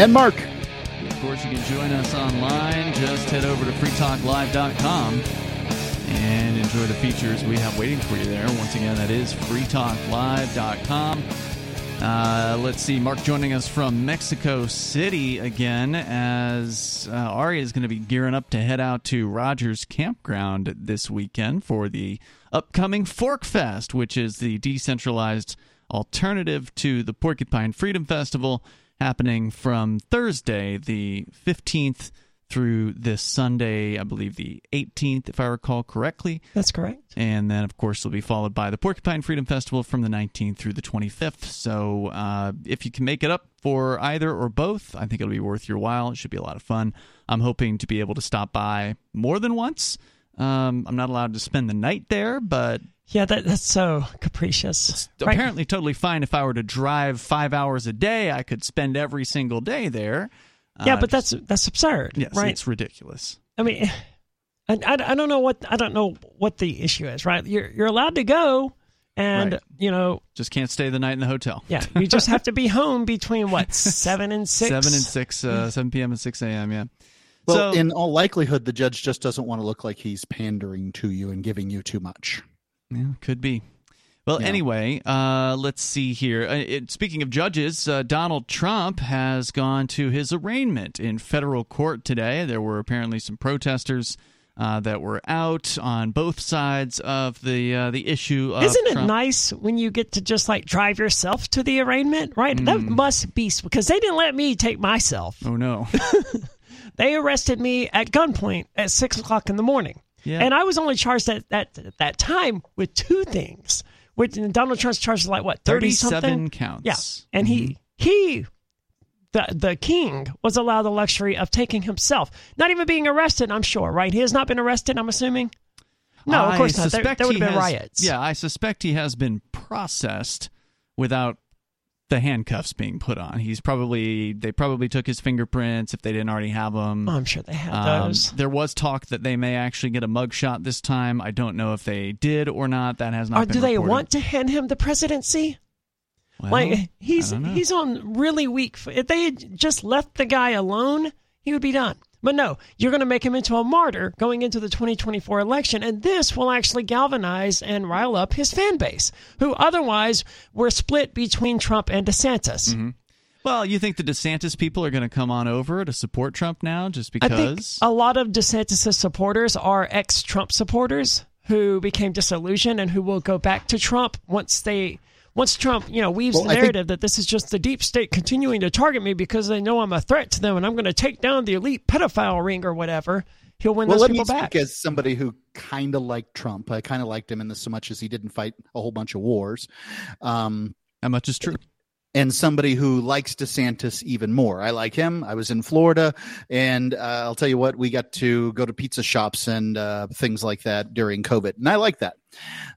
And Mark. Of course, you can join us online. Just head over to freetalklive.com and enjoy the features we have waiting for you there. Once again, that is freetalklive.com. Uh, let's see, Mark joining us from Mexico City again as uh, Aria is going to be gearing up to head out to Rogers Campground this weekend for the upcoming Fork Fest, which is the decentralized alternative to the Porcupine Freedom Festival happening from Thursday, the 15th through this Sunday, I believe the 18th, if I recall correctly. That's correct. And then, of course, it'll be followed by the Porcupine Freedom Festival from the 19th through the 25th. So uh, if you can make it up for either or both, I think it'll be worth your while. It should be a lot of fun. I'm hoping to be able to stop by more than once. Um, I'm not allowed to spend the night there, but Yeah, that, that's so capricious. Right. apparently totally fine if I were to drive five hours a day. I could spend every single day there. Yeah, Uh, but that's that's absurd, yes, right? it's ridiculous. I mean, I, I, I don't know what I don't know what the issue is, right? You're you're allowed to go, and Right. you know, Just can't stay the night in the hotel. yeah, you just have to be home between what seven and six. Seven and six, uh, seven p.m. and six a.m. Yeah. Well, so, in all likelihood, the judge just doesn't want to look like he's pandering to you and giving you too much. Yeah, could be. Well, Yeah. anyway, uh, let's see here. Uh, it, speaking of judges, uh, Donald Trump has gone to his arraignment in federal court today. There were apparently some protesters uh, that were out on both sides of the uh, the issue. Of Isn't it Trump. nice when you get to just like drive yourself to the arraignment? Right, that Mm. must be because they didn't let me take myself. Oh no! They arrested me at gunpoint at six o'clock in the morning. Yeah. And I was only charged at that at that time with two things. Which Donald Trump's charged like what thirty something Thirty-seven counts. Yeah, and he mm-hmm. he the the king was allowed the luxury of taking himself, not even being arrested. I'm sure, right? He has not been arrested. I'm assuming. No, of I course not. There, there would have been has- riots. Yeah, I suspect he has been processed without the handcuffs being put on. He's probably they probably took his fingerprints if they didn't already have them. Oh, I'm sure they have Um, those. there was talk that they may actually get a mugshot this time. I don't know if they did or not. That has not Or been do they reported. want to hand him the presidency? Well, like he's I don't know. he's on really weak. If they had just left the guy alone, he would be done. But no, you're going to make him into a martyr going into the 2024 election, and this will actually galvanize and rile up his fan base, who otherwise were split between Trump and DeSantis. Mm-hmm. Well, you think the DeSantis people are going to come on over to support Trump now just because? I think a lot of DeSantis' supporters are ex-Trump supporters who became disillusioned and who will go back to Trump once they once Trump, you know, weaves Well, the I think- narrative that this is just the deep state continuing to target me because they know I'm a threat to them and I'm going to take down the elite pedophile ring or whatever. He'll win well, those let me people back. speak as somebody who kind of liked Trump. I kind of liked him in this so much as he didn't fight a whole bunch of wars. Um, How much is true? and somebody who likes DeSantis even more. I like him. I was in Florida, and uh, I'll tell you what, we got to go to pizza shops and uh, things like that during COVID, and I like that.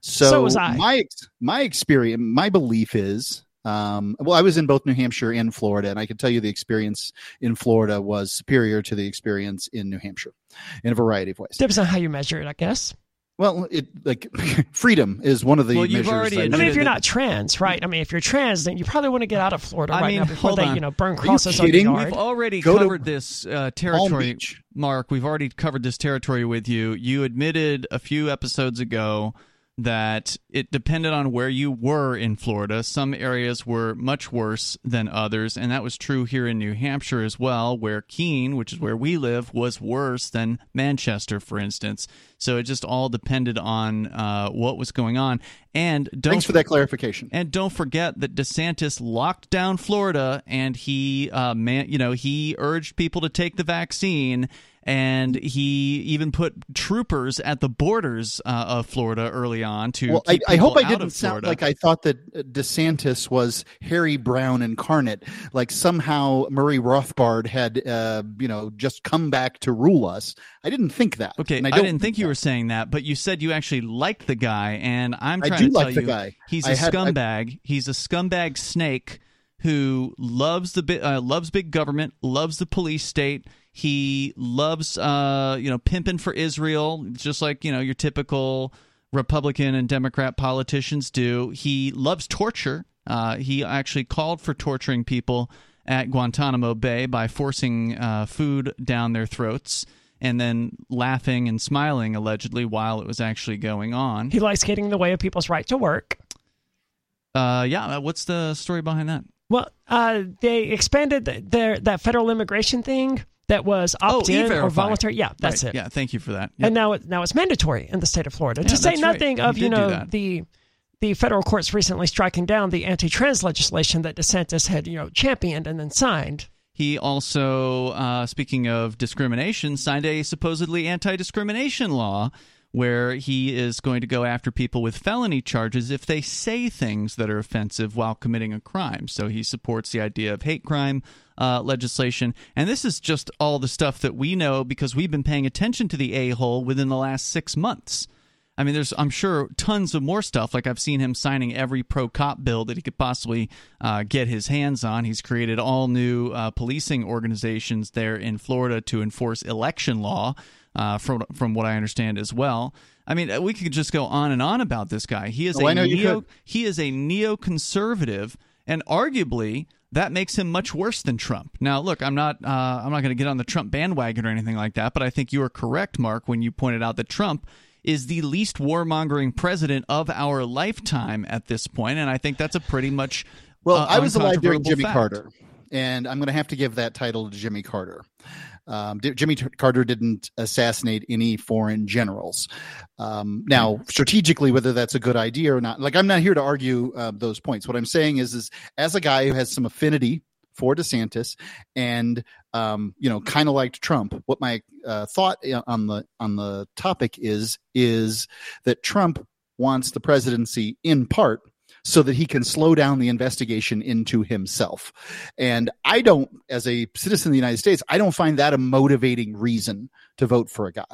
So, So was I. my my experience, my belief is. Um, well, I was in both New Hampshire and Florida, and I can tell you the experience in Florida was superior to the experience in New Hampshire in a variety of ways. Depends on how you measure it, I guess. Well, it like freedom is one of the Well, you've measures. already I mean, if you're not trans, right? I mean, if you're trans, then you probably want to get out of Florida I right mean, now before hold they, on. you know, burn you crosses on the yard. We've already Go covered this uh, territory, Mark. We've already covered this territory with you. You admitted a few episodes ago that it depended on where you were in Florida. Some areas were much worse than others, and that was true here in New Hampshire as well, where Keene, which is where we live, was worse than Manchester, for instance. So it just all depended on uh, what was going on. And don't Thanks for that clarification. and don't forget that DeSantis locked down Florida, and he, uh, man, you know, he urged people to take the vaccine, and he even put troopers at the borders uh, of Florida early on to. Well, I, I hope I didn't sound like I thought that uh, DeSantis was Harry Browne incarnate. Like somehow Murray Rothbard had, uh, you know, just come back to rule us. I didn't think that. Okay, and I, I, didn't think you were saying that, but you said you actually liked the guy, and I'm I trying do to like tell the you, guy. he's I a had- I- scumbag. He's a scumbag snake who loves the uh, loves big government, loves the police state. He loves, uh, you know, pimping for Israel, just like you know your typical Republican and Democrat politicians do. He loves torture. Uh, he actually called for torturing people at Guantanamo Bay by forcing uh, food down their throats and then laughing and smiling allegedly while it was actually going on. He likes getting in the way of people's right to work. Uh, yeah. What's the story behind that? Well, uh, they expanded their that federal immigration thing that was Oh, opt in or voluntary. Yeah, that's Right. it. Yeah, thank you for that. Yep. And now it, now it's mandatory in the state of Florida. Yeah, to say right. nothing You of you know the the federal courts recently striking down the anti-trans legislation that DeSantis had you know championed and then signed. He also, uh, speaking of discrimination, signed a supposedly anti discrimination law where he is going to go after people with felony charges if they say things that are offensive while committing a crime. So he supports the idea of hate crime uh, legislation. And this is just all the stuff that we know because we've been paying attention to the a hole within the last six months. I mean, there's, I'm sure, tons of more stuff. Like I've seen him signing every pro cop bill that he could possibly uh, get his hands on. He's created all new uh, policing organizations there in Florida to enforce election law, uh, from from what I understand as well. I mean, we could just go on and on about this guy. He is Oh, a neo, he is a neoconservative, and arguably that makes him much worse than Trump. Now, look, I'm not uh, I'm not going to get on the Trump bandwagon or anything like that, but I think you are correct, Mark, when you pointed out that Trump is the least warmongering president of our lifetime at this point, and I think that's a pretty much Well, uh, I was alive during Jimmy fact. Carter, and I'm going to have to give that title to Jimmy Carter. Um, D- Jimmy T- Carter didn't assassinate any foreign generals. Um, now, strategically, whether that's a good idea or not, like I'm not here to argue uh, those points. What I'm saying is, is as a guy who has some affinity for DeSantis, and um, you know, kind of liked Trump. What my uh, thought on the on the topic is is that Trump wants the presidency in part so that he can slow down the investigation into himself. And I don't, as a citizen of the United States, I don't find that a motivating reason to vote for a guy.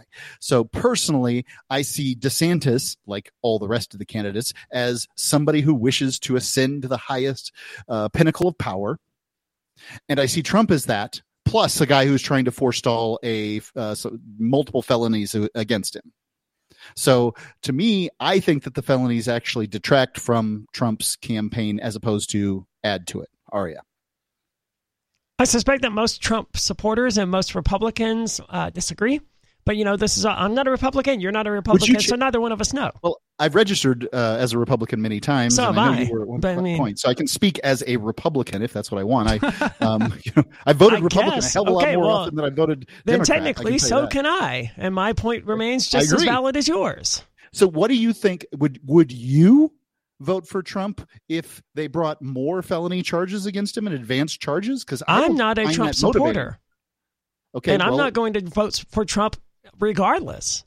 So personally, I see DeSantis, like all the rest of the candidates, as somebody who wishes to ascend to the highest uh, pinnacle of power. And I see Trump as that, plus a guy who's trying to forestall a uh, so multiple felonies against him. So to me, I think that the felonies actually detract from Trump's campaign as opposed to add to it. Aria. I suspect that most Trump supporters and most Republicans uh, disagree. But you know, this is a, I'm not a Republican. You're not a Republican, ch- so neither one of us know. Well, I've registered uh, as a Republican many times. So and I. Know I, at one but I mean- point, so I can speak as a Republican if that's what I want. I, um, you know, I voted I Republican guess. a hell of a Okay, lot more well, often than I voted. Then Democrat, technically, so that. can I, and my point remains just as valid as yours. So, what do you think? Would would you vote for Trump if they brought more felony charges against him and advanced charges? Because I'm not a Trump supporter, Okay, and I'm not going to vote for Trump regardless.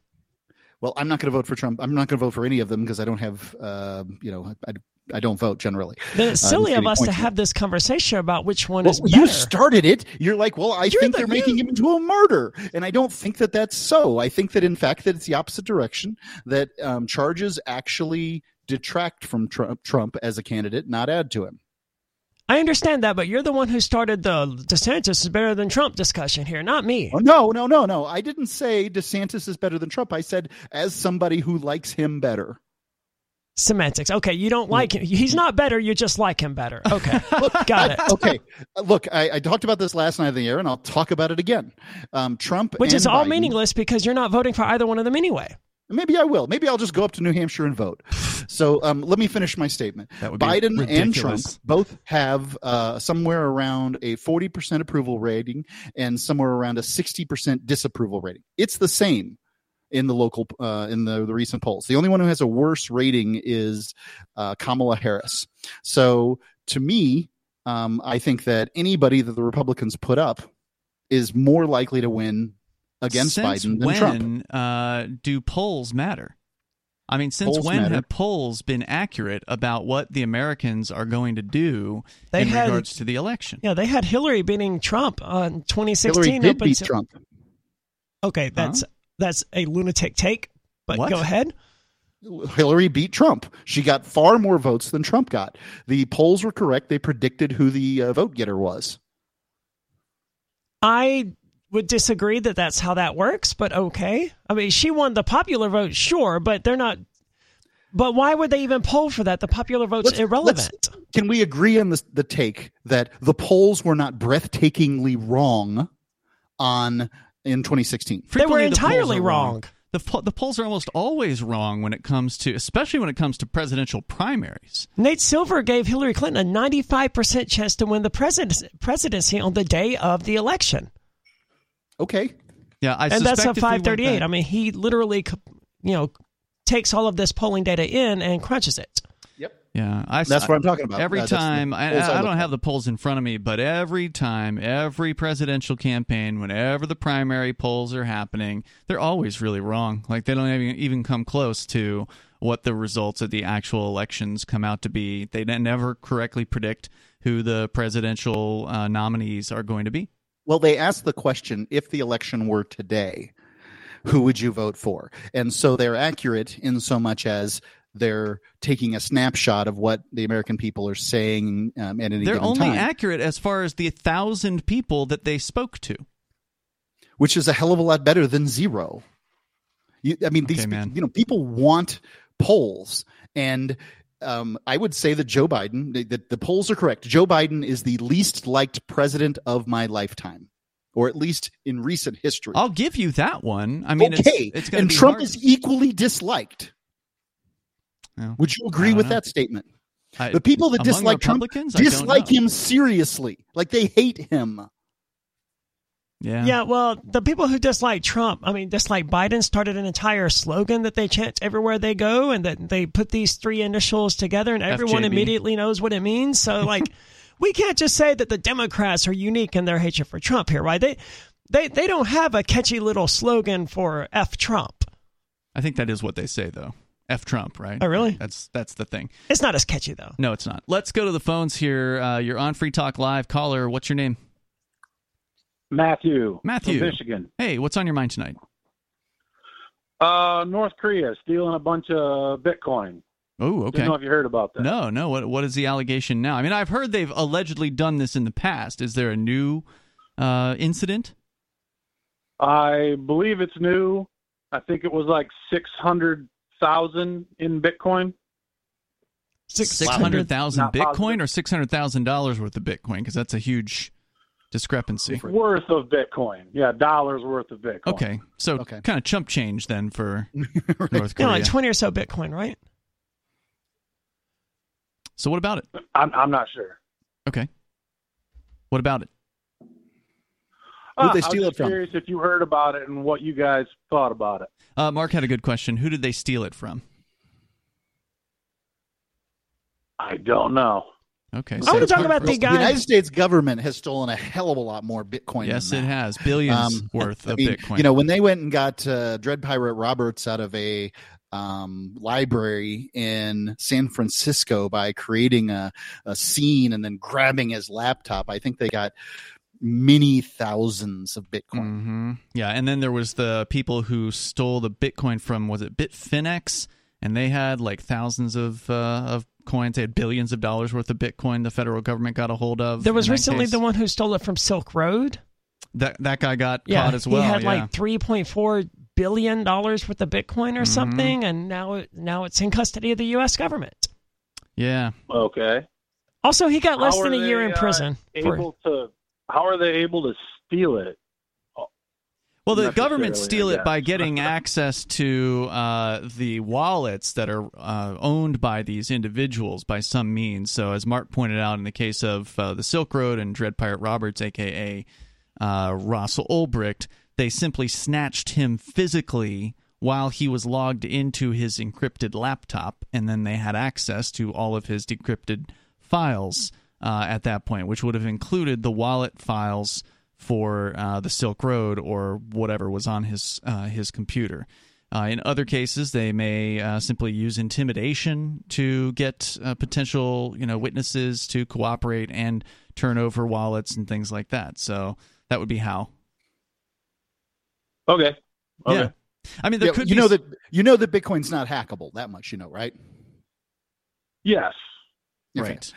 Well, I'm not going to vote for Trump. I'm not going to vote for any of them because I don't have, uh, you know, I, I don't vote generally. Then it's Uh, silly Infinity of us to have this conversation about which one Well, is you better. started it. You're like, well, I You're think the- they're making him into a martyr, and I don't think that that's so. I think that in fact that it's the opposite direction. That um, charges actually detract from Trump, Trump as a candidate, not add to him. I understand that, but you're the one who started the DeSantis is better than Trump discussion here, not me. Oh, no, no, no, no. I didn't say DeSantis is better than Trump. I said as somebody who likes him better. Semantics. Okay, you don't like him. He's not better. You just like him better. Okay, got it. okay, look, I, I talked about this last night of the air, and I'll talk about it again. Um, Trump, Which is all Biden- meaningless because you're not voting for either one of them anyway. Maybe I will. Maybe I'll just go up to New Hampshire and vote. So um, let me finish my statement. That would be Biden and Trump both have uh, somewhere around a 40% approval rating and somewhere around a 60% disapproval rating. It's the same in the local uh, in the, the recent polls. The only one who has a worse rating is uh, Kamala Harris. So to me, um, I think that anybody that the Republicans put up is more likely to win against since Biden than when Trump. uh, do polls matter? I mean, since Polls when matter. have polls been accurate about what the Americans are going to do They in had- regards to the election? Yeah, they had Hillary beating Trump on 2016. Hillary did beat until- Trump. Okay, that's that's a lunatic take. But What? go ahead. Hillary beat Trump. She got far more votes than Trump got. The polls were correct. They predicted who the uh, vote getter was. I would disagree that that's how that works, but okay. I mean, she won the popular vote, sure, but they're not. But why would they even poll for that? The popular vote's Let's- irrelevant. Can we agree on this, the take that the polls were not breathtakingly wrong on in 2016? They were Frequently, the polls entirely wrong. The, po- the polls are almost always wrong when it comes to, especially when it comes to presidential primaries. Nate Silver gave Hillary Clinton a 95% chance to win the president- presidency on the day of the election. Okay. Yeah, I and that's a if we went 538. I mean, he literally, you know, takes all of this polling data in and crunches it. Yep. Yeah, I, That's what I'm talking about. Every Uh, that's the time, I, I I don't have the polls in front of me, but every time, every presidential campaign, whenever the primary polls are happening, they're always really wrong. Like they don't even, even come close to what the results of the actual elections come out to be. They never correctly predict who the presidential uh, nominees are going to be. Well, they asked the question if the election were today, who would you vote for? And so they're accurate in so much as they're taking a snapshot of what the American people are saying um, at any They're given only accurate as far as the thousand people that they spoke to. which is a hell of a lot better than zero. You, I mean, these Okay, you know people want polls, and um, I would say that Joe Biden, that the polls are correct. Joe Biden is the least liked president of my lifetime, or at least in recent history. I'll give you that one. I mean, okay, it's, it's and be Trump hard. is equally disliked. Yeah. Would you agree with know. that statement? I- The people that dislike Trump Republicans, I don't dislike him seriously, like they hate him. Yeah. Yeah, well, the people who dislike Trump, I mean, dislike Biden, started an entire slogan that they chant everywhere they go, and that they put these three initials together, and everyone FJB. immediately knows what it means. So, like, we can't just say that the Democrats are unique in their hatred for Trump here, right? They, they, they don't have a catchy little slogan for "F Trump." I think that is what they say though. F Trump, right? Oh, really? That's that's the thing. It's not as catchy though. No, it's not. Let's go to the phones here. Uh, you're on Free Talk Live. Caller, what's your name? Matthew. Matthew. From Michigan. Hey, what's on your mind tonight? Uh, North Korea stealing a bunch of Bitcoin. Oh, okay. Didn't know if you heard about that. No, no. What what is the allegation now? I mean, I've heard they've allegedly done this in the past. Is there a new uh, incident? I believe it's new. I think it was like six hundred thousand in Bitcoin. Six hundred thousand Bitcoin positive. or six hundred thousand dollars worth of Bitcoin? Because that's a huge discrepancy. Worth of Bitcoin. Yeah, dollars worth of Bitcoin. Okay, so Okay. kind of chump change then for North You know, Korea. like twenty or so Bitcoin, right? so what about it? I'm I'm not sure. Okay, what about it? Who'd Uh, they I was steal it from? Curious if you heard about it and what you guys thought about it. Uh, Mark had a good question. Who did they steal it from? I don't know. Okay, So I want to talk about the The. United States government has stolen a hell of a lot more Bitcoin. yes, than it that. has billions Um, worth I of mean, Bitcoin. You know, when they went and got uh, Dread Pirate Roberts out of a um, library in San Francisco by creating a, a scene and then grabbing his laptop, I think they got many thousands of Bitcoin. hmm Yeah, and then there was the people who stole the Bitcoin from was it Bitfinex, and they had like thousands of uh, of coins. They had billions of dollars worth of Bitcoin. The federal government got a hold of. There was recently case. the one who stole it from Silk Road. that that guy got Yeah, caught as well. he had yeah. like three point four billion dollars worth of Bitcoin or Mhm. something, and now now it's in custody of the U.S. government. yeah, Okay. Also, he got less How than a are year they, in uh, prison. for- Able to? How are they able to steal it? Well, the government steal it by getting access to uh, the wallets that are uh, owned by these individuals by some means. So, as Mark pointed out, in the case of uh, the Silk Road and Dread Pirate Roberts, aka uh, Russell Ulbricht, they simply snatched him physically while he was logged into his encrypted laptop, and then they had access to all of his decrypted files uh, at that point, which would have included the wallet files for uh, the Silk Road or whatever was on his uh, his computer. Uh, in other cases, they may uh, simply use intimidation to get uh, potential you know witnesses to cooperate and turn over wallets and things like that. So that would be how. Okay. Okay. Yeah. I mean, there Yeah, could you be know that you know that Bitcoin's not hackable. That much you know, right? Yes. Okay. right.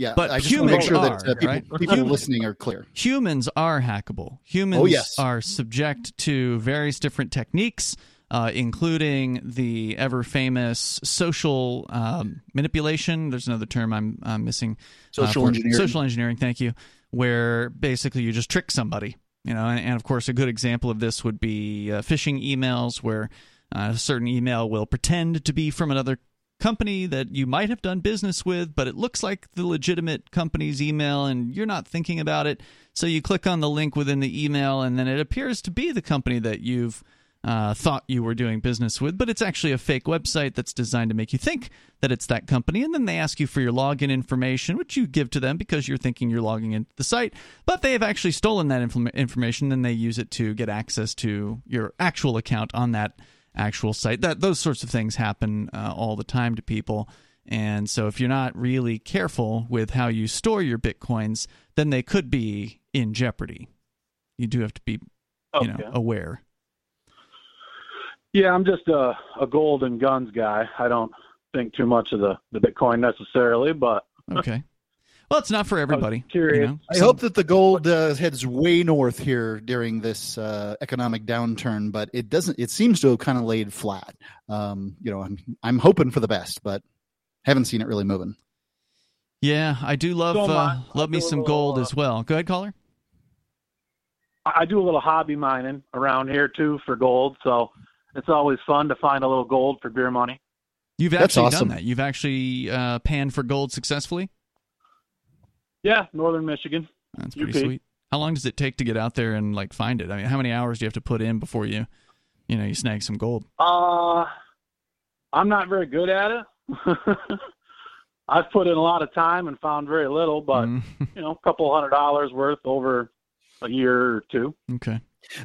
Yeah, But I just want to make humans sure that are, uh, people, right? people listening are clear. humans are hackable. Humans Oh, yes. are subject to various different techniques uh, including the ever famous social um, manipulation. There's another term I'm, I'm missing. uh, social for- engineering. Social engineering. Thank you. Where basically you just trick somebody. You know, and, and of course, a good example of this would be uh, phishing emails, where uh, a certain email will pretend to be from another company that you might have done business with, but it looks like the legitimate company's email and you're not thinking about it. So you click on the link within the email, and then it appears to be the company that you've uh, thought you were doing business with, but it's actually a fake website that's designed to make you think that it's that company. And then they ask you for your login information, which you give to them because you're thinking you're logging into the site. But they have actually stolen that inform- information and they use it to get access to your actual account on that actual site. That those sorts of things happen uh, all the time to people. And so if you're not really careful with how you store your bitcoins, then they could be in jeopardy. You do have to be, you know, Okay. aware. Yeah, I'm just a, a gold and guns guy. I don't think too much of the, the Bitcoin necessarily, but Okay. Well, it's not for everybody. curious. You know? I Some- hope that the gold uh, heads way north here during this uh, economic downturn, but it doesn't. It seems to have kind of laid flat. Um, you know, I'm I'm hoping for the best, but haven't seen it really moving. Yeah, I do love So uh, love me some little, gold uh, as well. Go ahead, caller. I I do a little hobby mining around here too for gold, so it's always fun to find a little gold for beer money. You've actually awesome. done that. You've actually uh, panned for gold successfully. Yeah, northern Michigan. That's pretty UP. sweet. How long does it take to get out there and like find it? I mean, how many hours do you have to put in before you, you know, you snag some gold? Uh, I'm not very good at it. I've put in a lot of time and found very little, but Mm, you know, a couple hundred dollars worth over a year or two. okay.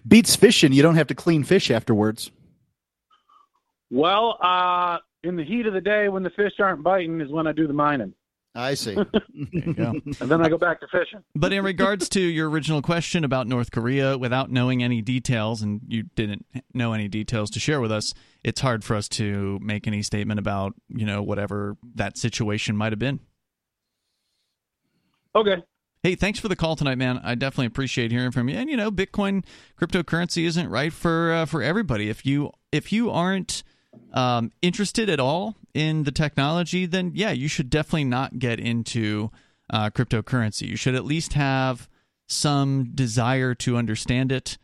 Beats fishing. You don't have to clean fish afterwards. Well, uh, in the heat of the day when the fish aren't biting is when I do the mining, I see. There you go. and then I go back to fishing. But in regards to your original question about North Korea, without knowing any details, and you didn't know any details to share with us, it's hard for us to make any statement about, you know, whatever that situation might have been. Okay. Hey, thanks for the call tonight, man. I definitely appreciate hearing from you. And you know, Bitcoin cryptocurrency isn't right for uh, for everybody. If you if you aren't um, interested at all in the technology, then yeah, you should definitely not get into uh, cryptocurrency. You should at least have some desire to understand it.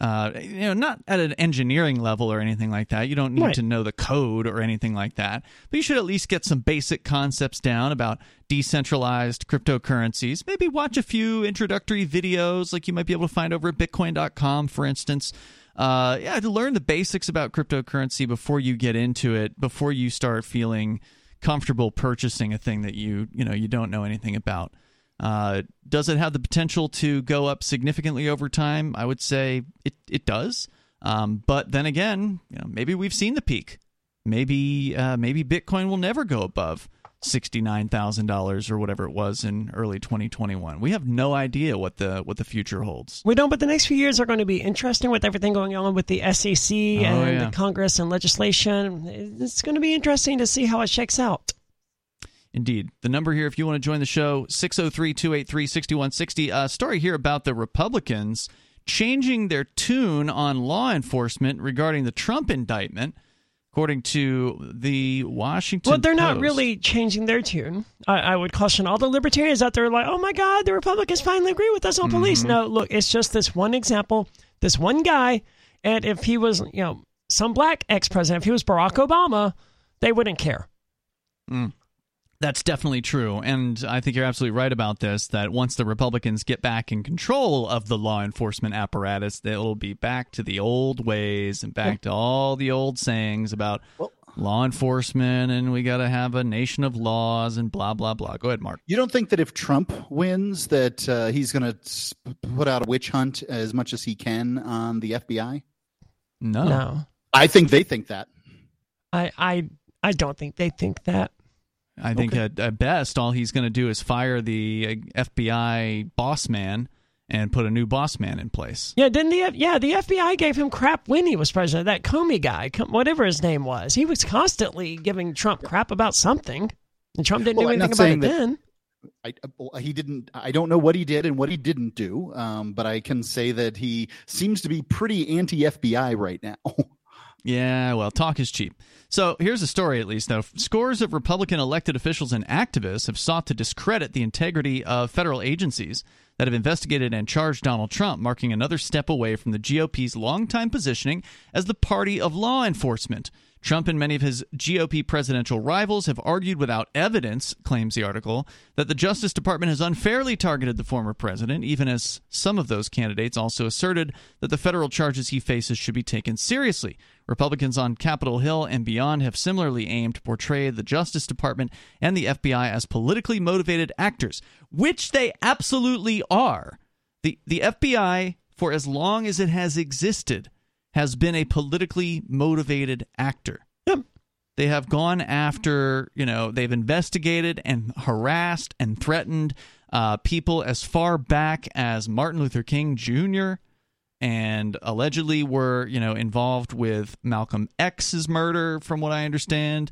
Uh, you know, not at an engineering level or anything like that. You don't need Right. to know the code or anything like that. But you should at least get some basic concepts down about decentralized cryptocurrencies. Maybe watch a few introductory videos like you might be able to find over at bitcoin.com, for instance. Uh, yeah, to learn the basics about cryptocurrency before you get into it, before you start feeling comfortable purchasing a thing that you you know you don't know anything about. Uh, does it have the potential to go up significantly over time? I would say it it does. Um, but then again, you know, maybe we've seen the peak. Maybe uh, maybe Bitcoin will never go above sixty nine thousand dollars or whatever it was in early twenty twenty one. We have no idea what the what the future holds. We don't, but the next few years are going to be interesting with everything going on with the SEC oh, and Oh, yeah. the Congress and legislation. It's going to be interesting to see how it shakes out. Indeed. The number here, if you want to join the show, 603 283 6160. A uh, story here about the Republicans changing their tune on law enforcement regarding the Trump indictment, according to the Washington Well, they're not really changing their tune. I, I would caution all the libertarians out there like, oh my God, the Republicans finally agree with us on police. Mm-hmm. No, look, it's just this one example, this one guy. And if he was, you know, some black ex president, if he was Barack Obama, they wouldn't care. That's definitely true. And I think you're absolutely right about this that once the Republicans get back in control of the law enforcement apparatus, they'll be back to the old ways and back to all the old sayings about Well- law enforcement and we got to have a nation of laws and blah, blah, blah. Go ahead, Mark. You don't think that if Trump wins, that uh, he's going to put out a witch hunt as much as he can on the FBI? No. No, I think they think that. I, I, I don't think they think that. I think Okay. at, at best, all he's going to do is fire the uh, FBI boss man and put a new boss man in place. Yeah, didn't the F- yeah the FBI gave him crap when he was president? That Comey guy, whatever his name was, he was constantly giving Trump crap about something, and Trump didn't Well, do anything about it that- then. I, he didn't. I don't know what he did and what he didn't do, um, but I can say that he seems to be pretty anti FBI right now. Yeah, well, talk is cheap. So here's a story, at least, though. Scores of Republican elected officials and activists have sought to discredit the integrity of federal agencies that have investigated and charged Donald Trump, marking another step away from the GOP's longtime positioning as the party of law enforcement. Trump and many of his GOP presidential rivals have argued without evidence, claims the article, that the Justice Department has unfairly targeted the former president, even as some of those candidates also asserted that the federal charges he faces should be taken seriously. Republicans on Capitol Hill and beyond have similarly aimed to portray the Justice Department and the FBI as politically motivated actors, which they absolutely are. The, the FBI, for as long as it has existed, has been a politically motivated actor. Yep. They have gone after, you know, they've investigated and harassed and threatened uh, people as far back as Martin Luther King Jr. and allegedly were, you know, involved with Malcolm X's murder, from what I understand.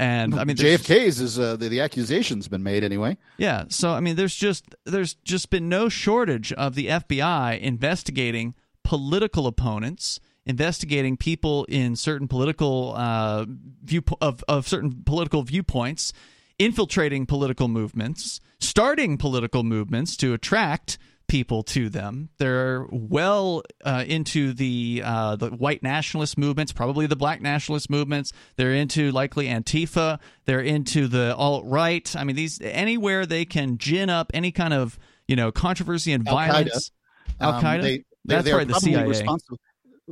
And I mean, JFK's is uh, the, the accusation's been made anyway. yeah, so I mean, there's just there's just been no shortage of the FBI investigating political opponents, investigating people in certain political uh, view of of certain political viewpoints, infiltrating political movements, starting political movements to attract people to them. They're well uh, into the uh, the white nationalist movements, probably the black nationalist movements. They're into likely Antifa. They're into the alt right. I mean, these anywhere they can gin up any kind of you know controversy and Al-Qaeda. violence. Al Um, Qaeda. they, they, That's they right, the CIA. responsible.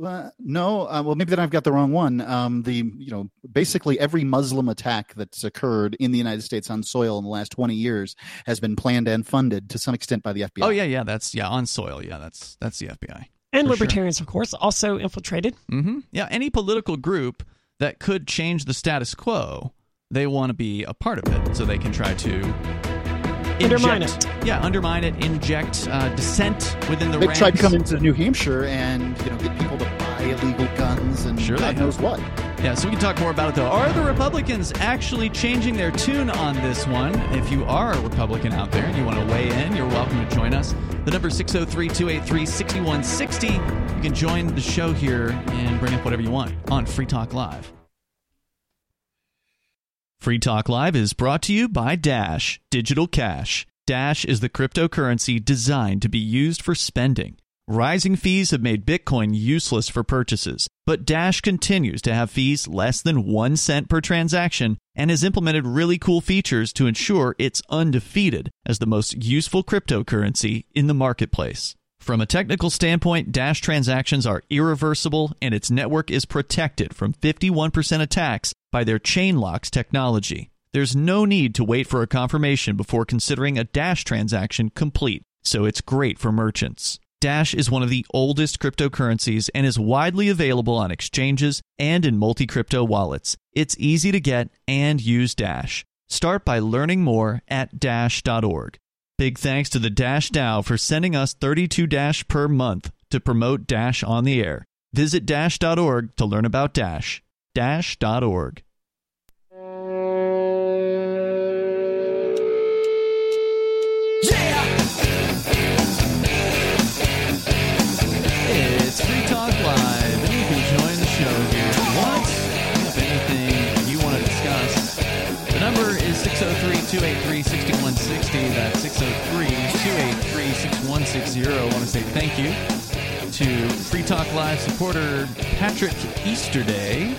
Uh, no, uh, well, maybe then I've got the wrong one. Um, the you know basically every Muslim attack that's occurred in the United States on soil in the last twenty years has been planned and funded to some extent by the FBI. Oh yeah, yeah. That's yeah on soil. Yeah, that's that's the FBI. And For sure. libertarians, of course, also infiltrated. hmm Yeah, any political group that could change the status quo, they want to be a part of it, so they can try to Undermine inject- Yeah, undermine it, inject uh, dissent within the They ranks. tried to come into New Hampshire and you know get people to buy illegal guns and Sure they God knows what. Yeah, so we can talk more about it though. Are the Republicans actually changing their tune on this one? If you are a Republican out there and you want to weigh in, you're welcome to join us. The number is 603 283 6160. You can join the show here and bring up whatever you want on Free Talk Live. Free Talk Live is brought to you by Dash Digital Cash. Dash is the cryptocurrency designed to be used for spending. Rising fees have made Bitcoin useless for purchases, but Dash continues to have fees less than 1 cent per transaction and has implemented really cool features to ensure it's undefeated as the most useful cryptocurrency in the marketplace. From a technical standpoint, Dash transactions are irreversible and its network is protected from 51% attacks by their chain locks technology. There's no need to wait for a confirmation before considering a Dash transaction complete, so it's great for merchants. Dash is one of the oldest cryptocurrencies and is widely available on exchanges and in multi crypto wallets. It's easy to get and use Dash. Start by learning more at Dash.org. Big thanks to the Dash DAO for sending us 32 Dash per month to promote Dash on the air. Visit Dash.org to learn about Dash. Dash.org. It's Free Talk Live, and you can join the show here want. If anything you want to discuss, the number is 603 283 6160. That's 603 283 6160. I want to say thank you to Free Talk Live supporter Patrick Easterday.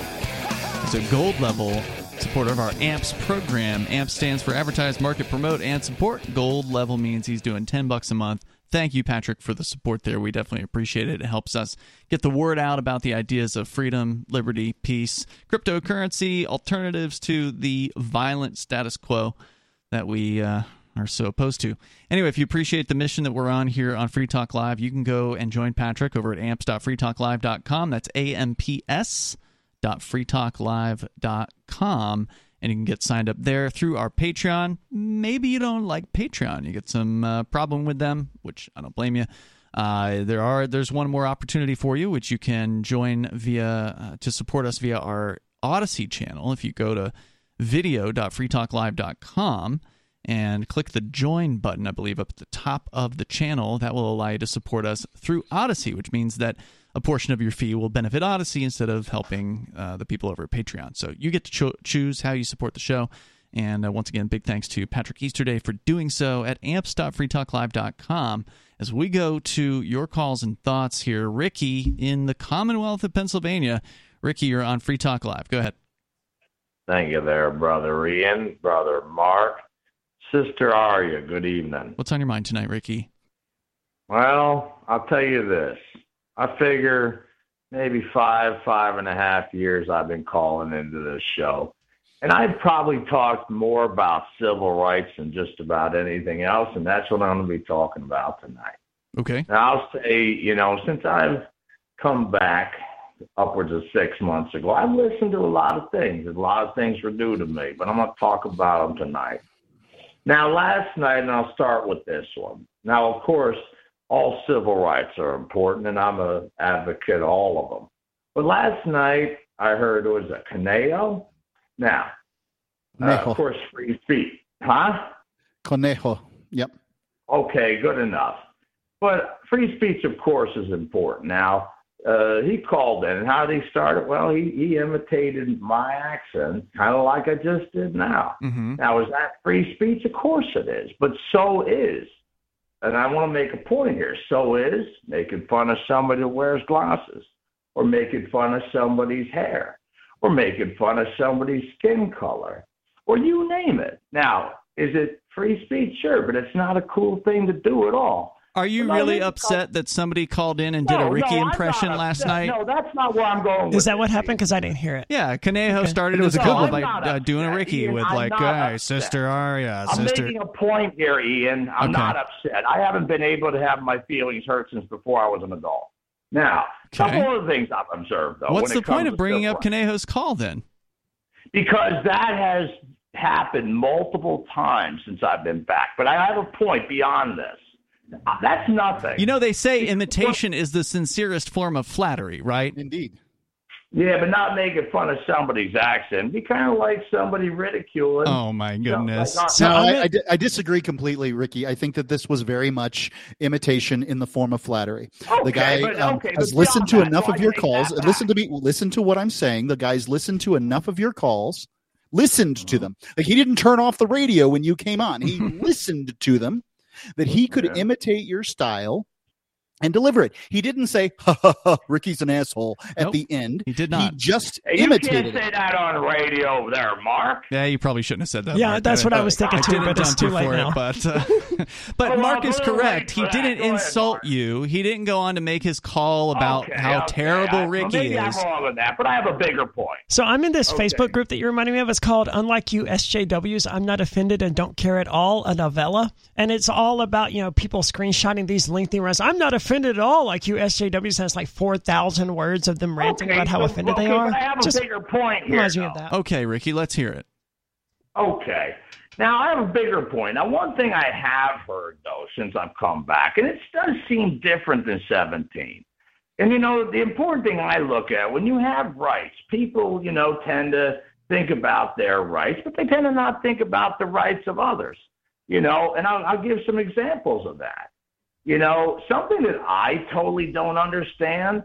A gold level supporter of our AMPS program. AMPS stands for Advertise, Market, Promote, and Support. Gold level means he's doing 10 bucks a month. Thank you, Patrick, for the support there. We definitely appreciate it. It helps us get the word out about the ideas of freedom, liberty, peace, cryptocurrency, alternatives to the violent status quo that we uh, are so opposed to. Anyway, if you appreciate the mission that we're on here on Free Talk Live, you can go and join Patrick over at amps.freetalklive.com. That's A-M-P-S dot freetalklive.com and you can get signed up there through our patreon. Maybe you don't like patreon. You get some uh, problem with them which i don't blame you. Uh, there are there's one more opportunity for you which you can join via uh, to support us via our Odysee channel. If you go to video.freetalklive.com and click the join button i believe up at the top of the channel that will allow you to support us through Odysee which means that a portion of your fee will benefit Odysee instead of helping uh, the people over at Patreon. So you get to cho- choose how you support the show. And uh, once again, big thanks to Patrick Easterday for doing so at amps.freetalklive.com. As we go to your calls and thoughts here, Ricky in the Commonwealth of Pennsylvania. Ricky, you're on Free Talk Live. Go ahead. Thank you there, Brother Ian, Brother Mark, Sister Aria. Good evening. What's on your mind tonight, Ricky? Well, I'll tell you this. I figure maybe five, five and a half years I've been calling into this show. And I've probably talked more about civil rights than just about anything else, and that's what I'm going to be talking about tonight. Okay. Now, I'll say, you know, since I've come back upwards of six months ago, I've listened to a lot of things. A lot of things were new to me, but I'm going to talk about them tonight. Now, last night, and I'll start with this one. Now, of course, all civil rights are important, and I'm an advocate of all of them. But last night, I heard it was a Caneo. Now, uh, of course, free speech. Huh? Conejo. Yep. Okay, good enough. But free speech, of course, is important. Now, uh, he called in, and how did he start it? Well, he, he imitated my accent, kind of like I just did now. Mm-hmm. Now, is that free speech? Of course it is, but so is, and I want to make a point here. So is making fun of somebody that wears glasses, or making fun of somebody's hair, or making fun of somebody's skin color, or you name it. Now, is it free speech? Sure, but it's not a cool thing to do at all. Are you really no, upset that somebody called in and did No, a Ricky no, impression last upset. night? No, that's not where I'm going. Is with that what happened? Because I didn't hear it. Yeah, Conejo Okay. started It was a good one. by uh, doing a Ricky Ian. with I'm like, not "Hey, upset. Sister Aria, I'm Sister." making a point here, Ian. I'm Okay. not upset. I haven't been able to have my feelings hurt since before I was an adult. Now, a Okay. couple of things I've observed, though. What's the point of bringing up rights. Conejo's call then? Because that has happened multiple times since I've been back. But I have a point beyond this. Uh, That's nothing. You know, they say imitation is the sincerest form of flattery, right? Indeed. yeah, but not making fun of somebody's accent. Be kind of like somebody ridiculing. Oh my goodness! like, So No, I'm I, I, I disagree completely, Ricky. I think that this was very much imitation in the form of flattery. the guy but- um, okay, has listened to that, enough so of I your calls. Listen to me. Listen to what I'm saying. The guy's listened to enough of your calls. Listened to Uh-huh. them. Like he didn't turn off the radio when you came on. He listened to them. That he could Yeah. imitate your style and deliver it. He didn't say, "Ha ha ha, Ricky's an asshole" at Nope. the end. he did not. He not. just Hey, you imitated can't it. say that on radio there, Mark. Yeah, you probably shouldn't have said that. Yeah, Mark. that's what I was thinking I too, but it's too late for now. it. But uh, but Oh, Mark well, is correct. He didn't Go ahead, insult Mark. you. He didn't go on to make his call about Okay, how okay. terrible I- well, Ricky maybe is. I'm wrong with that, but I have a bigger point. So I'm in this Okay. Facebook group that you're reminding me of. It's called Unlike You SJWs. I'm not offended and don't care at all, a novella. And it's all about, you know, people screenshotting these lengthy runs. I'm not offended at all, like you SJWs. Has like 4,000 words of them ranting okay, about how so- offended okay, they are. But I have a Just bigger point here. reminds me of that. Okay, Ricky, let's hear it. Okay. Now I have a bigger point. Now one thing I have heard though since I've come back, and it does seem different than 17. And you know the important thing I look at when you have rights, people you know tend to think about their rights, but they tend to not think about the rights of others. You know, and I'll, I'll give some examples of that. You know, something that I totally don't understand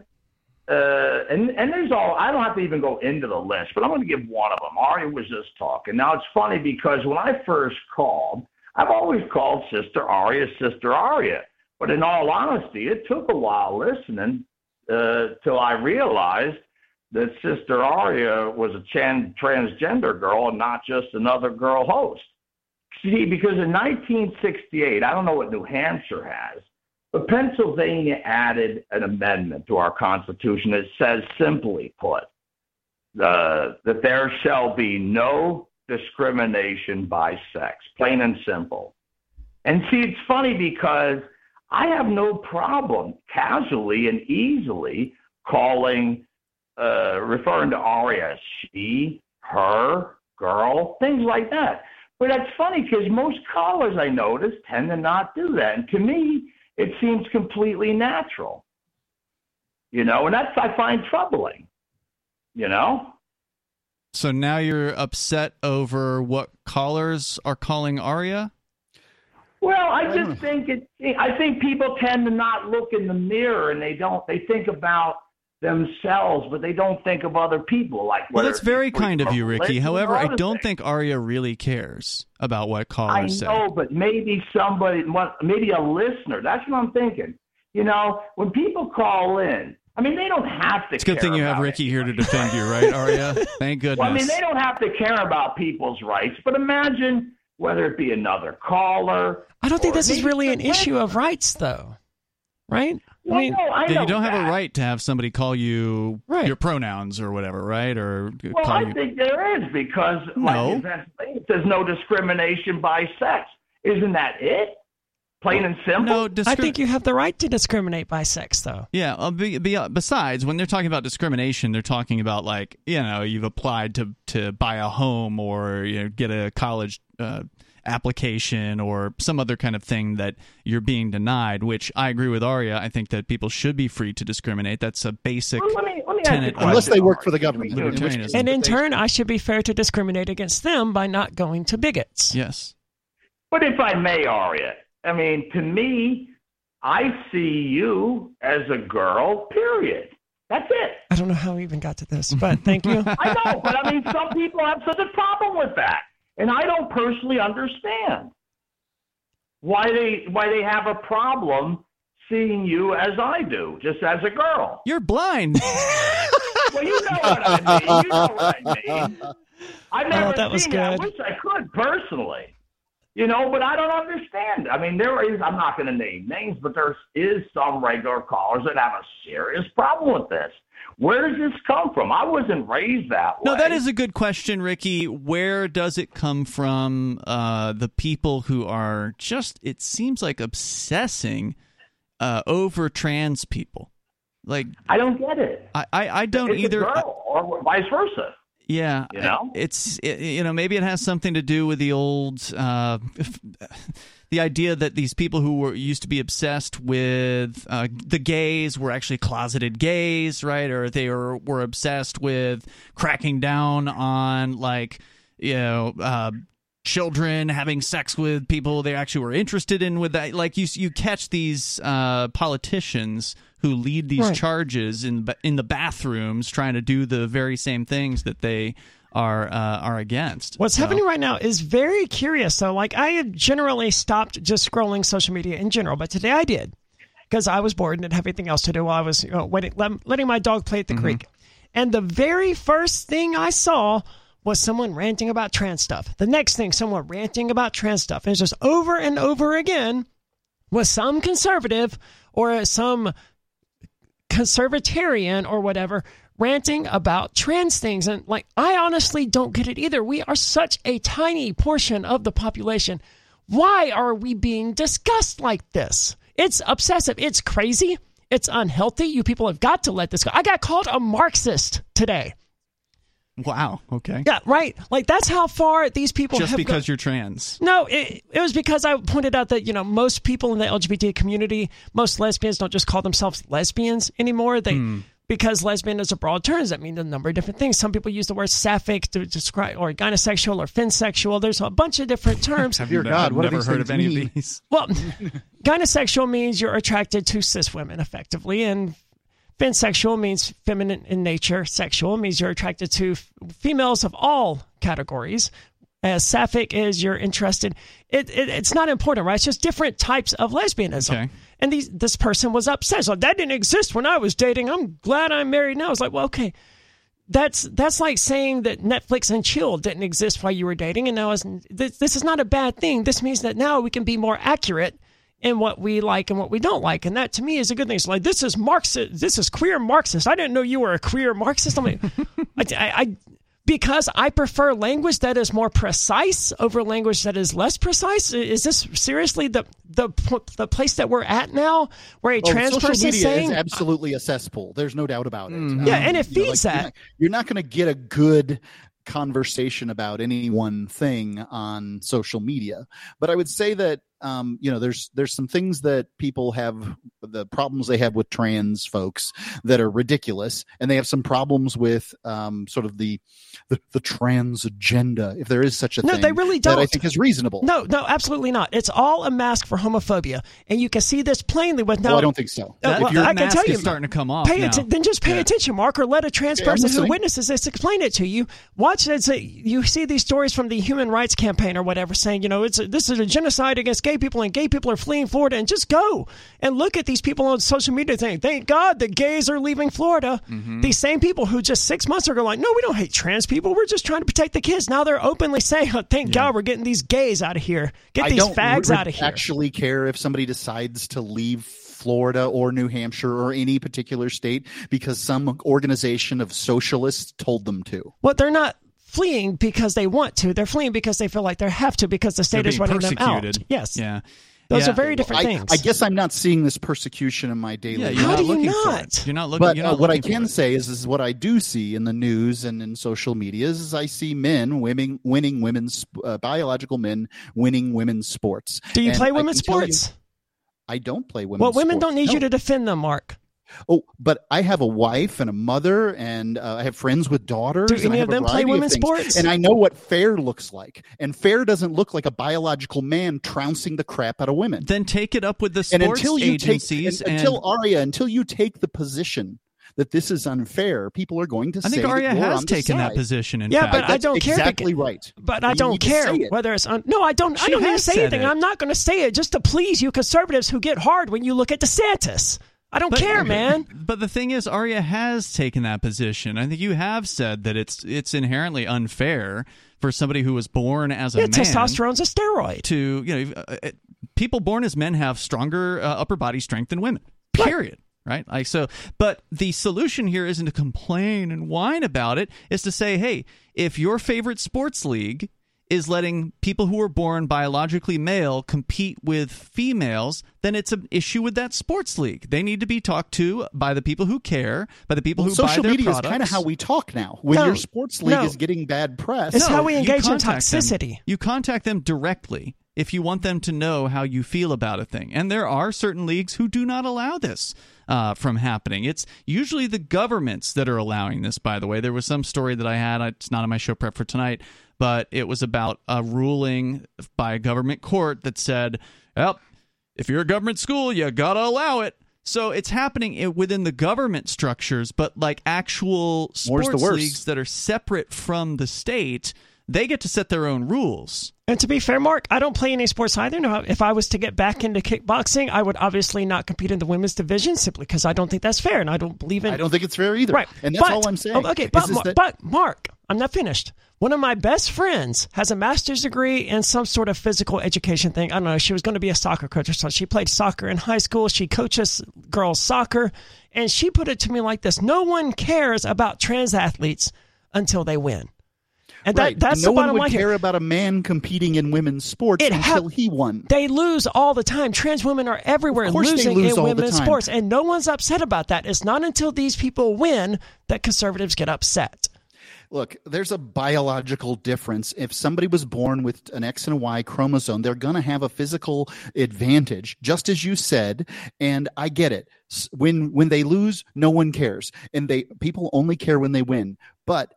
uh, and and there's all I don't have to even go into the list, but I'm going to give one of them. Aria was just talking. Now it's funny because when I first called, I've always called Sister Aria Sister Aria, but in all honesty, it took a while listening uh, till I realized that Sister Aria was a chan- transgender girl and not just another girl host. See, because in 1968, I don't know what New Hampshire has, but Pennsylvania added an amendment to our Constitution that says, simply put, uh, that there shall be no discrimination by sex, plain and simple. And see, it's funny because I have no problem casually and easily calling, uh, referring to Aria she, her, girl, things like that. But that's funny because most callers I notice tend to not do that. And to me, it seems completely natural. You know, and that's I find troubling. You know? So now you're upset over what callers are calling Aria? Well, I I just think it. I think people tend to not look in the mirror, and they don't. They think about themselves, but they don't think of other people. Like Well, that's very kind of you, Ricky. However, I don't things. think Aria really cares about what callers say. I know, but maybe somebody, maybe a listener. That's what I'm thinking. You know, when people call in, I mean, they don't have to. It's a good thing you have Ricky it. here to defend you, right, Aria? Thank goodness. Well, I mean, they don't have to care about people's rights, but imagine whether it be another caller. I don't think this is really an the issue of rights, though. Right? Well, I mean, no, I Yeah, know you don't have a right to have somebody call you Right. your pronouns or whatever, right? Or Well, call I you. think there is because, No. like in Pennsylvania, it says no discrimination by sex. Isn't that it? Plain and simple. no, I think you have the right to discriminate by sex, though. Yeah. Uh, be, be, besides, when they're talking about discrimination, they're talking about like you know you've applied to to buy a home or you know get a college uh, application or some other kind of thing that you're being denied. Which I agree with Aria. I think that people should be free to discriminate. That's a basic. Well, let me let me ask you a Tenet- question. Unless they work for the government. which Libertarianism. And in turn, I should be fair to discriminate against them by not going to bigots. Yes. But if I may, Aria, I mean, to me, I see you as a girl. Period. That's it. I don't know how we even got to this, but thank you. I know, but I mean, some people have such a problem with that, and I don't personally understand why they why they have a problem seeing you as I do, just as a girl. You're blind. Well, you know what I mean. You know what I mean. I've oh, never Oh, that was seen it. I wish I could personally. You know, but I don't understand. I mean, there is, I'm not going to name names, but there is some regular callers that have a serious problem with this. Where does this come from? I wasn't raised that way. No, that is a good question, Ricky. Where does it come from? Uh, the people who are just, it seems like obsessing uh, over trans people. Like, I don't get it. I, I, I don't it's either. or vice versa. Yeah, You know? it's it, you know maybe it has something to do with the old uh, the idea that these people who were used to be obsessed with uh, the gays were actually closeted gays, right? Or they were were obsessed with cracking down on like you know. Uh, children having sex with people they actually were interested in with that like you you catch these uh, politicians who lead these Right. charges in in the bathrooms trying to do the very same things that they are uh, are against What's So- happening right now is very curious. So, like, I have generally stopped just scrolling social media in general, but today I did because I was bored and didn't have anything else to do while I was you know, waiting, letting my dog play at the creek. And the very first thing I saw was someone ranting about trans stuff. The next thing, someone ranting about trans stuff. And it's just over and over again with some conservative or some conservatarian or whatever ranting about trans things and like I honestly don't get it either. We are such a tiny portion of the population. Why are we being discussed like this? It's obsessive. It's crazy. It's unhealthy. You people have got to let this go. I got called a Marxist today. Wow okay Yeah, right. Like that's how far these people have just have because gone. you're trans No, it, it was because I pointed out that, you know, most people in the LGBT community, most lesbians don't just call themselves lesbians anymore. They hmm. because lesbian is a broad term, does that mean a number of different things. Some people use the word sapphic to describe or gynosexual or finsexual. There's a bunch of different terms. Have you God, what do never heard of any mean? of these well, gynosexual means you're attracted to cis women effectively and Finsexual means feminine in nature. Sexual means you're attracted to f- females of all categories. As sapphic is you're interested. It, it it's not important, right? It's just different types of lesbianism. Okay. And these this person was upset. So that didn't exist when I was dating. I'm glad I'm married now. I was like, well, okay. That's that's like saying that Netflix and chill didn't exist while you were dating, and now is this, this is not a bad thing. This means that now we can be more accurate in what we like and what we don't like, and that to me is a good thing. It's like this is Marxist, this is queer Marxist. I didn't know you were a queer Marxist. I'm like, I, I, because I prefer language that is more precise over language that is less precise. Is this seriously the the the place that we're at now, where a Oh, trans person media saying, is absolutely a cesspool. There's no doubt about it. Um, Yeah, and it you know, feeds like, that. You're not, you're not going to get a good conversation about any one thing on social media. But I would say that um, you know, there's there's some things that people have the problems they have with trans folks that are ridiculous, and they have some problems with um, sort of the, the the trans agenda, if there is such a No, thing. they really That I don't. I think is reasonable. No, no, absolutely not. It's all a mask for homophobia, and you can see this plainly with now. well, I don't think so. Uh, That- well, your I can mask tell is you, starting to come off Pay now. atten- then just pay Yeah. attention, Mark, or let a trans Yeah, person who witnesses this explain it to you. Watch it. You see these stories from the Human Rights Campaign or whatever, saying you know it's a, this is a genocide against gay people, and gay people are fleeing Florida, and just go and look at these people on social media saying, "Thank God the gays are leaving Florida." Mm-hmm. These same people who just six months ago were like, "No, we don't hate trans people. We're just trying to protect the kids." Now they're openly saying, oh, "Thank God we're getting these gays out of here. Get I these fags re- out of here." actually care if somebody decides to leave Florida or New Hampshire or any particular state because some organization of socialists told them to. Well, they're not fleeing because they want to. They're fleeing because they feel like they have to because the state is being running them out. persecuted. Yes. Yeah. Those Yeah. are very different I, things. I guess I'm not seeing this persecution in my daily Yeah, life. you're How not do you looking for not? it. You're not looking. But you're uh, not what I can say is, is what I do see in the news and in social media is is I see men winning, winning women's uh, biological men winning women's sports. Do you And play women's can tell you- sports? I don't play women's. Sports. Well, women sports, don't need no. you to defend them, Mark. Oh, but I have a wife and a mother, and uh, I have friends with daughters. Do any of them play women's sports? And I know what fair looks like. And fair doesn't look like a biological man trouncing the crap out of women. Then take it up with the and sports until you agencies. take, and, and, until Aria, until you take the position that this is unfair, people are going to say I say think that Aria has on the taken that position. In Yeah, fact. but I don't care Exactly because- right. But I You don't care it. whether it's un- no. I don't. I don't need to say anything. it. I'm not going to say it just to please you conservatives who get hard when you look at DeSantis. I don't But- care, man. But the thing is, Aria has taken that position. I think you have said that it's it's inherently unfair for somebody who was born as a Yeah, man testosterone's a steroid. to you know uh, uh, people born as men have stronger uh, upper body strength than women. Period. Right? Like so but the solution here isn't to complain and whine about it, is to say, "Hey, if your favorite sports league is letting people who are born biologically male compete with females, then it's an issue with that sports league. They need to be talked to by the people who care, by the people Well, who buy social their media products. is kind of how we talk now. When No, your sports league no. is getting bad press, It's how we engage in contact them. toxicity. You contact them directly if you want them to know how you feel about a thing. And there are certain leagues who do not allow this uh, from happening. It's usually the governments that are allowing this, by the way. There was some story that I had, it's not on my show prep for tonight, but it was about a ruling by a government court that said, well, if you're a government school, you got to allow it. So it's happening within the government structures, but like actual More's the sports leagues that are separate from the state, they get to set their own rules. And to be fair, Mark, I don't play any sports either. No, if I was to get back into kickboxing, I would obviously not compete in the women's division simply because I don't think that's fair, and I don't believe in. I don't think it's fair either. Right, And that's But- all I'm saying. okay, but, Mar- that- but Mark, I'm not finished. One of my best friends has a master's degree in some sort of physical education thing. I don't know. She was going to be a soccer coach or something. She played soccer in high school. She coaches girls soccer, and she put it to me like this: No one cares about trans athletes until they win. And that, right. that's and no the one would line care here. about a man competing in women's sports It until he won. They lose all the time. Trans women are everywhere Of course they losing lose in women's sports, and no one's upset about that. It's not until these people win that conservatives get upset. Look, there's a biological difference. If somebody was born with an X and a Y chromosome, they're going to have a physical advantage, just as you said. And I get it. When when they lose, no one cares, and they people only care when they win. But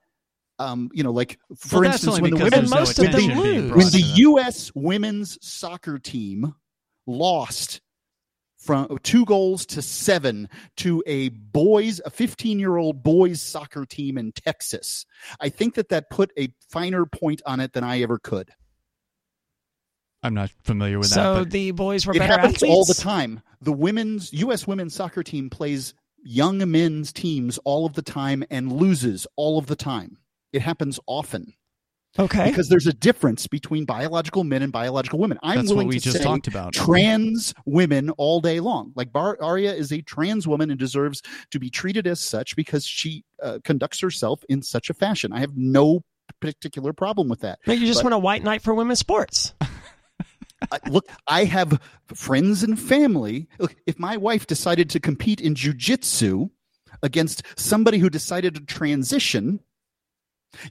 um, you know, like for Well, instance, when the women's most of them attention lose. when the. U.S. women's soccer team lost from two goals to seven to a boys, a 15 year old boys soccer team in Texas, I think that that put a finer point on it than I ever could. I'm not familiar with So that. so the boys were It better happens athletes. all the time. The women's U.S. women's soccer team plays young men's teams all of the time and loses all of the time. It happens often. Okay. because there's a difference between biological men and biological women. I'm that's willing what we to just say talked about. trans women all day long. Like Bar- Aria is a trans woman and deserves to be treated as such because she uh, conducts herself in such a fashion. I have no particular problem with that. No, you just But- want a white knight for women's sports. I, look, I have friends and family. Look, if my wife decided to compete in jujitsu against somebody who decided to transition,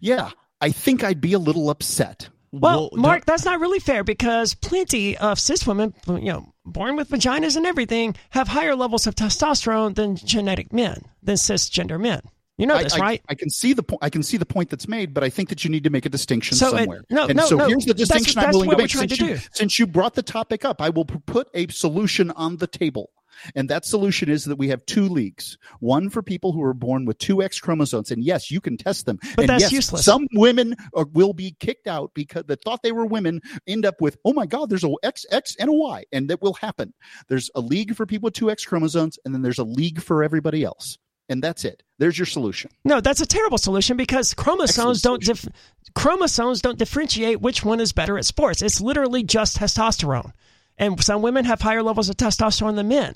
yeah, I think I'd be a little upset. Well, Well, Mark, that's not really fair because plenty of cis women, you know, born with vaginas and everything, have higher levels of testosterone than genetic men, than cisgender men. You know I, this, I- right? I can see the point. I can see the point that's made, but I think that you need to make a distinction So it- somewhere. no, and no, so no. here's the That's- distinction I'm that's willing to make. Since to you, since you brought the topic up, I will put a solution on the table. And that solution is that we have two leagues. One for people who are born with two X chromosomes, and yes, you can test them. But and that's yes, useless. Some women are, will be kicked out because that thought they were women end up with, oh my God, there's a X, X, and a Y, and that will happen. There's a league for people with two X chromosomes, and then there's a league for everybody else, and that's it. There's your solution. No, that's a terrible solution because chromosomes Excellent don't dif- chromosomes don't differentiate which one is better at sports. It's literally just testosterone, and some women have higher levels of testosterone than men.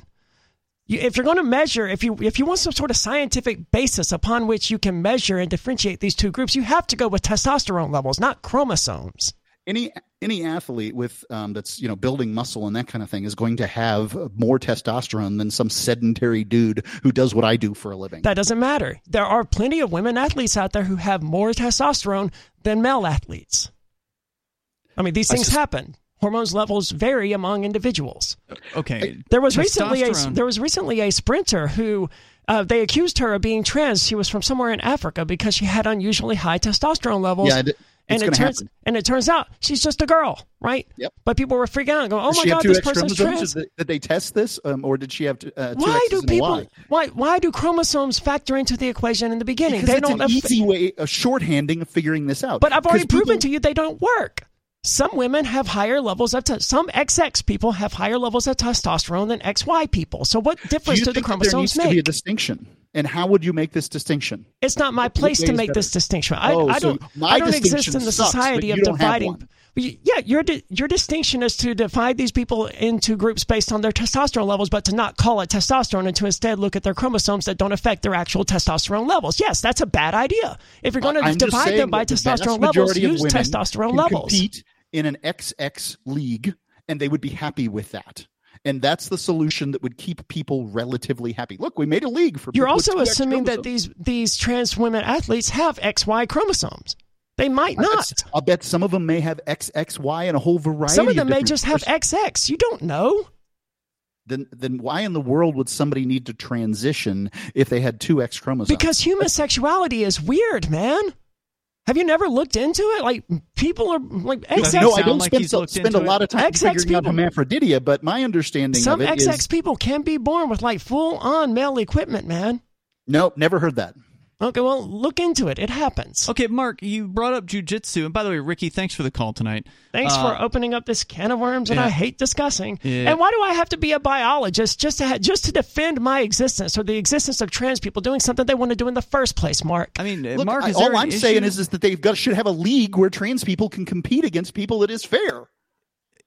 You, if you're going to measure, if you if you want some sort of scientific basis upon which you can measure and differentiate these two groups, you have to go with testosterone levels, not chromosomes. any any athlete with um, that's you know building muscle and that kind of thing is going to have more testosterone than some sedentary dude who does what I do for a living. That doesn't matter. There are plenty of women athletes out there who have more testosterone than male athletes. I mean, these I things sus- happen. Hormones levels vary among individuals. Okay. There was recently a there was recently a sprinter who uh, they accused her of being trans. She was from somewhere in Africa because she had unusually high testosterone levels. yeah, it, it's and it turns happen. and it turns out she's just a girl, right? Yep. But people were freaking out going, "Oh my god, this X person's chromosomes? trans." Did, did they test this, um, or did she have t- uh, two Why X's do people Y? why why do chromosomes factor into the equation in the beginning? Because they it's don't an aff- easy way, a shorthanding of figuring this out. But I've already 'Cause people- proven to you they don't work. Some women have higher levels of te- some XX people have higher levels of testosterone than XY people. So what Do difference you do, the that there needs chromosomes to be a distinction? And how would you make this distinction? It's not my place to make better? this distinction. I, Oh, I don't. my I don't exist in the sucks, society of you don't have dividing. one. Well, y- Yeah, your your distinction is to divide these people into groups based on their testosterone levels, but to not call it testosterone and to instead look at their chromosomes that don't affect their actual testosterone levels. Yes, that's a bad idea. If you're going to divide them by that the vast testosterone levels, use testosterone levels. Compete in an XX league, and they would be happy with that. And that's the solution that would keep people relatively happy. Look, we made a league for. You're also assuming that these these trans women athletes have XY chromosomes. They might not. I'll bet some of them may have XXY and a whole variety. Some of them may just have XX. You don't know. Then, then why in the world would somebody need to transition if they had two X chromosomes? Because human sexuality is weird, man. Have you never looked into it? Like people are like XX. no, I don't like spend, he's so, spend a it? lot of time XX figuring out people- hermaphroditia, but my understanding Some of it XX is people can be born with like full on male equipment, man. nope, never heard that. Okay, well, look into it. It happens. Okay, Mark, you brought up jujitsu, and by the way, Ricky, thanks for the call tonight. Thanks Uh, for opening up this can of worms that yeah. I hate discussing. Yeah. And why do I have to be a biologist just to ha- just to defend my existence or the existence of trans people doing something they want to do in the first place, Mark? I mean, uh, Look, Mark, I- is there all I'm saying is, is that they've got should have a league where trans people can compete against people that is fair.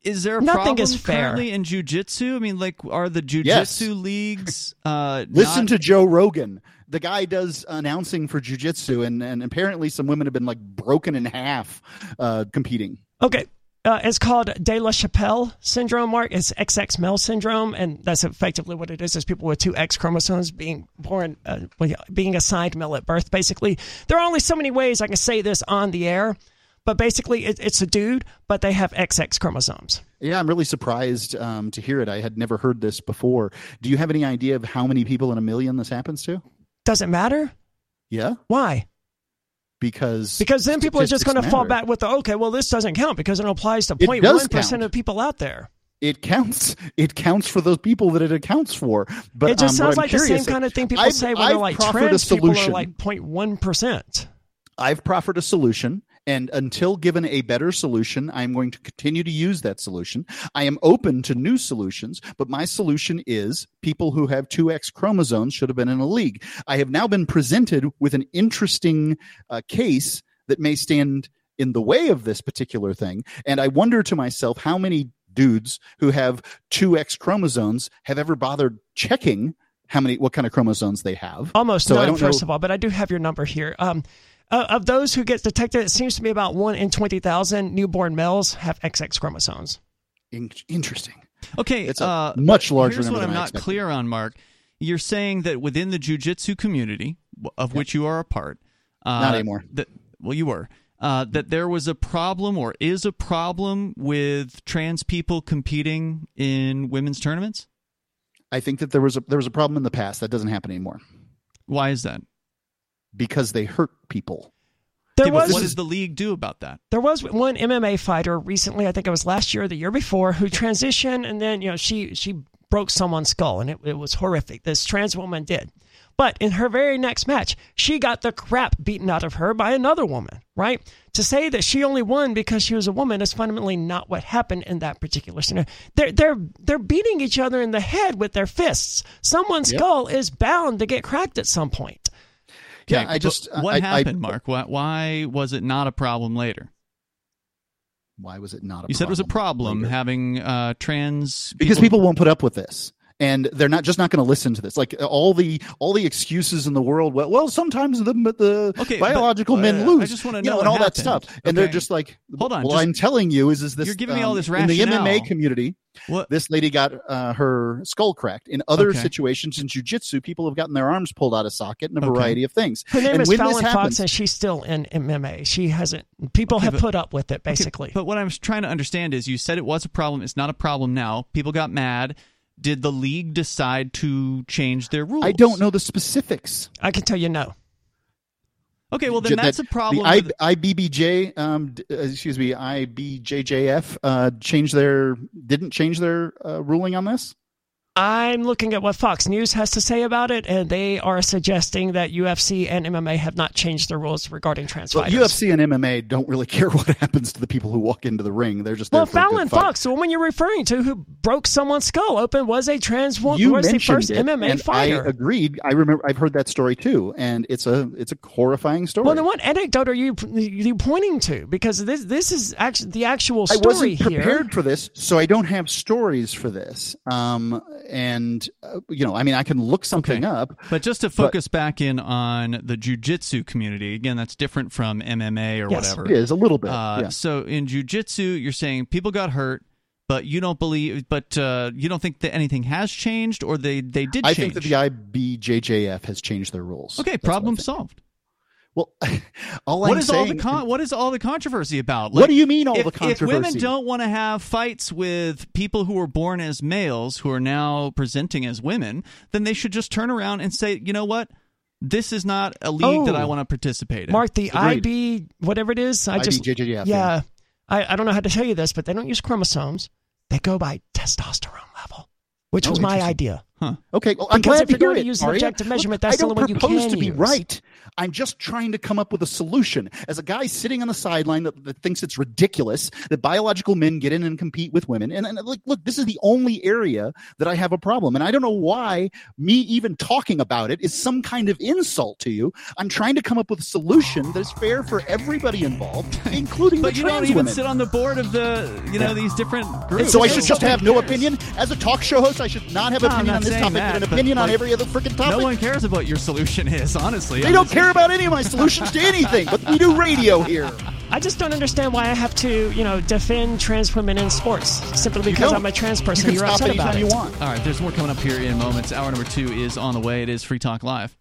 Is there a Nothing problem is fair. currently in jujitsu? I mean, like, are the jujitsu Yes. leagues? Uh, Listen not- to Joe Rogan. The guy does announcing for jujitsu, and and apparently some women have been like broken in half uh, competing. Okay. Uh, it's called De La Chapelle syndrome, Mark. It's XX male syndrome, and that's effectively what it is. Is people with two X chromosomes being born, uh, being assigned male at birth. Basically, there are only so many ways I can say this on the air, but basically, it, it's a dude, but they have XX chromosomes. Yeah, I'm really surprised um, to hear it. I had never heard this before. Do you have any idea of how many people in a million this happens to? Does it matter? Yeah, Why? because Because then people are just going to fall back with the okay. Well, this doesn't count because it applies to It 0.1 does percent of people out there. It counts. It counts for those people that it accounts for. But it just um, sounds I'm like the same kind of thing people I've- say when I've they're like trans people are like 0.1 percent. I've proffered a solution, and until given a better solution, I'm going to continue to use that solution. I am open to new solutions, but my solution is people who have two X chromosomes should have been in a league. I have now been presented with an interesting uh, case that may stand in the way of this particular thing, and I wonder to myself how many dudes who have two X chromosomes have ever bothered checking how many what kind of chromosomes they have. Almost So I none, don't first know- of all, but I do have your number here. Um, uh, of those who get detected, it seems to be about one in 20,000 newborn males have XX chromosomes. In- interesting. Okay, It's a uh, much larger Here's number what I'm I not clear on, Mark. You're saying that within the jujitsu community, w- of which you are a part, uh, Not anymore. That, well, you were. uh, that there was a problem or is a problem with trans people competing in women's tournaments? I think that there was a there was a problem in the past that doesn't happen anymore Why is that? Because they hurt people. There was what does the league do about that? there was one MMA fighter recently, I think it was last year or the year before, who transitioned and then you know she she broke someone's skull and it, it was horrific. This trans woman did. But in her very next match, she got the crap beaten out of her by another woman, right? To say that she only won because she was a woman is fundamentally not what happened in that particular scenario. They're they're they're beating each other in the head with their fists. Someone's Yep. skull is bound to get cracked at some point. Yeah, Okay, I just what I- I- happened, Mark? Why, why was it not a problem later? Why was it not a problem? You said it was a problem later? having uh, trans because people won't put up with this and they're not just not going to listen to this like all the all the excuses in the world well, well sometimes the the Okay, but, biological uh, men I lose just wanna know know, and all that happened. stuff and they're just like Hold on, well just- i'm telling you is is this You're giving me all um, this in the mma community What? this lady got uh, her skull cracked in other Okay. situations in jiu-jitsu people have gotten their arms pulled out of socket and a Okay. variety of things Her name and is when this Fallon Fox, and she's still in MMA. She hasn't. People Okay, have but- put up with it, Okay, basically. but what I'm trying to understand is you said it was a problem. It's not a problem now. People got mad. Did the league decide to change their rules? i don't know the specifics I can tell you no. Okay, well then That- that's a problem. The with- I, IBBJ, um, d- uh, excuse me, IBJJF, uh, changed their didn't change their uh, ruling on this. I'm looking at what Fox News has to say about it, and they are suggesting that UFC and MMA have not changed their rules regarding trans Well, fighters. UFC and MMA don't really care what happens to the people who walk into the ring. They're just well, there for a good Fallon. Fox, the woman you're referring to, who broke someone's skull open, was a trans woman. You was the mentioned first it, MMA and fighter. I agreed. I remember. I've heard that story too, and it's a it's a horrifying story. well, then what anecdote are you you pointing to? Because this this is actually the actual story. I wasn't here. prepared for this, so I don't have stories for this. Um, and uh, you know, I mean, I can look something Okay. up. but just to focus back in on the jujitsu community, again, that's different from MMA or Yes. whatever. It is a little bit. Uh, yeah. So in jujitsu, you're saying people got hurt, but you don't believe, but uh, you don't think that anything has changed, or they they did I change. think that the IBJJF has changed their rules. okay, That's problem solved. Well, all What I'm is all the saying- con- what is all the controversy about? What do you mean all if, the controversy? If women don't want to have fights with people who were born as males who are now presenting as women, then they should just turn around and say, you know what, this is not a league that I Oh. want to participate in. Mark, the Agreed. IB, whatever it is, I just IBJJF, yeah, I, I don't know how to tell you this, but they don't use chromosomes. They go by testosterone level, which Oh, was my interesting. Idea. Okay, well, I'm Because glad if to you're hear going to it, use an objective measurement, Look, that's the only one you can to be use. right. I'm just trying to come up with a solution. As a guy sitting on the sideline that, that thinks it's ridiculous that biological men get in and compete with women, and, and like, look, this is the only area that I have a problem, and I don't know why me even talking about it is some kind of insult to you. I'm trying to come up with a solution that is fair for everybody involved, including but the you trans don't even women. sit on the board of the, you know, these different groups. so I should just have no opinion as a talk show host. I should not have No, opinion not on this topic, that, but an but, opinion on like, every other freaking topic. No one cares about what your solution is, honestly. They I'm don't care about any of my solutions to anything, but we do radio here. I just don't understand why I have to, you know, defend trans women in sports simply because. I'm a trans You person. can You're stop upset anytime about you it. want. All right, there's more coming up here in moments. Hour number two is on the way. It is Free Talk Live.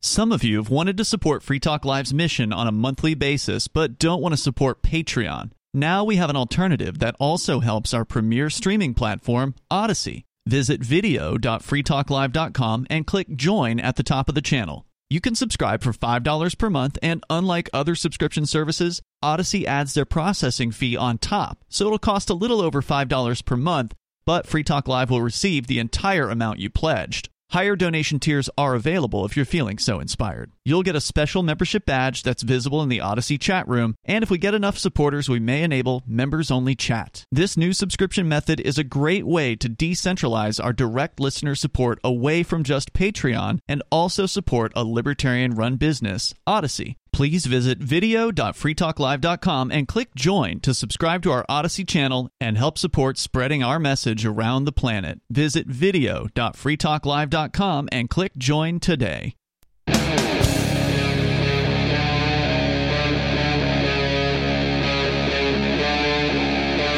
Some of you have wanted to support Free Talk Live's mission on a monthly basis, but don't want to support Patreon. Now we have an alternative that also helps our premier streaming platform, Odysee. Visit video.freetalklive.com and click join at the top of the channel. You can subscribe for $5 per month, and unlike other subscription services, Odysee adds their processing fee on top, so it'll cost a little over $5 per month, but Free Talk Live will receive the entire amount you pledged. Higher donation tiers are available if you're feeling so inspired. You'll get a special membership badge that's visible in the Odysee chat room, and if we get enough supporters, we may enable members only chat. This new subscription method is a great way to decentralize our direct listener support away from just Patreon and also support a libertarian run business, Odysee. Please visit video.freetalklive.com and click join to subscribe to our Odysee channel and help support spreading our message around the planet. Visit video.freetalklive.com and click join today.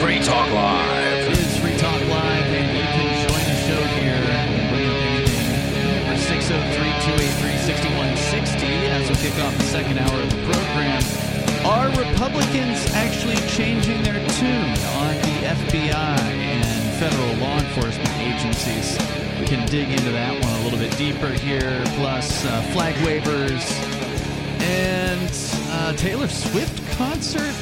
Free Talk Live. Kick off the second hour of the program. Are Republicans actually changing their tune on the FBI and federal law enforcement agencies? We can dig into that one a little bit deeper here, plus uh, flag wavers and uh, Taylor Swift concert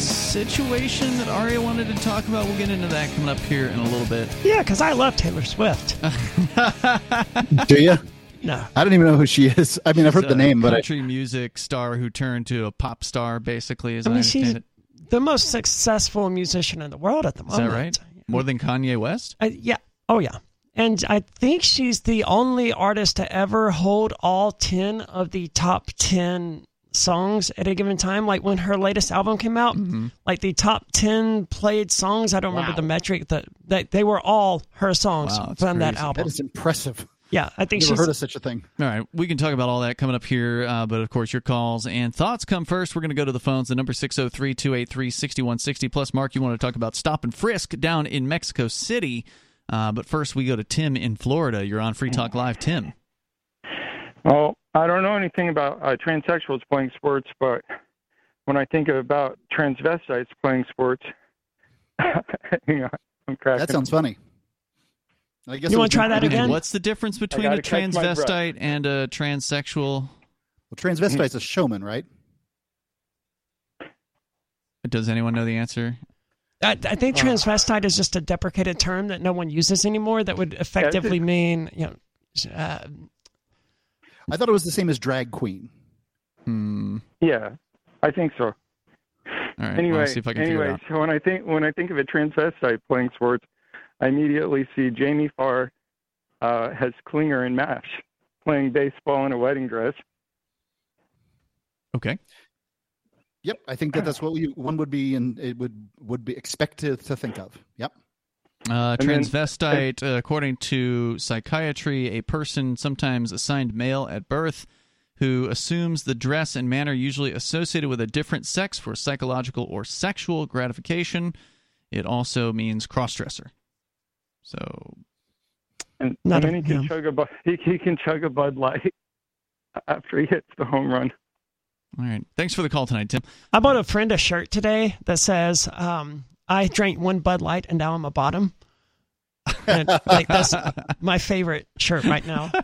situation that Aria wanted to talk about. We'll get into that coming up here in a little bit. Yeah, because I love Taylor Swift. Do you? No. I don't even know who she is. I mean, I've heard the a name, but I, country music star who turned to a pop star, basically, as I, I mean, understand she's it. the most successful musician in the world at the moment. Is that right? More than Kanye West? I, yeah. Oh, yeah. And I think she's the only artist to ever hold all 10 of the top 10 songs at a given time. Like when her latest album came out, Mm-hmm. like the top 10 played songs, I don't remember the metric, that, that they were all her songs Wow, that's from that album. that is impressive. Yeah, I think Never she's. heard of such a thing. All right, we can talk about all that coming up here, uh, but of course, your calls and thoughts come first. We're going to go to the phones. The number 603 283 6160. Plus, Mark, you want to talk about stop and frisk down in Mexico City. Uh, but first, we go to Tim in Florida. You're on Free Talk Live. Tim. Well, I don't know anything about uh, transsexuals playing sports, but when I think about transvestites playing sports, hang on, I'm cracking. That sounds funny. I guess You wanna try that meant- again? What's the difference between a catch my breath. transvestite and a transsexual? Well, transvestite's a showman, right? Does anyone know the answer? I, I think transvestite is just a deprecated term that no one uses anymore that would effectively mean, you know, uh, I thought it was the same as drag queen. Hmm. Yeah, I think so. All right. anyway, I'll see if I can figure it anyway, out. so when I think when I think of a transvestite playing sports, I immediately see Jamie Farr uh, as Klinger in MASH playing baseball in a wedding dress. Okay. Yep, I think that that's what we, one would be and it would would be expected to think of. Yep. Uh, And then- transvestite, uh, according to psychiatry, a person sometimes assigned male at birth who assumes the dress and manner usually associated with a different sex for psychological or sexual gratification. It also means crossdresser. So, And, Not and then he can yeah. chug a Bu- he, he can chug a Bud Light after he hits the home run. all right. Thanks for the call tonight, Tim. I bought a friend a shirt today that says, um, "I drank one Bud Light and now I'm a bottom." And, like that's my favorite shirt right now.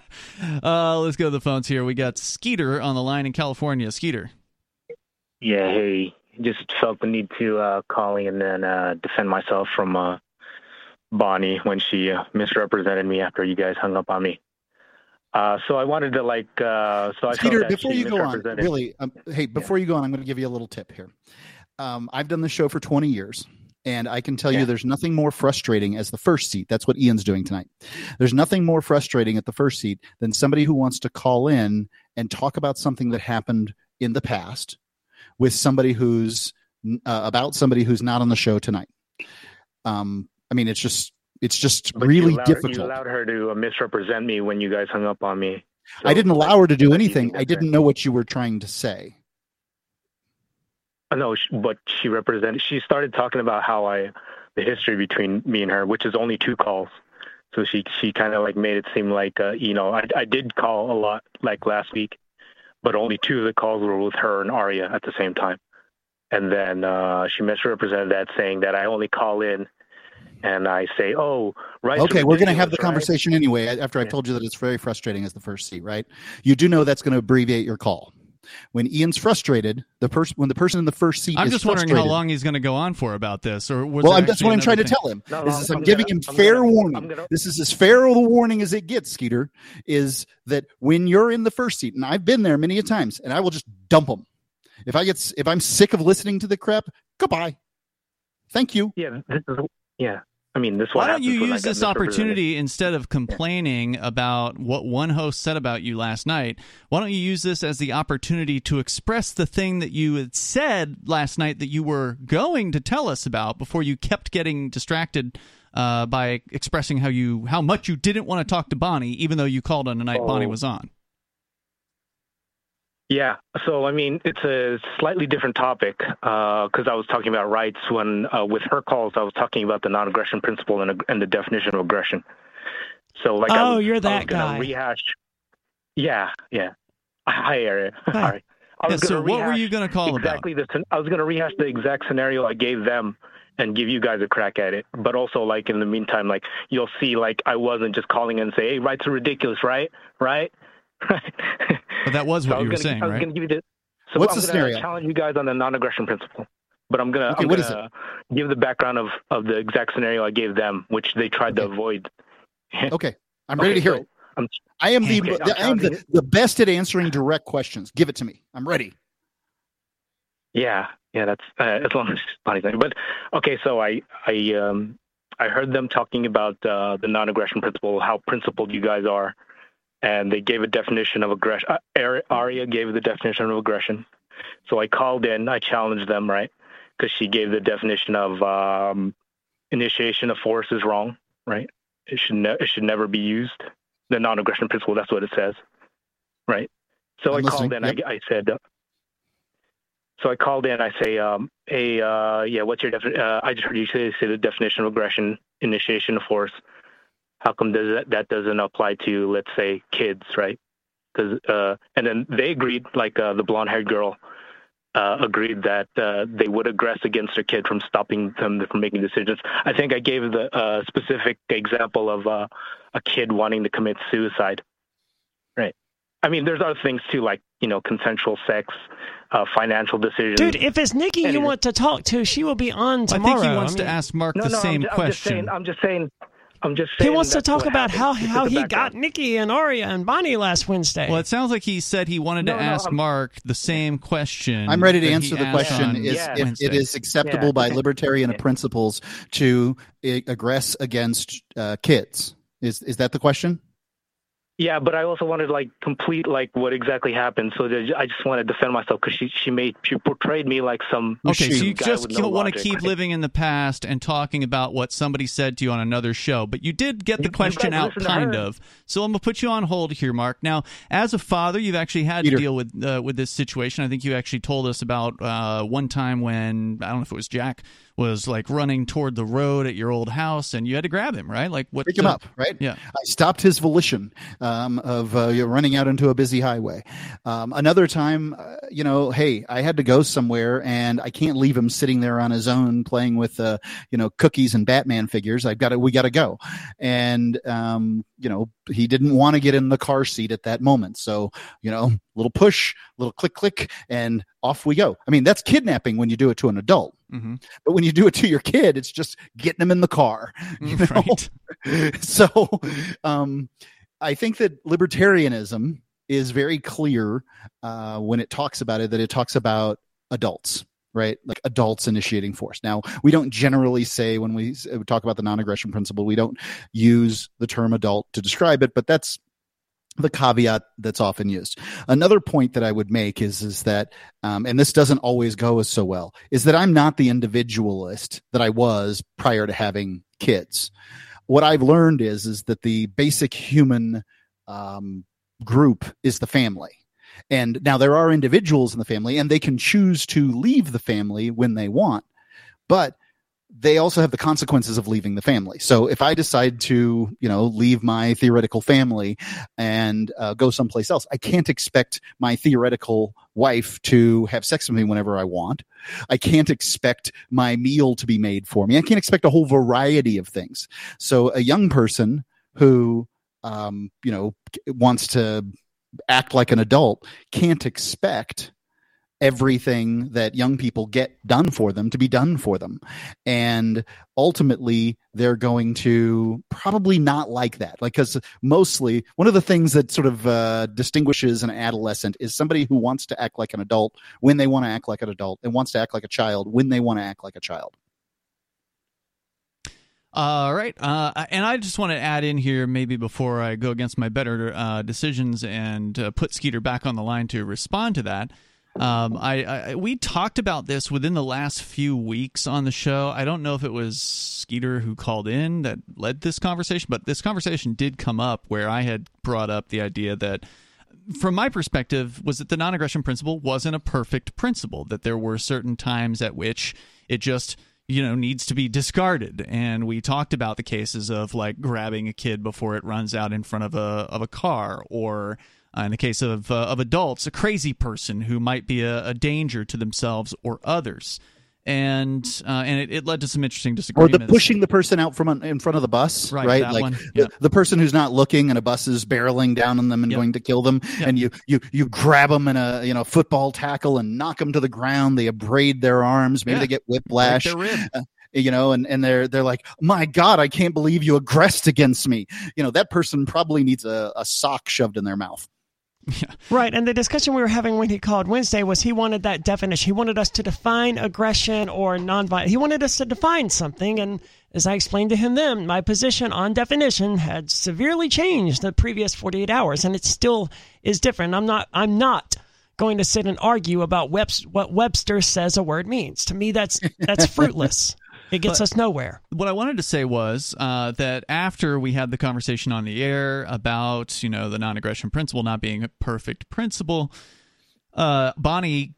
Uh, let's go to the phones here. We got Skeeter on the line in California. Skeeter. Yeah, hey, just felt the need to uh, calling and then uh, defend myself from uh, Bonnie when she misrepresented me after you guys hung up on me. Uh, so I wanted to like, uh, so I Peter, before you go on, really, um, hey, before you go on, I'm going to give you a little tip here. Um, I've done the show for 20 years, and I can tell Yeah. you there's nothing more frustrating as the first seat. That's what Ian's doing tonight. There's nothing more frustrating at the first seat than somebody who wants to call in and talk about something that happened in the past with somebody who's uh, about somebody who's not on the show tonight. Um, I mean, it's just it's just But really you allowed, difficult. You allowed her to misrepresent me when you guys hung up on me. I didn't allow her to do anything. I didn't know what you were trying to say. Uh, No, but she represented. She started talking about how I, the history between me and her, which is only two calls. So she she kind of like made it seem like uh, you know I I did call a lot like last week, but only two of the calls were with her and Aria at the same time. And then uh, she misrepresented that, saying that I only call in, and I say, "Oh, right." Okay, we're going to have the right? conversation anyway. After I've Yeah. told you that it's very frustrating as the first seat, right? You do know that's going to abbreviate your call. When Ian's frustrated, the person when the person in the first seat I'm is just wondering how long he's going to go on for about this. Or was Well, I'm, that's what I'm trying to tell him. No, This no, is I'm, I'm giving gonna- him I'm fair gonna- warning. Gonna- This is as fair of a warning as it gets, Skeeter. Is that when you're in the first seat, and I've been there many a times, and I will just dump them. If I get if I'm sick of listening to the crap, goodbye. Thank you. Yeah, this is yeah. I mean, this. Why don't you happens when I use this opportunity instead of complaining about what one host said about you last night? Why don't you use this as the opportunity to express the thing that you had said last night that you were going to tell us about before you kept getting distracted uh, by expressing how you how much you didn't want to talk to Bonnie, even though you called on the night Bonnie Oh. was on. Yeah. So, I mean, it's a slightly different topic because I was talking about rights when, uh, with her calls, I was talking about the non-aggression principle and, and the definition of aggression. So, like, I Oh, was, you're that guy. Rehash. Yeah, yeah. Hi, Aaron. Hi. Sorry. I was Yeah, so going to what were you gonna call about? exactly the I was going to rehash the exact scenario I gave them and give you guys a crack at it. But also, like in the meantime, like you'll see, like I wasn't just calling and say, "Hey, rights are ridiculous," right? Right? But that was what I you were gonna, saying, I was right? going to give you the. So What's I'm the gonna scenario? Challenge you guys on the non-aggression principle. But I'm gonna, Okay, I'm gonna give the background of, of the exact scenario I gave them, which they tried to avoid. Okay, I'm ready Okay, to hear so it. I'm- I am the Okay, I'm I am the, the best at answering direct questions. Give it to me. I'm ready. Yeah, yeah, that's uh, as long as funny thing. But okay, so I I um I heard them talking about uh, the non-aggression principle, how principled you guys are, and they gave a definition of aggression. Uh, Aria gave the definition of aggression. So I called in, I challenged them, right? Because she gave the definition of um, initiation of force is wrong, right? It should ne- it should never be used. The non-aggression principle, that's what it says, right? So I'm I called listening. in, Yep. I, I said, uh, so I called in. I say, um, "Hey, uh, yeah, what's your definition? Uh, I just heard you say, say the definition of aggression, initiation of force. How come does that, that doesn't apply to, let's say, kids, right? Because uh, and then they agreed, like uh, the blonde-haired girl uh, agreed that uh, they would aggress against their kid from stopping them from making decisions. I think I gave the uh, specific example of uh, a kid wanting to commit suicide. Right. I mean, there's other things too, like you know, consensual sex, uh, financial decisions. Dude, if it's Nikki you want to talk to, she will be on tomorrow I tomorrow. think he wants I to ask Mark no, the no, same I'm, ju- I'm just saying. I'm just saying. I'm just He wants to talk about how, how he background. got Nikki and Aria and Bonnie last Wednesday. Well, it sounds like he said he wanted No, to no, ask I'm- Mark the same question. I'm ready to answer the question: on Is Yeah. if Wednesday. it is acceptable Yeah. by libertarian principles to uh, aggress against uh, kids? Is is that the question? Yeah, but I also wanted like complete like what exactly happened. So that I just want to defend myself because she she made she portrayed me like some Okay, so you just with no want to keep right? living in the past and talking about what somebody said to you on another show, but you did get the You- you question out, kind of. So I'm gonna put you on hold here, Mark. Now, as a father, you've actually had Peter. to deal with uh, with this situation. I think you actually told us about uh, one time when I don't know if it was Jack was like running toward the road at your old house, and you had to grab him, right? Like what? Pick him up, right? Yeah. I stopped his volition um, of uh, running out into a busy highway. Um, another time, uh, you know, hey, I had to go somewhere, and I can't leave him sitting there on his own playing with, uh, you know, cookies and Batman figures. I've got to, we got to go, and um, you know, he didn't want to get in the car seat at that moment, so you know, little push, little click, click, and off we go. I mean, that's kidnapping when you do it to an adult. Hmm But when you do it to your kid, it's just getting them in the car. you know? Right. so um, I think that libertarianism is very clear uh, when it talks about it that it talks about adults right like adults initiating force now we don't generally say when we talk about the non-aggression principle we don't use the term adult to describe it but that's the caveat that's often used. Another point that I would make is is that, um, and this doesn't always go as so well, is that I'm not the individualist that I was prior to having kids. What I've learned is is that the basic human um, group is the family. And now there are individuals in the family, and they can choose to leave the family when they want, but they also have the consequences of leaving the family. So if I decide to, you know, leave my theoretical family and uh, go someplace else, I can't expect my theoretical wife to have sex with me whenever I want. I can't expect my meal to be made for me. I can't expect a whole variety of things. So a young person who, um, you know, wants to act like an adult can't expect everything that young people get done for them to be done for them. And ultimately, they're going to probably not like that. Like, because mostly one of the things that sort of uh, distinguishes an adolescent is somebody who wants to act like an adult when they want to act like an adult and wants to act like a child when they want to act like a child. All right. Uh, and I just want to add in here, maybe before I go against my better uh, decisions and uh, put Skeeter back on the line to respond to that. Um, I, I we talked about this within the last few weeks on the show. I don't know if it was Skeeter who called in that led this conversation, but this conversation did come up where I had brought up the idea that from my perspective was that the non-aggression principle wasn't a perfect principle that there were certain times at which it just you know needs to be discarded and we talked about the cases of like grabbing a kid before it runs out in front of a of a car or Uh, in the case of uh, of adults, a crazy person who might be a, a danger to themselves or others and uh, and it, it, led to some interesting disagreements. Or the pushing the person out from un- in front of the bus, Right, right? that Like one, the, yeah. the person who's not looking and a bus is barreling down on them and Yep. going to kill them, Yep. and you you you grab them in a you know football tackle and knock them to the ground. They abrade their arms, maybe Yeah. they get whiplash. their you know, and, and they're they're like, my God, I can't believe you aggressed against me. You know, that person probably needs a, a sock shoved in their mouth. Right, and the discussion we were having when he called Wednesday was he wanted that definition. He wanted us to define aggression or nonviolent. He wanted us to define something, and as I explained to him then, my position on definition had severely changed the previous 48 hours, and it still is different. I'm not. I'm not going to sit and argue about Webs- what Webster says a word means. To me, that's that's fruitless. It gets us nowhere. what I wanted to say was uh, that after we had the conversation on the air about you know the non-aggression principle not being a perfect principle, uh, Bonnie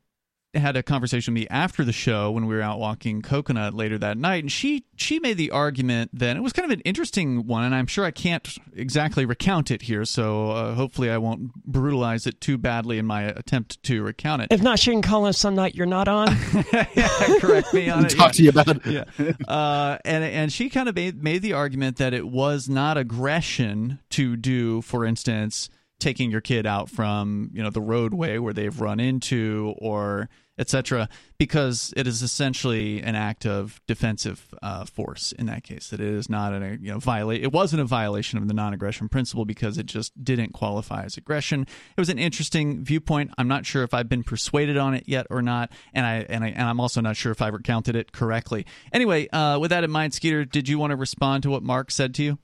had a conversation with me after the show when we were out walking Coconut later that night, and she she made the argument that it was kind of an interesting one, and I'm sure I can't exactly recount it here, so uh, hopefully I won't brutalize it too badly in my attempt to recount it. If not, she can call us some night you're not on. Correct me on it. Talk to you about it. yeah. Uh, and and she kind of made, made the argument that it was not aggression to do, for instance, taking your kid out from you know the roadway where they've run into or etc. Because it is essentially an act of defensive uh, force in that case. That it is not a you know violate. It wasn't a violation of the non-aggression principle because it just didn't qualify as aggression. It was an interesting viewpoint. I'm not sure if I've been persuaded on it yet or not, and I and I and I'm also not sure if I recounted it correctly. Anyway, uh, with that in mind, Skeeter, did you want to respond to what Mark said to you?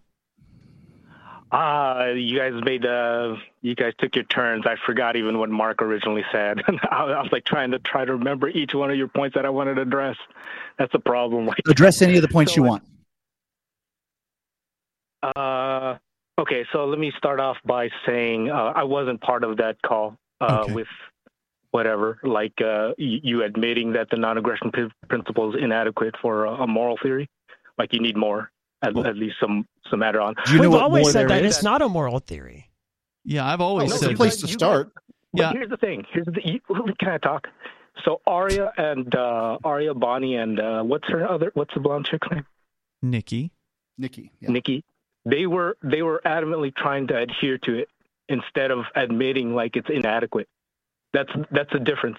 Ah, you guys made uh, you guys took your turns. I forgot even what Mark originally said. I was like trying to try to remember each one of your points that I wanted to address. That's the problem. Address any of the points So you want. Uh, okay, so let me start off by saying uh, I wasn't part of that call uh, Okay. with whatever, like uh, you, admitting that the non-aggression principle is inadequate for a, a moral theory. Like you need more, at, at least some some add on. You We've always said there that is? it's not a moral theory. Yeah, I've Oh, always that's said a place to start. But Yeah. here's the thing. Here's the you, can I talk? So Aria and uh, Aria Bonnie and uh, what's her other what's the blonde chick's name? Nikki. Nikki. Yeah. Nikki. They were they were adamantly trying to adhere to it instead of admitting like it's inadequate. That's that's the difference.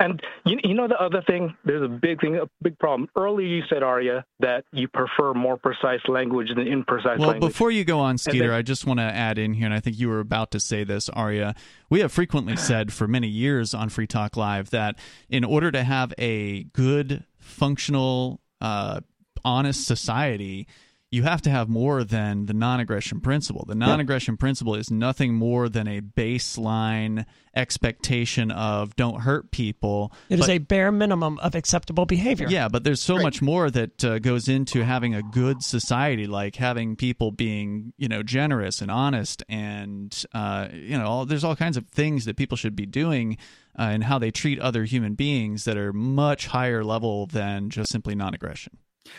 And you, you know the other thing, there's a big thing, a big problem. Earlier you said Aria that you prefer more precise language than imprecise Well, language. before you go on, Skeeter, then- I just want to add in here, and I think you were about to say this, Aria. We have frequently said for many years on Free Talk Live that in order to have a good, functional, uh, honest society, you have to have more than the non aggression principle. The non aggression principle is nothing more than a baseline expectation of don't hurt people. It is but- a bare minimum of acceptable behavior. yeah, but there's so Right. much more that uh, goes into having a good society, like having people being, you know, generous and honest, and uh, you know, all, there's all kinds of things that people should be doing, uh, and how they treat other human beings that are much higher level than just simply non-aggression.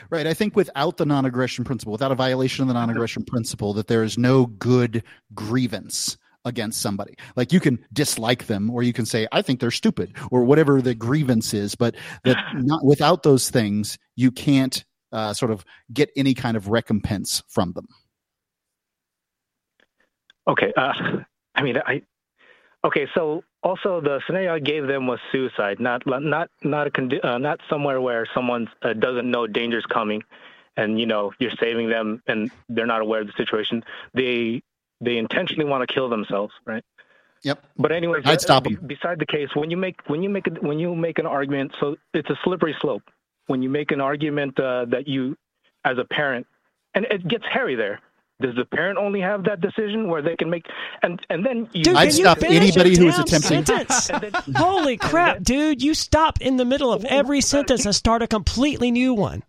Right. I think without the non aggression principle, without a violation of the non aggression principle, that there is no good grievance against somebody. Like you can dislike them or you can say, I think they're stupid or whatever the grievance is. But that not without those things, you can't uh, sort of get any kind of recompense from them. Okay. Uh, I mean, I. Okay, so also the scenario I gave them was suicide, not not not a condi- uh, not somewhere where someone uh, doesn't know danger's coming, and you know you're saving them and they're not aware of the situation. They they intentionally want to kill themselves, right? Yep. But anyways, I'd stop be- 'em. Beside the case, when you make when you make a, when you make an argument, so it's a slippery slope. When you make an argument uh, that you, as a parent, and it gets hairy there. Does the parent only have that decision where they can make and and then you? Dude, I'd you stop anybody who is damn attempting- sentence? then- Holy crap, dude! You stop in the middle of every sentence and start a completely new one.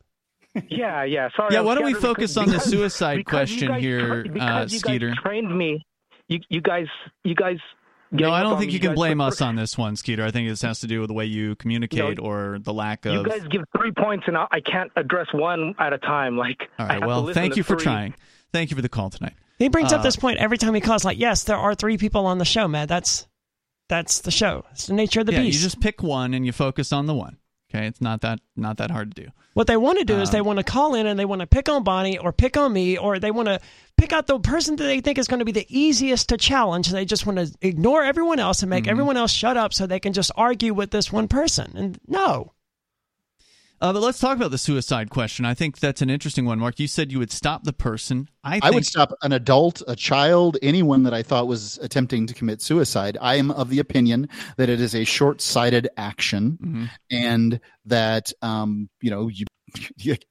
Yeah, yeah. Sorry. Yeah, why don't we scattered focus on the suicide because you question guys here, tra- uh, you guys Skeeter? trained me. You, you guys, you guys. No, I don't think me. you can guys blame us on this one, Skeeter. I think this has to do with the way you communicate or the lack of. You guys give three points, and I, I can't address one at a time. Like, All I have Well, listen thank to you for three. trying. Thank you for the call tonight. He brings Uh, up this point every time he calls. Like, yes, there are three people on the show, man. That's that's the show. It's the nature of the yeah, beast. you just pick one and you focus on the one. Okay, it's not that not that hard to do. What they want to do is Um, they want to call in and they want to pick on Bonnie or pick on me or they want to pick out the person that they think is going to be the easiest to challenge. They just want to ignore everyone else and make Mm-hmm. everyone else shut up so they can just argue with this one person. And no, Uh, but let's talk about the suicide question. I think that's an interesting one, Mark. You said you would stop the person. I, think, I would stop an adult, a child, anyone that I thought was attempting to commit suicide. I am of the opinion that it is a short-sighted action, Mhm. and that um, you know, you,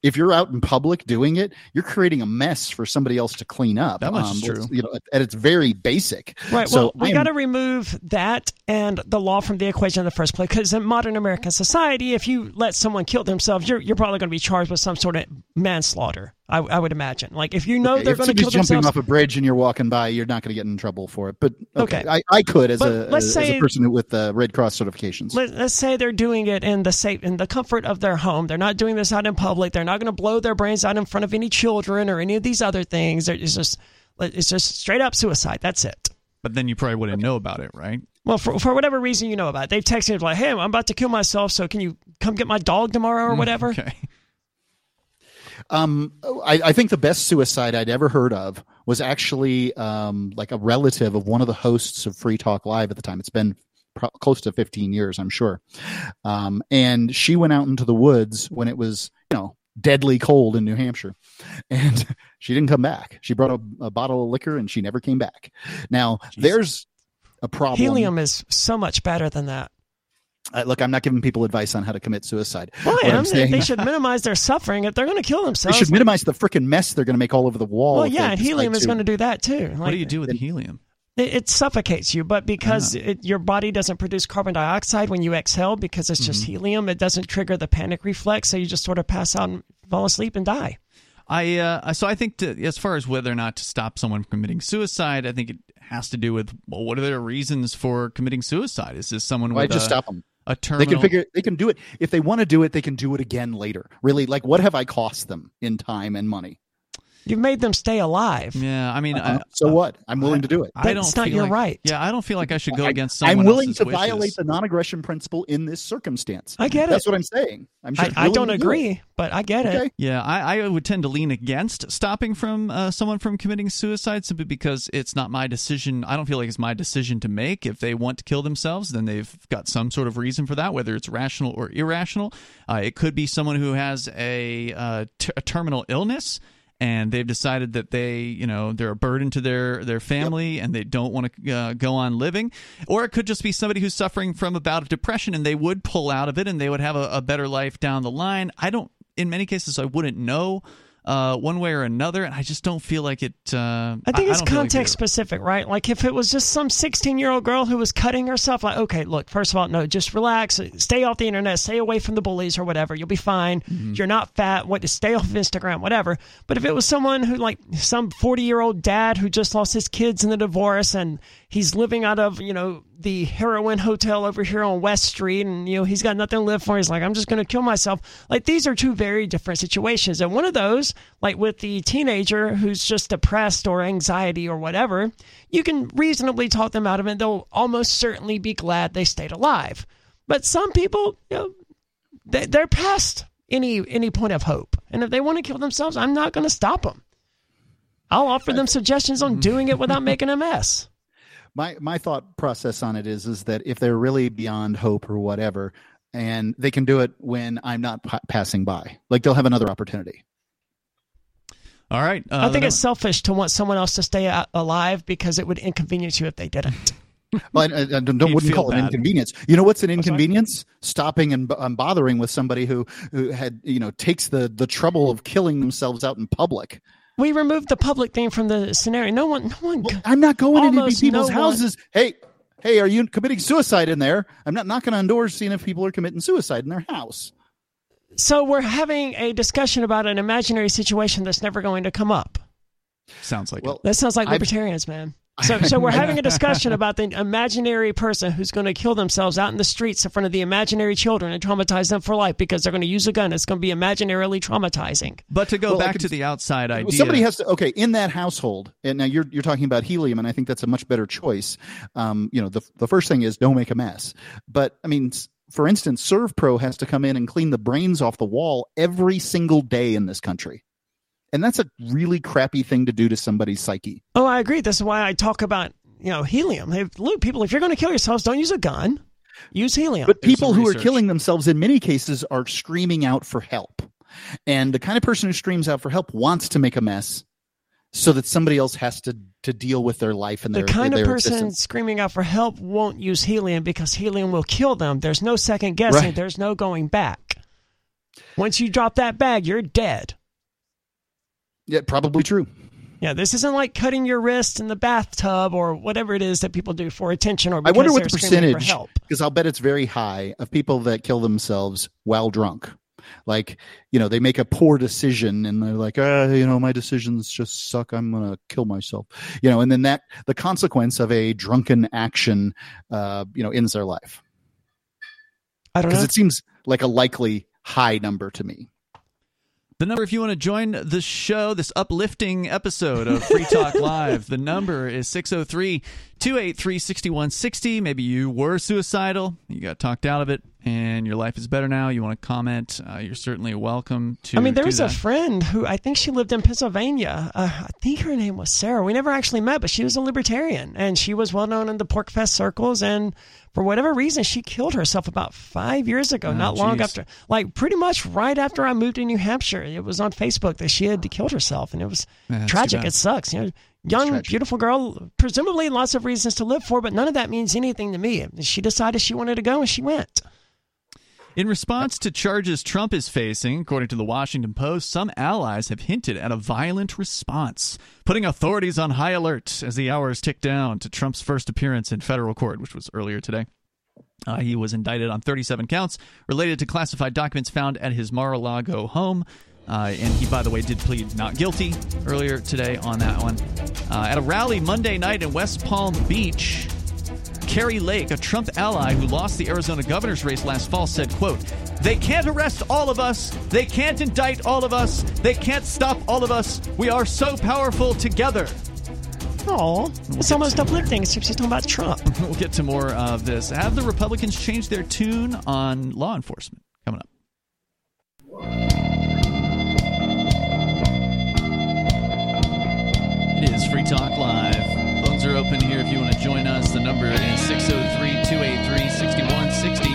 if you're out in public doing it, you're creating a mess for somebody else to clean up. That much is um, true. it's- You know, at its very basic. Right. So well, we am- got to remove that and the law from the equation in the first place. Because in modern American society, if you let someone kill themselves, you're, you're probably going to be charged with some sort of manslaughter. I, I would imagine. Like if you know Okay, they're going to kill somebody's jumping themselves. off a bridge and you're walking by, you're not going to get in trouble for it. But okay, Okay. I, I could as But a let's as say- a person with uh, Red Cross certifications. Let, let's say they're doing it in the safe, in the comfort of their home. They're not doing this out in public. They're not going to blow their brains out in front of any children or any of these other things. It's just, it's just straight up suicide. That's it. But then you probably wouldn't know about it, right? Well, for, for whatever reason you know about it, they've texted me like, "Hey, I'm about to kill myself, so can you come get my dog tomorrow or whatever?" Okay. Um, I, I think the best suicide I'd ever heard of was actually um, like a relative of one of the hosts of Free Talk Live at the time. It's been pro- close to 15 years, I'm sure. Um, and she went out into the woods when it was, you know, deadly cold in New Hampshire, and she didn't come back. She brought a, a bottle of liquor and she never came back. Now there's a problem. Helium is so much better than that. Uh, look, I'm not giving people advice on how to commit suicide. Well, I am. They, saying- they should minimize their suffering. If they're going to kill themselves, They themselves, should minimize the freaking mess they're going to make all over the wall. well, yeah, and helium is going to do that too. what do you do with the helium? It, it suffocates you, but because it, your body doesn't produce carbon dioxide when you exhale, because it's just helium, it doesn't trigger the panic reflex. So you just sort of pass out and fall asleep and die. I uh, so I think to, as far as whether or not to stop someone from committing suicide, I think it has to do with well, what are their reasons for committing suicide? Is this someone Why with just a, stop them? A terminal? They can figure. They can do it if they want to do it. They can do it again later. Really, like what have I cost them in time and money? You've made them stay alive. Yeah, I mean, Uh-huh. I, so what? I'm willing to do it. I That's don't not feel your like- right. Yeah, I don't feel like I should go I- against someone I'm willing else's to wishes. violate the non-aggression principle in this circumstance. I get That's it. That's what I'm saying. I'm I, just I don't to do agree, but I get it. Yeah, I, I would tend to lean against stopping from uh, someone from committing suicide simply because it's not my decision. I don't feel like it's my decision to make. If they want to kill themselves, then they've got some sort of reason for that, whether it's rational or irrational. Uh, it could be someone who has a, uh, t- a terminal illness. And they've decided that they, you know, they're a burden to their their family, and they don't want to uh, go on living. Or it could just be somebody who's suffering from a bout of depression, and they would pull out of it, and they would have a, a better life down the line. I don't in many cases I wouldn't know uh, one way or another, and I just don't feel like it. Uh, I think it's don't feel like context specific, right? Like if it was just some 16 year old girl who was cutting herself, like, okay, look, first of all, no, just relax, stay off the internet, stay away from the bullies or whatever. You'll be fine. Mm-hmm. You're not fat. What? Stay off Instagram, whatever. But if it was someone who, like, some 40 year old dad who just lost his kids in the divorce and he's living out of, you know, the heroin hotel over here on West Street, and you know he's got nothing to live for. He's like, I'm just going to kill myself. Like these are two very different situations, and one of those, like with the teenager who's just depressed or anxiety or whatever, you can reasonably talk them out of it. They'll almost certainly be glad they stayed alive. But some people, you know, they, they're past any any point of hope, and if they want to kill themselves, I'm not going to stop them. I'll offer them suggestions on doing it without making a mess. My my thought process on it is is that if they're really beyond hope or whatever and they can do it when i'm not pa- passing by like they'll have another opportunity All right, uh, I think it's selfish to want someone else to stay a- alive because it would inconvenience you if they didn't. well, I, I don't, You'd wouldn't feel call it bad. inconvenience you know what's an sorry? inconvenience stopping and um, bothering with somebody who who had you know takes the the trouble of killing themselves out in public We removed the public thing from the scenario. No one, no one. well, i'm not going into Almost people's no one- houses hey hey are you committing suicide in there i'm not knocking on doors seeing if people are committing suicide in their house So we're having a discussion about an imaginary situation that's never going to come up. sounds like well it. That sounds like I've- libertarians, man. So, so we're having a discussion about the imaginary person who's going to kill themselves out in the streets in front of the imaginary children and traumatize them for life because they're going to use a gun. It's going to be imaginarily traumatizing. But to go Well, back could- to the outside idea, Somebody has to okay in that household, and now you're you're talking about helium, and I think that's a much better choice. Um, you know, the the first thing is don't make a mess. But I mean, for instance, ServPro has to come in and clean the brains off the wall every single day in this country, and that's a really crappy thing to do to somebody's psyche. Oh, I agree. This is why I talk about you know helium. Hey, look, people, if you're going to kill yourselves, don't use a gun. Use helium. But people some who are killing themselves in many cases are screaming out for help. And the kind of person who screams out for help wants to make a mess so that somebody else has to to deal with their life and the their kind of person existence. screaming out for help won't use helium because helium will kill them. There's no second guessing. Right. There's no going back. Once you drop that bag, you're dead. Yeah, probably true. Yeah, this isn't like cutting your wrist in the bathtub or whatever it is that people do for attention or I wonder what the percentage help. because I'll bet it's very high of people that kill themselves while drunk. Like, you know, they make a poor decision and they're like, ah, you know, my decisions just suck. I'm going to kill myself. You know, and then that the consequence of a drunken action uh, you know, ends their life. I don't know. Because it seems like a likely high number to me. The number, if you want to join the show, this uplifting episode of Free Talk Live, the number is 603 283 6160. Maybe you were suicidal, you got talked out of it, and your life is better now. You want to comment, uh, you're certainly welcome to. I mean, there was a friend who I think she lived in Pennsylvania. Uh, I think her name was Sarah. We never actually met, but she was a libertarian and she was well known in the PorcFest circles. And for whatever reason, she killed herself about five years ago, Oh, not long after, like pretty much right after I moved to New Hampshire. It was on Facebook that she had killed herself, and it was Yeah, tragic. It sucks. You know, young, beautiful girl, presumably lots of reasons to live for, but none of that means anything to me. She decided she wanted to go, and she went. In response to charges Trump is facing, according to the Washington Post, some allies have hinted at a violent response, putting authorities on high alert as the hours tick down to Trump's first appearance in federal court, which was earlier today. Uh, he was indicted on 37 counts related to classified documents found at his Mar a Lago home. Uh, and he, by the way, did plead not guilty earlier today on that one. Uh, at a rally Monday night in West Palm Beach, Kari Lake, a Trump ally who lost the Arizona governor's race last fall, said, quote, They can't arrest all of us. They can't indict all of us. They can't stop all of us. We are so powerful together. Oh, it's almost uplifting, except she's talking about Trump. We'll get to more of this. Have the Republicans changed their tune on law enforcement? Coming up. It is Free Talk Live. Phones are open here if you want to join us. The number is 603 283 6160.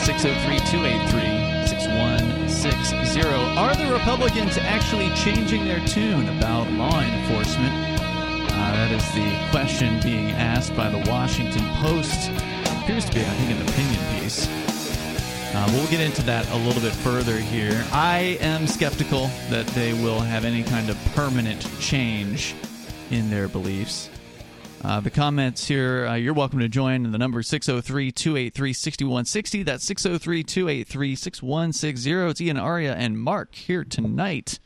603 283 6160. Are the Republicans actually changing their tune about law enforcement? Uh, that is the question being asked by the Washington Post. Appears to be, I think, an opinion piece. Uh, we'll get into that a little bit further here. I am skeptical that they will have any kind of permanent change in their beliefs. Uh, the comments here, uh, you're welcome to join. The number is 603 283 6160. That's 603 283 6160. It's Ian Aria and Mark here tonight.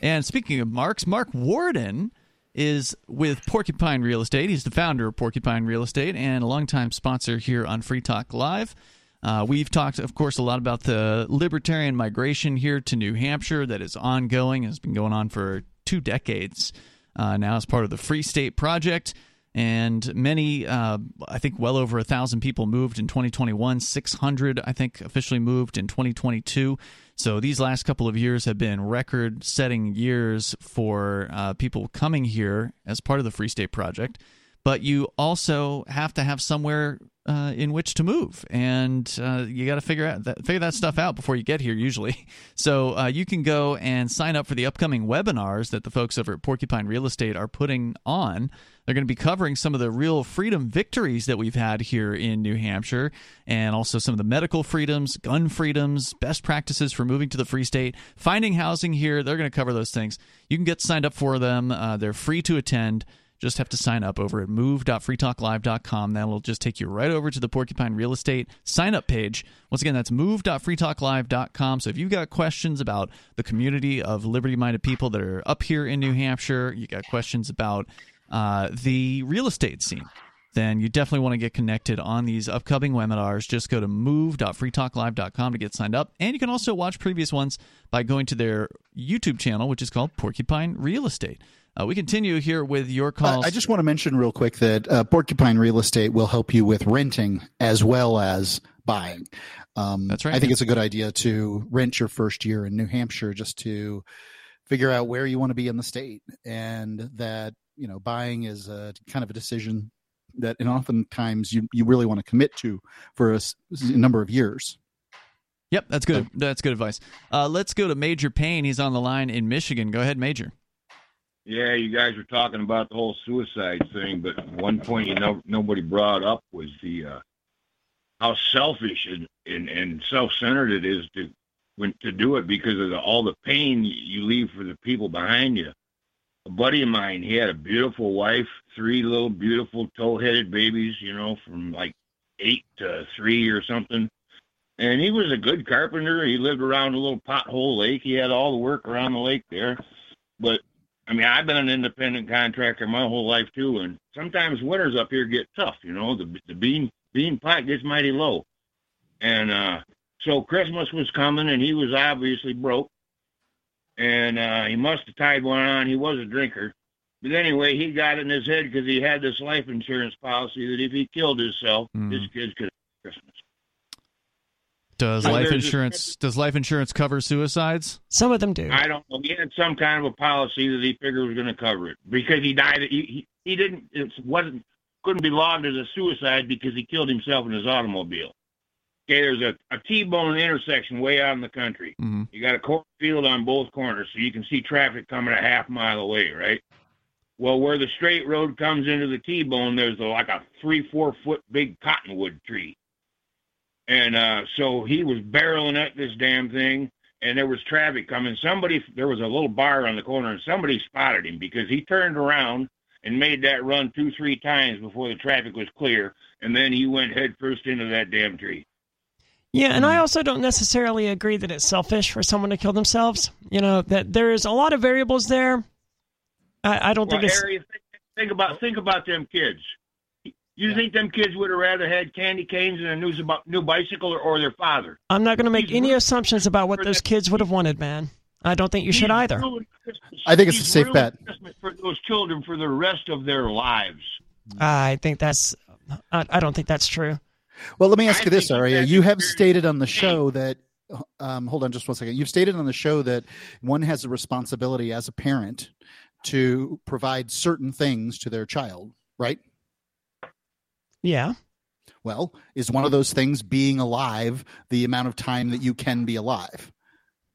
And speaking of Marks, Mark Warden is with Porcupine Real Estate. He's the founder of Porcupine Real Estate and a longtime sponsor here on Free Talk Live. Uh, we've talked, of course, a lot about the libertarian migration here to New Hampshire that is ongoing, has been going on for two decades uh, now as part of the Free State Project. And many, uh, I think, well over a thousand people moved in 2021. 600, I think, officially moved in 2022. So these last couple of years have been record-setting years for uh, people coming here as part of the Free State Project. But you also have to have somewhere uh, in which to move, and uh, you got to figure out that, figure that stuff out before you get here. Usually, so uh, you can go and sign up for the upcoming webinars that the folks over at Porcupine Real Estate are putting on. They're going to be covering some of the real freedom victories that we've had here in New Hampshire, and also some of the medical freedoms, gun freedoms, best practices for moving to the Free State, finding housing here. They're going to cover those things. You can get signed up for them. Uh, they're free to attend just have to sign up over at move.freetalklive.com. That'll just take you right over to the Porcupine Real Estate sign up page. Once again, that's move.freetalklive.com. So if you've got questions about the community of liberty minded people that are up here in New Hampshire, you got questions about uh, the real estate scene, then you definitely want to get connected on these upcoming webinars. Just go to move.freetalklive.com to get signed up. And you can also watch previous ones by going to their YouTube channel, which is called Porcupine Real Estate. Uh, we continue here with your calls. Uh, I just want to mention real quick that uh, Porcupine Real Estate will help you with renting as well as buying. Um, That's right. I think it's a good idea to rent your first year in New Hampshire just to figure out where you want to be in the state, and that you know buying is a kind of a decision that, and oftentimes you you really want to commit to for a number of years. Yep, that's good. That's good advice. Uh, let's go to Major Payne. He's on the line in Michigan. Go ahead, Major. Yeah, you guys were talking about the whole suicide thing, but one point you know nobody brought up was the uh, how selfish and, and, and self-centered it is to when to do it because of the, all the pain you leave for the people behind you. A buddy of mine, he had a beautiful wife, three little beautiful tow-headed babies, you know, from like eight to three or something. And he was a good carpenter. He lived around a little pothole lake. He had all the work around the lake there. But I mean, I've been an independent contractor my whole life too, and sometimes winters up here get tough. You know, the the bean bean pot gets mighty low, and uh, so Christmas was coming, and he was obviously broke, and uh, he must have tied one on. He was a drinker, but anyway, he got it in his head because he had this life insurance policy that if he killed himself, Mhm. his kids could have Christmas. Does So life there's a- insurance does life insurance cover suicides? Some of them do. I don't know. He had some kind of a policy that he figured was going to cover it because he died. He he, he didn't. It wasn't couldn't be logged as a suicide because he killed himself in his automobile. Okay, there's a, a T-bone intersection way out in the country. hmm You got a cornfield on both corners, so you can see traffic coming a half mile away, right? Well, where the straight road comes into the T-bone, there's a, like a three, four foot big cottonwood tree. And uh, so he was barreling at this damn thing, and there was traffic coming. Somebody, there was a little bar on the corner, and somebody spotted him because he turned around and made that run two, three times before the traffic was clear, and then he went head first into that damn tree. Yeah, and Hmm. I also don't necessarily agree that it's selfish for someone to kill themselves. You know that there's a lot of variables there. I, I don't Well, think it's. Harry, think, think about think about them kids. You think them kids would have rather had candy canes and a new, new bicycle or, or their father? I'm not going to make He's any assumptions about what those kids would have wanted, man. I don't think you should either. I think it's a safe bet. Christmas for those children for the rest of their lives. I think that's. I, I don't think that's true. Well, let me ask I you this, think Aria. You have stated on the show that, um, hold on just one second. You've stated on the show that one has a responsibility as a parent to provide certain things to their child, right? Yeah. Well, is one of those things being alive the amount of time that you can be alive?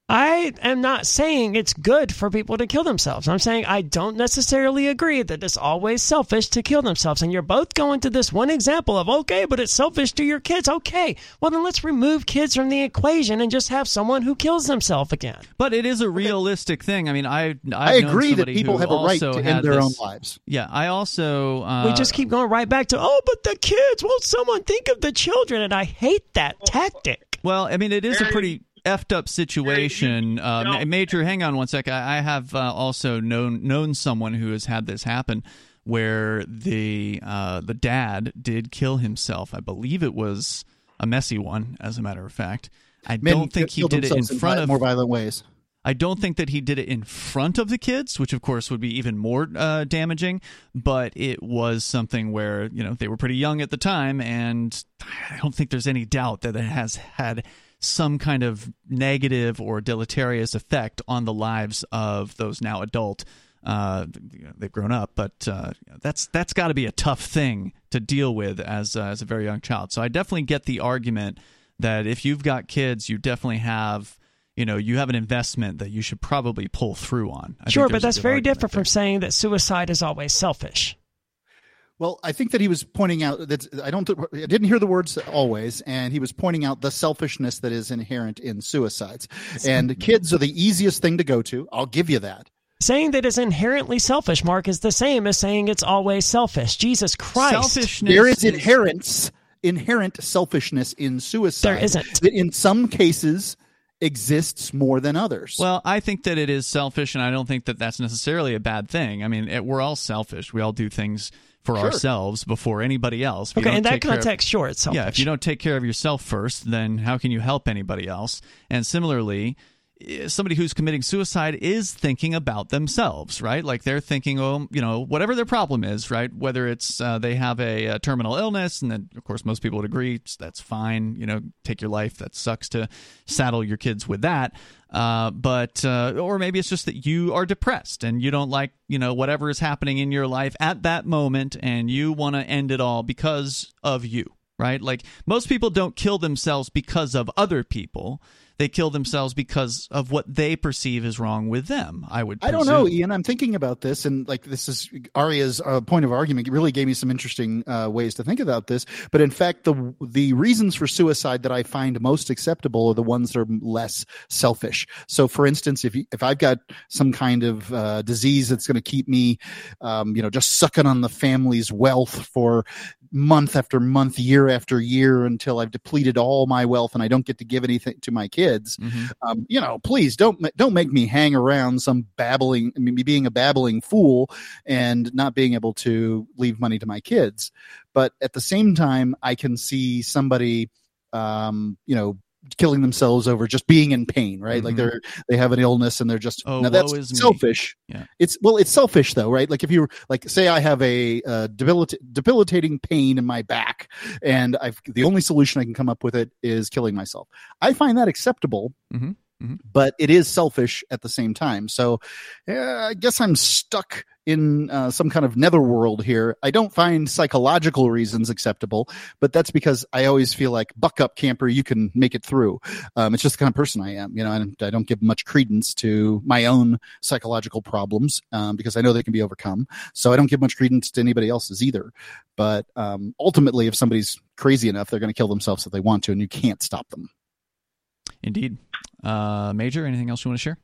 I am not saying it's good for people to kill themselves. I'm saying I don't necessarily agree that it's always selfish to kill themselves. And you're both going to this one example of, okay, but it's selfish to your kids. Okay, well, then let's remove kids from the equation and just have someone who kills themselves again. But it is a realistic thing. I mean, I I've I known agree that people have a right to end their this- own lives. Yeah, I also uh, we just keep going right back to, oh, but the kids, won't someone think of the children? And I hate that tactic. Well, I mean, it is a pretty effed up situation. Uh, no. Major, hang on one sec. I, I have uh, also known known someone who has had this happen, where the uh, the dad did kill himself. I believe it was a messy one, as a matter of fact. I Men don't think he did it in themselves front vi- of more violent ways. I don't think that he did it in front of the kids, which of course would be even more uh, damaging. But it was something where you know they were pretty young at the time, and I don't think there's any doubt that it has had some kind of negative or deleterious effect on the lives of those now adult. Uh, they've grown up, but uh, that's that's got to be a tough thing to deal with as uh, as a very young child. So I definitely get the argument that if you've got kids, you definitely have you know you have an investment that you should probably pull through on. I sure, but that's very different there. from saying that suicide is always selfish. Well, I think that he was pointing out that I don't, I didn't hear the words always, and he was pointing out the selfishness that is inherent in suicides. And kids are the easiest thing to go to. I'll give you that. Saying that it's inherently selfish, Mark, is the same as saying it's always selfish. Jesus Christ. selfishness. There is inherent inherent selfishness in suicide. There isn't. That in some cases exists more than others. Well, I think that it is selfish, and I don't think that that's necessarily a bad thing. I mean, it, we're all selfish. We all do things for Sure. ourselves before anybody else. If Okay, in that care of- context, sure, it's selfish. Yeah, if you don't take care of yourself first, then how can you help anybody else? And similarly, somebody who's committing suicide is thinking about themselves, right? Like they're thinking, oh, you know, whatever their problem is, right? Whether it's uh, they have a, a terminal illness, and then of course most people would agree that's fine. You know, take your life. That sucks to saddle your kids with that. Uh, but uh, or maybe it's just that you are depressed and you don't like you know whatever is happening in your life at that moment, and you want to end it all because of you right? Like most people don't kill themselves because of other people. They kill themselves because of what they perceive is wrong with them. I would. I don't know. Ian. I'm thinking about this, and like this is Aria's uh, point of argument. It really gave me some interesting uh, ways to think about this. But in fact, the the reasons for suicide that I find most acceptable are the ones that are less selfish. So, for instance, if you, if I've got some kind of uh, disease that's going to keep me, um, you know, just sucking on the family's wealth for month after month, year after year, until I've depleted all my wealth and I don't get to give anything to my kids, Mhm. um, you know, please don't don't make me hang around some babbling, I mean, me being a babbling fool and not being able to leave money to my kids. But at the same time, I can see somebody, um, you know, killing themselves over just being in pain, right? Like Mhm. they're they have an illness and they're just Oh, now that's is me. selfish. Yeah. It's well, it's selfish though, right? Like if you like say I have a uh, debilita- debilitating pain in my back, and I've the only solution I can come up with it is killing myself. I find that acceptable, Mhm, mhm. but it is selfish at the same time. So, yeah, I guess I'm stuck in uh, some kind of netherworld here. I don't find psychological reasons acceptable, but that's because I always feel like buck up, camper, you can make it through. Um, it's just the kind of person I am, you know. And I don't give much credence to my own psychological problems um, because I know they can be overcome. So I don't give much credence to anybody else's either. But um, ultimately, if somebody's crazy enough, they're going to kill themselves if they want to, and you can't stop them. Indeed. Uh, Major, anything else you want to share?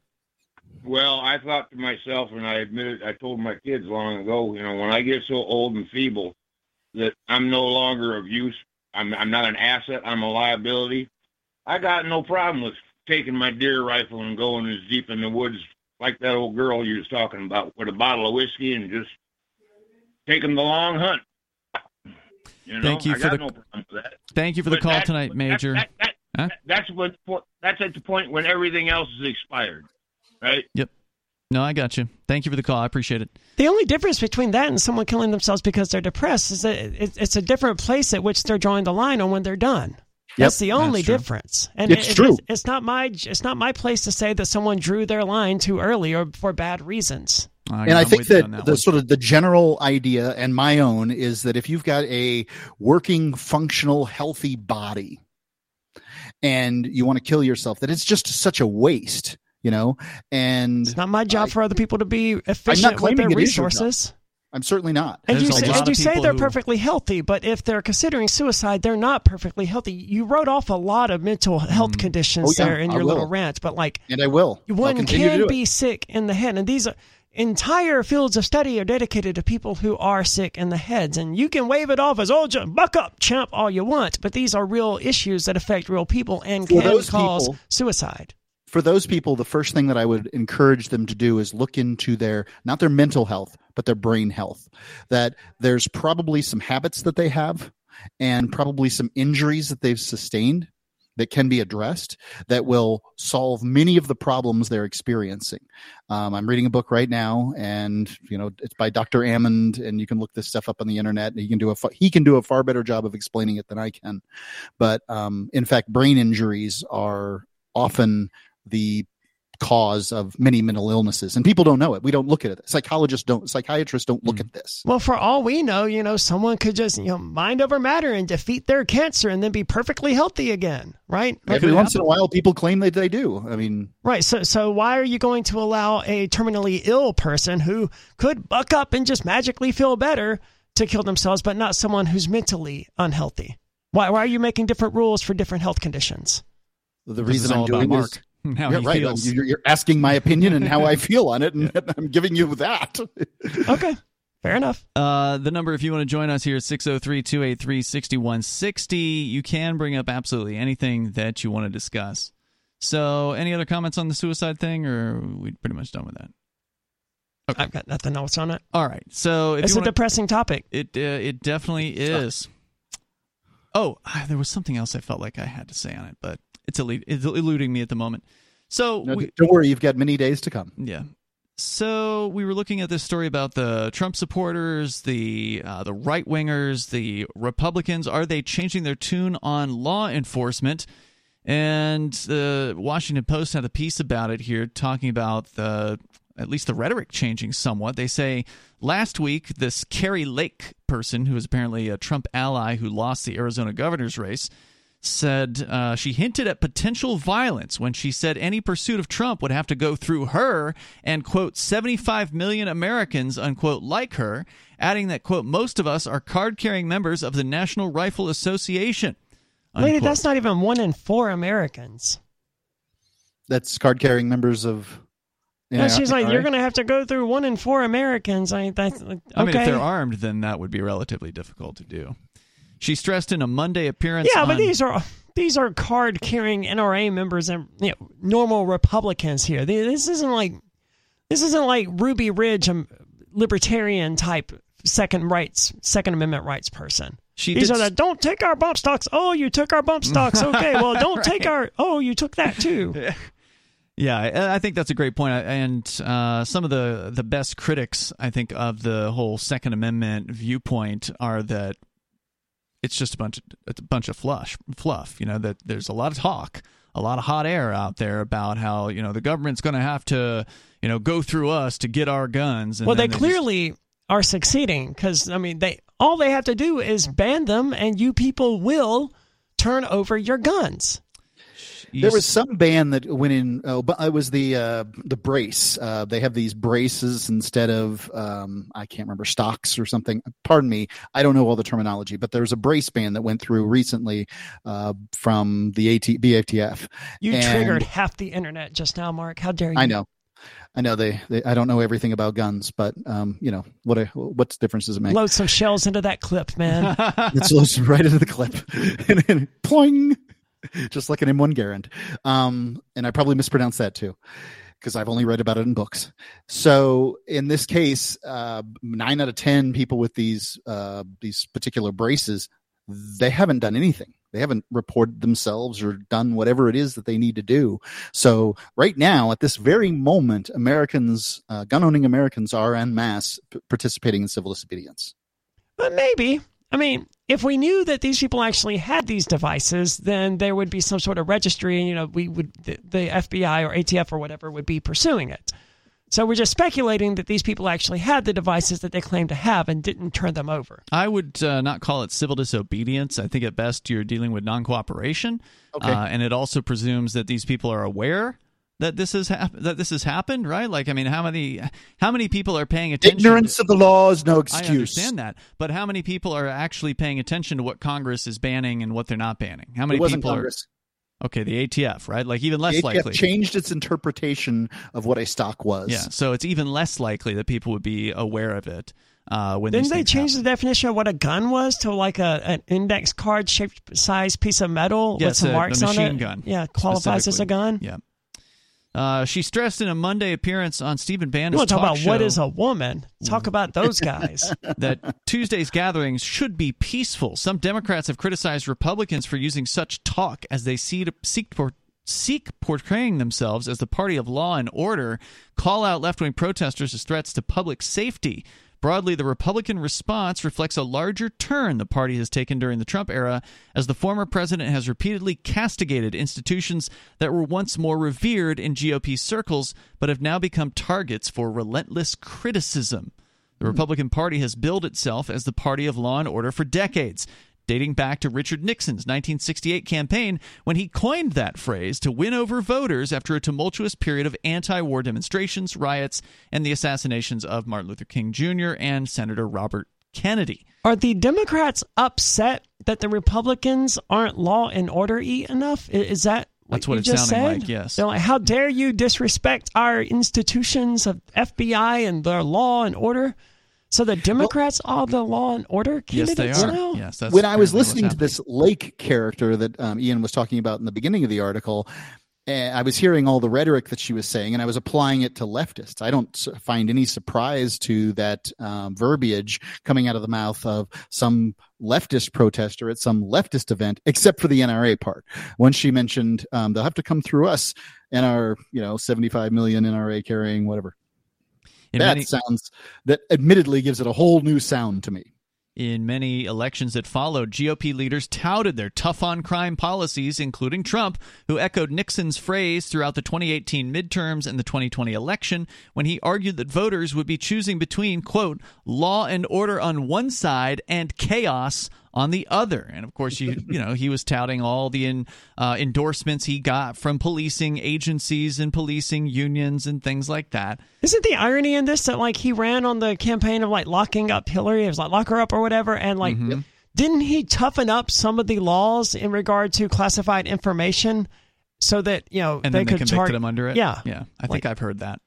Well, I thought to myself, and I admitted, I told my kids long ago, you know, when I get so old and feeble that I'm no longer of use, I'm, I'm not an asset, I'm a liability. I got no problem with taking my deer rifle and going as deep in the woods like that old girl you was talking about with a bottle of whiskey and just taking the long hunt. You know, Thank you I for got the- no problem with that. Thank you for the call that- tonight, Major. that- that- Huh? That's what. That's at the point when everything else is expired, right? Yep. No, I got you. Thank you for the call. I appreciate it. The only difference between that and someone killing themselves because they're depressed is that it's a different place at which they're drawing the line on when they're done. That's the only That's difference, and It's it- true. It's, it's not my it's not my place to say that someone drew their line too early or for bad reasons. and I I'm think that, that the one. sort of the general idea and my own is that if you've got a working, functional, healthy body and you want to kill yourself, that it's just such a waste, you know. And It's not my job I- for other people to be efficient with their it is your job. resources. I'm certainly not. And There's you, say, and you say they're who- perfectly healthy, but if they're considering suicide, they're not perfectly healthy. You wrote off a lot of mental mm. health conditions Oh, yeah, there in I your little rant, but like And I will. One can be sick in the head, and these are entire fields of study are dedicated to people who are sick in the heads. And you can wave it off as "oh, just buck up, champ," all you want, but these are real issues that affect real people and can cause people- suicide. For those people, the first thing that I would encourage them to do is look into their not their mental health, but their brain health. That there's probably some habits that they have and probably some injuries that they've sustained that can be addressed that will solve many of the problems they're experiencing. Um, I'm reading a book right now, and you know it's by Dr. Amen, and you can look this stuff up on the internet. And he can do a fa- he can do a far better job of explaining it than I can. But um, in fact, brain injuries are often the cause of many mental illnesses and people don't know it we don't look at it psychologists don't psychiatrists don't look hmm. at this Well, for all we know, you know, someone could just you know mind over matter and defeat their cancer and then be perfectly healthy again, right? Like, every once in a while people claim that they do i mean Right. So, so why are you going to allow a terminally ill person who could buck up and just magically feel better to kill themselves, but not someone who's mentally unhealthy? Why, why are you making different rules for different health conditions? the This reason is all i'm about doing Mark. is How Yeah, he right feels. you're, you're asking my opinion and how i feel on it and i'm giving you that Okay. Fair enough. Uh, the number, if you want to join us here, is 603 283 6160. You can bring up absolutely anything that you want to discuss. So, any other comments on the suicide thing, or are we pretty much done with that? I've got nothing else on it. All right. So, if It's you a wanna, depressing topic. it uh, it definitely is. Oh, there was something else I felt like I had to say on it, but it's, it's eluding me at the moment. So, No, we, don't worry, you've got many days to come. Yeah. So we were looking at this story about the Trump supporters, the uh, the right wingers, the Republicans. Are they changing their tune on law enforcement? And the Washington Post had a piece about it here, talking about the at least the rhetoric changing somewhat. They say last week this Kari Lake person, who is apparently a Trump ally who lost the Arizona governor's race, said uh, she hinted at potential violence when she said any pursuit of Trump would have to go through her and, quote, 75 million Americans, unquote, like her, adding that, quote, most of us are card carrying members of the National Rifle Association. Lady, unquote. that's not even one in four Americans. That's card carrying members of. Yeah, she's like, all you're going to have to go through one in four Americans. I, that's, okay. I mean, if they're armed, then that would be relatively difficult to do. She stressed in a Monday appearance. yeah, but these are these are card carrying NRA members and you know, normal Republicans here. This isn't like this isn't like Ruby Ridge, a libertarian type second rights, Second Amendment rights person. She These did are the don't take our bump stocks. Oh, you took our bump stocks. Okay, well, don't take our. Oh, you took that too. Yeah, I I think that's a great point. And uh, some of the the best critics, I think, of the whole Second Amendment viewpoint are that it's just a bunch of it's a bunch of flush fluff. You know that there's a lot of talk, a lot of hot air out there about how you know the government's going to have to you know go through us to get our guns. And well, they then just- clearly are succeeding because I mean, they all they have to do is ban them, and you people will turn over your guns. There was some band that went in. Oh, but it was the uh, the brace. Uh, they have these braces instead of um, I can't remember stocks or something. Pardon me, I don't know all the terminology. But there was a brace ban that went through recently uh, from the AT, BATF. You And- triggered half the internet just now, Mark. How dare you? I know. I know they, they. I don't know everything about guns, but um, you know what? A, what difference does it make? Load some shells into that clip, man. it's loads right into the clip, and then ploing, just like an M1 Garand. Um, and I probably mispronounced that too, because I've only read about it in books. So in this case, uh, nine out of ten people with these uh, these particular braces, they haven't done anything. They haven't reported themselves or done whatever it is that they need to do. So right now, at this very moment, Americans, uh, gun owning Americans, are en masse p- participating in civil disobedience. But maybe. I mean, if we knew that these people actually had these devices, then there would be some sort of registry, and you know, we would the, the FBI or ATF or whatever would be pursuing it. So we're just speculating that these people actually had the devices that they claim to have and didn't turn them over. I would uh, not call it civil disobedience. I think at best you're dealing with non cooperation. Okay. Uh, and it also presumes that these people are aware that this has hap- that this has happened, right? Like, I mean, how many how many people are paying attention? Ignorance of the law is no excuse I understand that, but how many people are actually paying attention to what Congress is banning and what they're not banning? How many It wasn't people Congress. are? Okay, the ATF, right? Like even less The ATF likely. changed its interpretation of what a stock was. Yeah, so it's even less likely that people would be aware of it uh, when Didn't they things change the definition of what a gun was to like a an index card shaped size piece of metal Yeah, with some a- a marks on machine it? gun, Yeah, qualifies as a gun. Yeah. Uh, she stressed in a Monday appearance on Stephen Bannon. You want to talk about what show is a woman? Talk about those guys. that Tuesday's gatherings should be peaceful. Some Democrats have criticized Republicans for using such talk as they see to seek seek portraying themselves as the party of law and order, call out left-wing protesters as threats to public safety. Broadly, the Republican response reflects a larger turn the party has taken during the Trump era, as the former president has repeatedly castigated institutions that were once more revered in GOP circles, but have now become targets for relentless criticism. The Republican Party has billed itself as the party of law and order for decades, dating back to Richard Nixon's 1968 campaign when he coined that phrase to win over voters after a tumultuous period of anti war demonstrations, riots, and the assassinations of Martin Luther King Jr. and Senator Robert Kennedy. Are the Democrats upset that the Republicans aren't law and order y enough? Is that That's what you it's just sounding said? like, yes. They're like, how dare you disrespect our institutions of FBI and their law and order? So the Democrats are the law and order candidates Yes, they are. now? Yes, that's when I was listening to this Lake character that um, Ian was talking about in the beginning of the article, I was hearing all the rhetoric that she was saying, and I was applying it to leftists. I don't find any surprise to that um, verbiage coming out of the mouth of some leftist protester at some leftist event, except for the NRA part. When she mentioned um, they'll have to come through us and our, you know, 75 million NRA carrying whatever. In that many- sounds that admittedly gives it a whole new sound to me. In many elections that followed, GOP leaders touted their tough on crime policies, including Trump, who echoed Nixon's phrase throughout the 2018 midterms and the 2020 election when he argued that voters would be choosing between, quote, law and order on one side and chaos on the other. And of course, you you know he was touting all the in, uh, endorsements he got from policing agencies and policing unions and things like that. Isn't the irony in this that like he ran on the campaign of like locking up Hillary? It was like lock her up or whatever, and like Mm-hmm. didn't he toughen up some of the laws in regard to classified information so that you know And they then they could convicted target him under it. Yeah, yeah. I think I've heard that.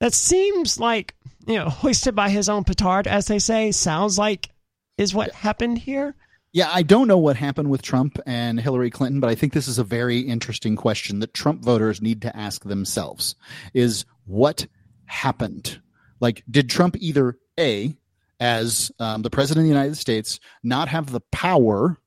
that seems like you know hoisted by his own petard, as they say. Sounds like is what happened here. Yeah, I don't know what happened with Trump and Hillary Clinton, but I think this is a very interesting question that Trump voters need to ask themselves is what happened? Like, did Trump either A, as um, the president of the United States, not have the power,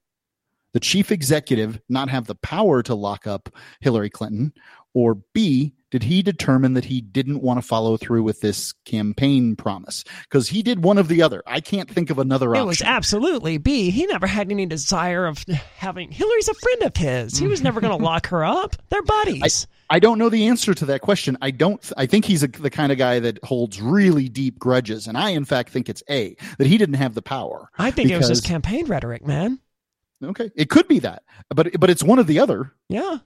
the chief executive, not have the power to lock up Hillary Clinton, or B, did he determine that he didn't want to follow through with this campaign promise? Because he did one of the other. I can't think of another option. It was absolutely B. He never had any desire of having Hillary's a friend of his. He was never going to lock her up. They're buddies. I don't know the answer to that question. I don't. I think he's a, the kind of guy that holds really deep grudges, and I, in fact, think it's a that he didn't have the power. I think it was his campaign rhetoric, man. Okay, it could be that, but but it's one or the other. Yeah.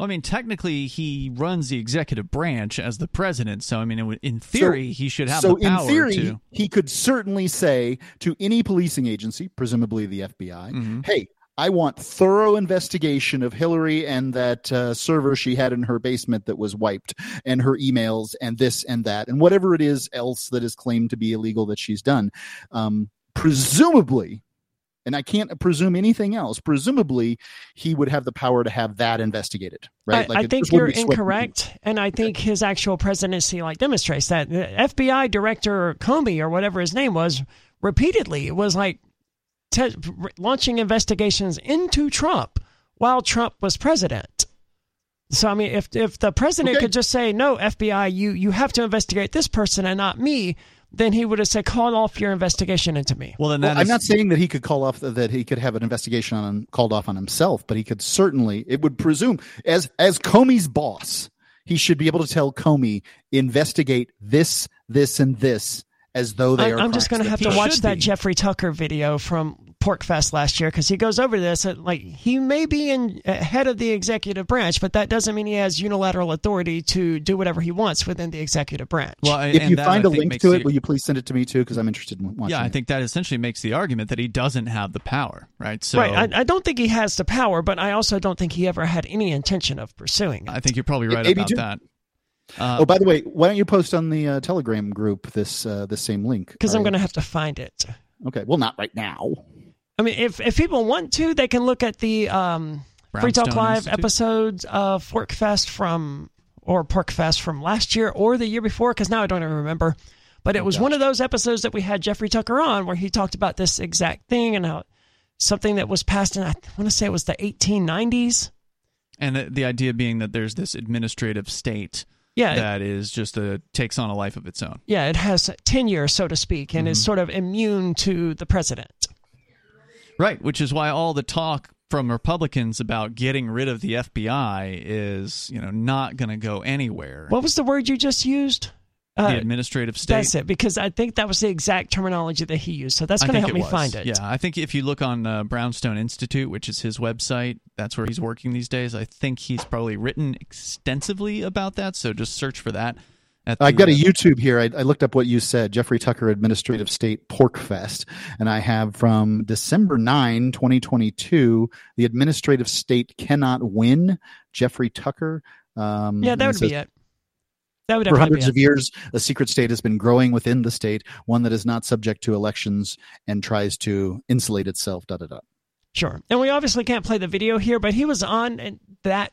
Well, I mean, technically, he runs the executive branch as the president. So, I mean, in theory, he should have so the power in theory, to. he could certainly say to any policing agency, presumably the FBI, Mm-hmm. "Hey, I want thorough investigation of Hillary and that uh, server she had in her basement that was wiped, and her emails, and this and that, and whatever it is else that is claimed to be illegal that she's done." Um, presumably, and I can't presume anything else. Presumably, he would have the power to have that investigated, right? I, I think you're wouldn't be swept incorrect, and I think his actual presidency like demonstrates that. The FBI director Comey or whatever his name was repeatedly was like te- launching investigations into Trump while Trump was president. So I mean, if if the president Okay. could just say no, FBI, you you have to investigate this person and not me, then he would have said call off your investigation into me. Well, then Well, that I'm not saying that he could call off that he could have an investigation on called off on himself, but he could certainly. It would presume as as Comey's boss, he should be able to tell Comey investigate this, this, and this as though they I, are. I'm just going to have to watch should that be. Jeffrey Tucker video from PorcFest last year because he goes over this. uh, Like he may be in uh, head of the executive branch, but that doesn't mean he has unilateral authority to do whatever he wants within the executive branch. Well, I- If and you that, find I a think, link makes to the- it, will you please send it to me too? Because I'm interested in watching. yeah, I it. think that essentially makes the argument that he doesn't have the power, right? So, right. I, I don't think he has the power, but I also don't think he ever had any intention of pursuing it. I think you're probably right Maybe about too. that. Uh, oh, by the way, why don't you post on the uh, Telegram group this uh, this same link? Because I'm going to have to find it. Okay, well, not right now. I mean, if if people want to, they can look at the um, Free Talk Live Institute? episodes of Forkfest from or PorcFest from last year or the year before, because now I don't even remember. But it was one of those episodes that we had Jeffrey Tucker on where he talked about this exact thing and how something that was passed in I want to say it was the 1890s. and the, the idea being that there's this administrative state Yeah, it- that is just a takes on a life of its own. Yeah, it has tenure, so to speak, and is sort of immune to the president. Right, which is why all the talk from Republicans about getting rid of the FBI is, you know, not going to go anywhere. What was the word you just used? the Uh, administrative state. That's it, because I think that was the exact terminology that he used. So that's going to help me was. find it. Yeah, I think if you look on uh, Brownstone Institute, which is his website, that's where he's working these days. I think he's probably written extensively about that. So just search for that. I've got a uh, YouTube here. I, I looked up what you said, Jeffrey Tucker Administrative State PorcFest, and I have from December 9, 2022, the administrative state cannot win. Jeffrey Tucker. Um, Yeah, that would says, be it. That would For hundreds of it. years, a secret state has been growing within the state, one that is not subject to elections and tries to insulate itself. Da da da. Sure. And we obviously can't play the video here, but he was on and that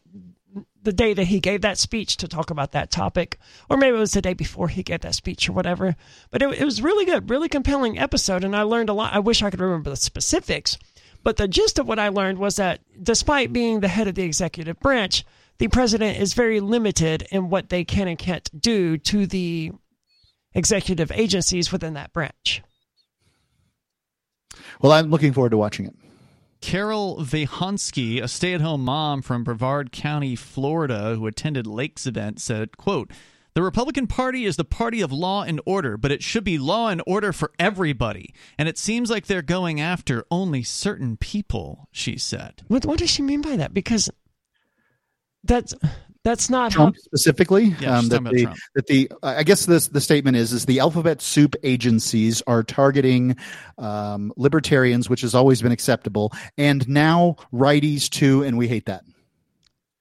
the day that he gave that speech to talk about that topic, or maybe it was the day before he gave that speech or whatever. But it, it was really good, really compelling episode, and I learned a lot. I wish I could remember the specifics, but the gist of what I learned was that despite being the head of the executive branch, the president is very limited in what they can and can't do to the executive agencies within that branch. Well, I'm looking forward to watching it. Carol Vahonsky, a stay-at-home mom from Brevard County, Florida, who attended Lake's event, said, quote, the Republican Party is the party of law and order, but it should be law and order for everybody. And it seems like they're going after only certain people, she said. What, what does she mean by that? Because that's that's not Trump how, specifically. Yeah, she's that, the, Trump. that the I guess this the statement is is the alphabet soup agencies are targeting um, libertarians, which has always been acceptable, and now righties too, and we hate that.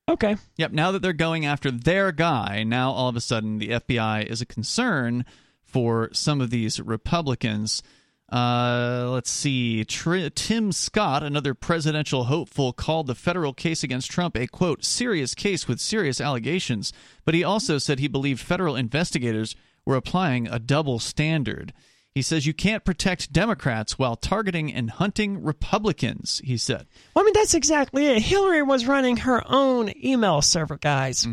okay. Yep, now that they're going after their guy, now all of a sudden the FBI is a concern for some of these Republicans. Uh, let's see. Tr- Tim Scott, another presidential hopeful, called the federal case against Trump a quote serious case with serious allegations, but he also said he believed federal investigators were applying a double standard. He says you can't protect Democrats while targeting and hunting Republicans, he said. Well, I mean, that's exactly it. Hillary was running her own email server, guys,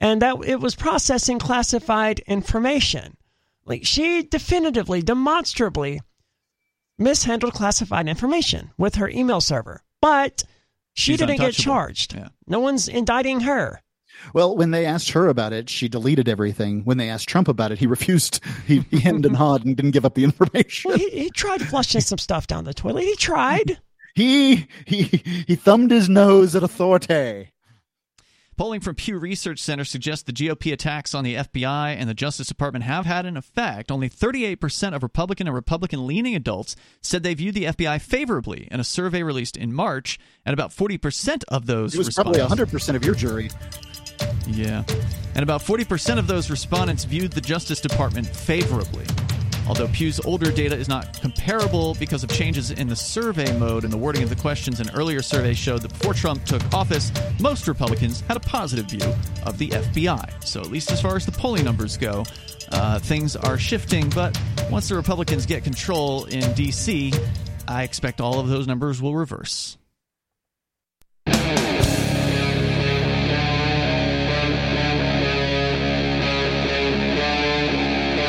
and that it was processing classified information. Like she definitively, demonstrably mishandled classified information with her email server, but she She's didn't get charged. Yeah. No one's indicting her. Well, when they asked her about it, she deleted everything. When they asked Trump about it, he refused. He, he hemmed and hawed and didn't give up the information. Well, he, he tried flushing some stuff down the toilet. He tried. He he he thumbed his nose at authority. Polling from Pew Research Center suggests the GOP attacks on the FBI and the Justice Department have had an effect. Only 38% of Republican and Republican leaning adults said they viewed the FBI favorably in a survey released in March, and about 40% of those It was probably 100% of your jury. Yeah. And about 40% of those respondents viewed the Justice Department favorably. Although Pew's older data is not comparable because of changes in the survey mode and the wording of the questions, an earlier survey showed that before Trump took office, most Republicans had a positive view of the FBI. So, at least as far as the polling numbers go, uh, things are shifting. But once the Republicans get control in D.C., I expect all of those numbers will reverse.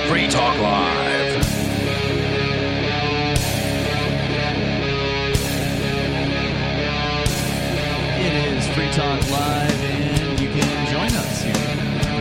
Free Talk Live. Free Talk Live, and you can join us here.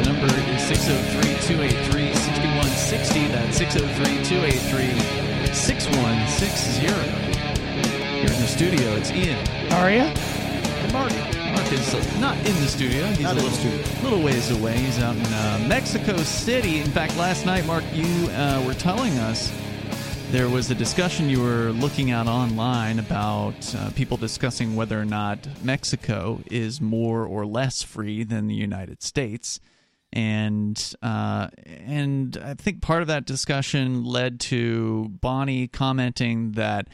The number is 603 283 6160. That's 603 283 6160. Here in the studio, it's Ian Are you? and Mark. Mark is uh, not in the studio. He's Not a little, studio. little ways away. He's out in uh, Mexico City. In fact, last night, Mark, you uh, were telling us there was a discussion you were looking at online about uh, people discussing whether or not Mexico is more or less free than the United States. And uh, and I think part of that discussion led to Bonnie commenting that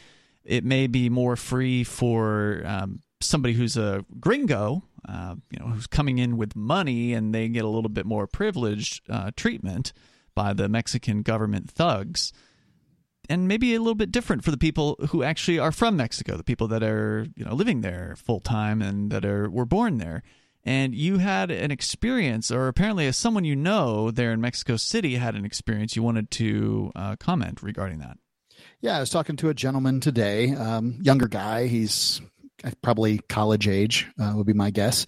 it may be more free for um, somebody who's a gringo, uh, you know, who's coming in with money, and they get a little bit more privileged uh, treatment by the Mexican government thugs and maybe a little bit different for the people who actually are from Mexico, the people that are you know living there full time and that are were born there. And you had an experience, or apparently, as someone you know there in Mexico City had an experience. You wanted to uh, comment regarding that. Yeah, I was talking to a gentleman today, um, younger guy. He's probably college age, uh, would be my guess.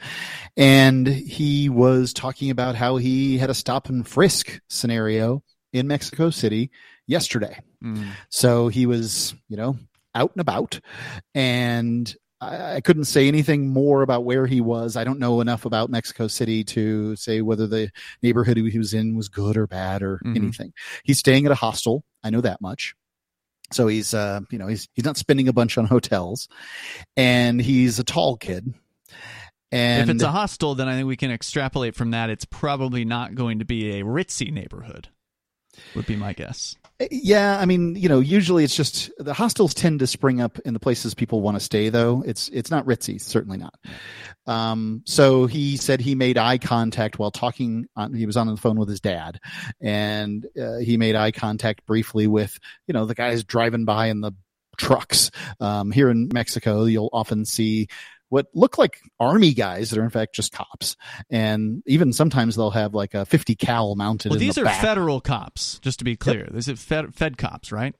And he was talking about how he had a stop and frisk scenario in Mexico City yesterday. So he was, you know, out and about. And I, I couldn't say anything more about where he was. I don't know enough about Mexico City to say whether the neighborhood he was in was good or bad or Mhm. anything. He's staying at a hostel. I know that much. So he's, uh, you know, he's he's not spending a bunch on hotels, and he's a tall kid. And if it's a hostel, then I think we can extrapolate from that. It's probably not going to be a ritzy neighborhood. Would be my guess. Yeah, I mean, you know, usually it's just the hostels tend to spring up in the places people want to stay. Though it's it's not ritzy, certainly not. Um, so he said he made eye contact while talking. On, he was on the phone with his dad, and uh, he made eye contact briefly with you know the guys driving by in the trucks. Um, here in Mexico, you'll often see what look like army guys that are in fact just cops. And even sometimes they'll have like a 50 cal mounted. Well, these the are back. federal cops, just to be clear. Yep. This is fed, fed cops, right?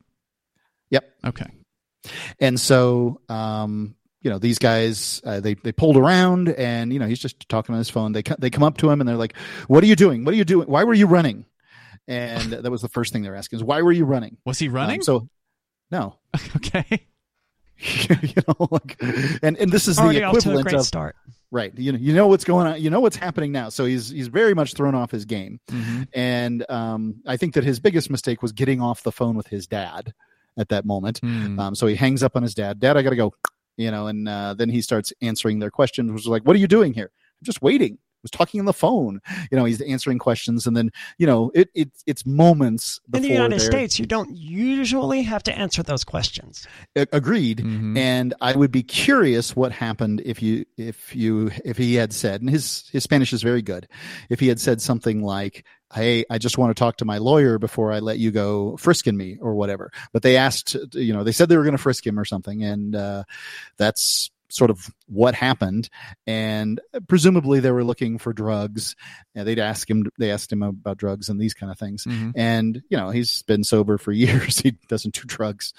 Yep. Okay. And so, um, you know, these guys, uh, they, they pulled around and, you know, he's just talking on his phone. They, they come up to him and they're like, what are you doing? What are you doing? Why were you running? And that was the first thing they're asking is why were you running? Was he running? Um, so no. okay. you know, like, and and this is Already the equivalent off to a great of start. right. You know, you know what's going on. You know what's happening now. So he's he's very much thrown off his game, mm-hmm. and um, I think that his biggest mistake was getting off the phone with his dad at that moment. Mm. Um, so he hangs up on his dad. Dad, I got to go. You know, and uh, then he starts answering their questions, which is like, "What are you doing here?" I'm just waiting was talking on the phone. You know, he's answering questions, and then you know, it, it it's moments in the United States. You don't usually have to answer those questions. Agreed. Mm-hmm. And I would be curious what happened if you if you if he had said, and his his Spanish is very good, if he had said something like, hey, I just want to talk to my lawyer before I let you go frisking me or whatever. But they asked, you know, they said they were going to frisk him or something, and uh, that's sort of what happened and presumably they were looking for drugs and they'd ask him they asked him about drugs and these kind of things mm-hmm. and you know he's been sober for years he doesn't do drugs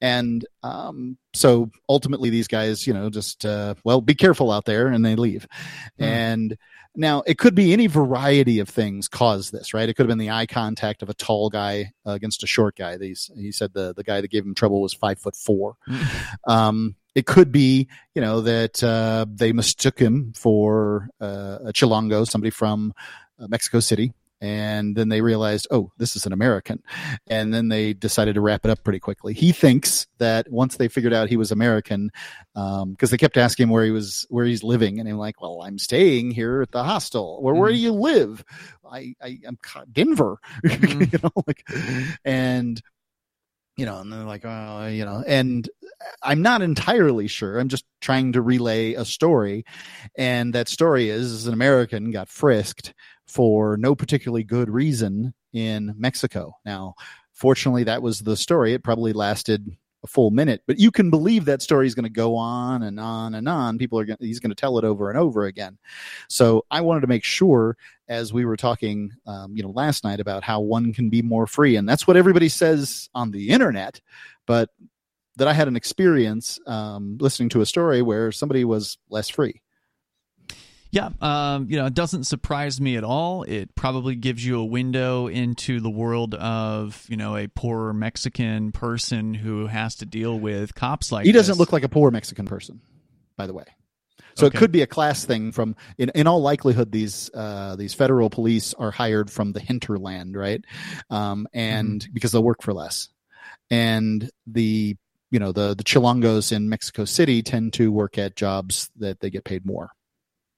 and um, so ultimately these guys you know just uh, well be careful out there and they leave mm-hmm. and now, it could be any variety of things cause this, right? It could have been the eye contact of a tall guy uh, against a short guy. These, he said the, the guy that gave him trouble was five foot 4 mm-hmm. um, it could be, you know, that uh, they mistook him for uh, a Chilango, somebody from uh, Mexico City, and then they realized, oh, this is an American, and then they decided to wrap it up pretty quickly. He thinks that once they figured out he was American, because um, they kept asking him where he was, where he's living, and I'm like, well, I'm staying here at the hostel. Where where do you live? I, I am Denver, Mm-hmm. you know, like, and you know, and they're like, oh, you know, and I'm not entirely sure. I'm just trying to relay a story. And that story is, is an American got frisked for no particularly good reason in Mexico. Now, fortunately, that was the story. It probably lasted a full minute, but you can believe that story is going to go on and on and on. People are going he's going to tell it over and over again. So I wanted to make sure as we were talking, um, you know, last night about how one can be more free. And that's what everybody says on the internet, but that I had an experience um, listening to a story where somebody was less free. Yeah, um, you know, it doesn't surprise me at all. It probably gives you a window into the world of, you know, a poor Mexican person who has to deal with cops like He doesn't this. look like a poor Mexican person, by the way. So Okay. it could be a class thing from in, in all likelihood these uh, these federal police are hired from the hinterland, right? Um, and because they'll work for less. And the you know the the chilangos in Mexico City tend to work at jobs that they get paid more.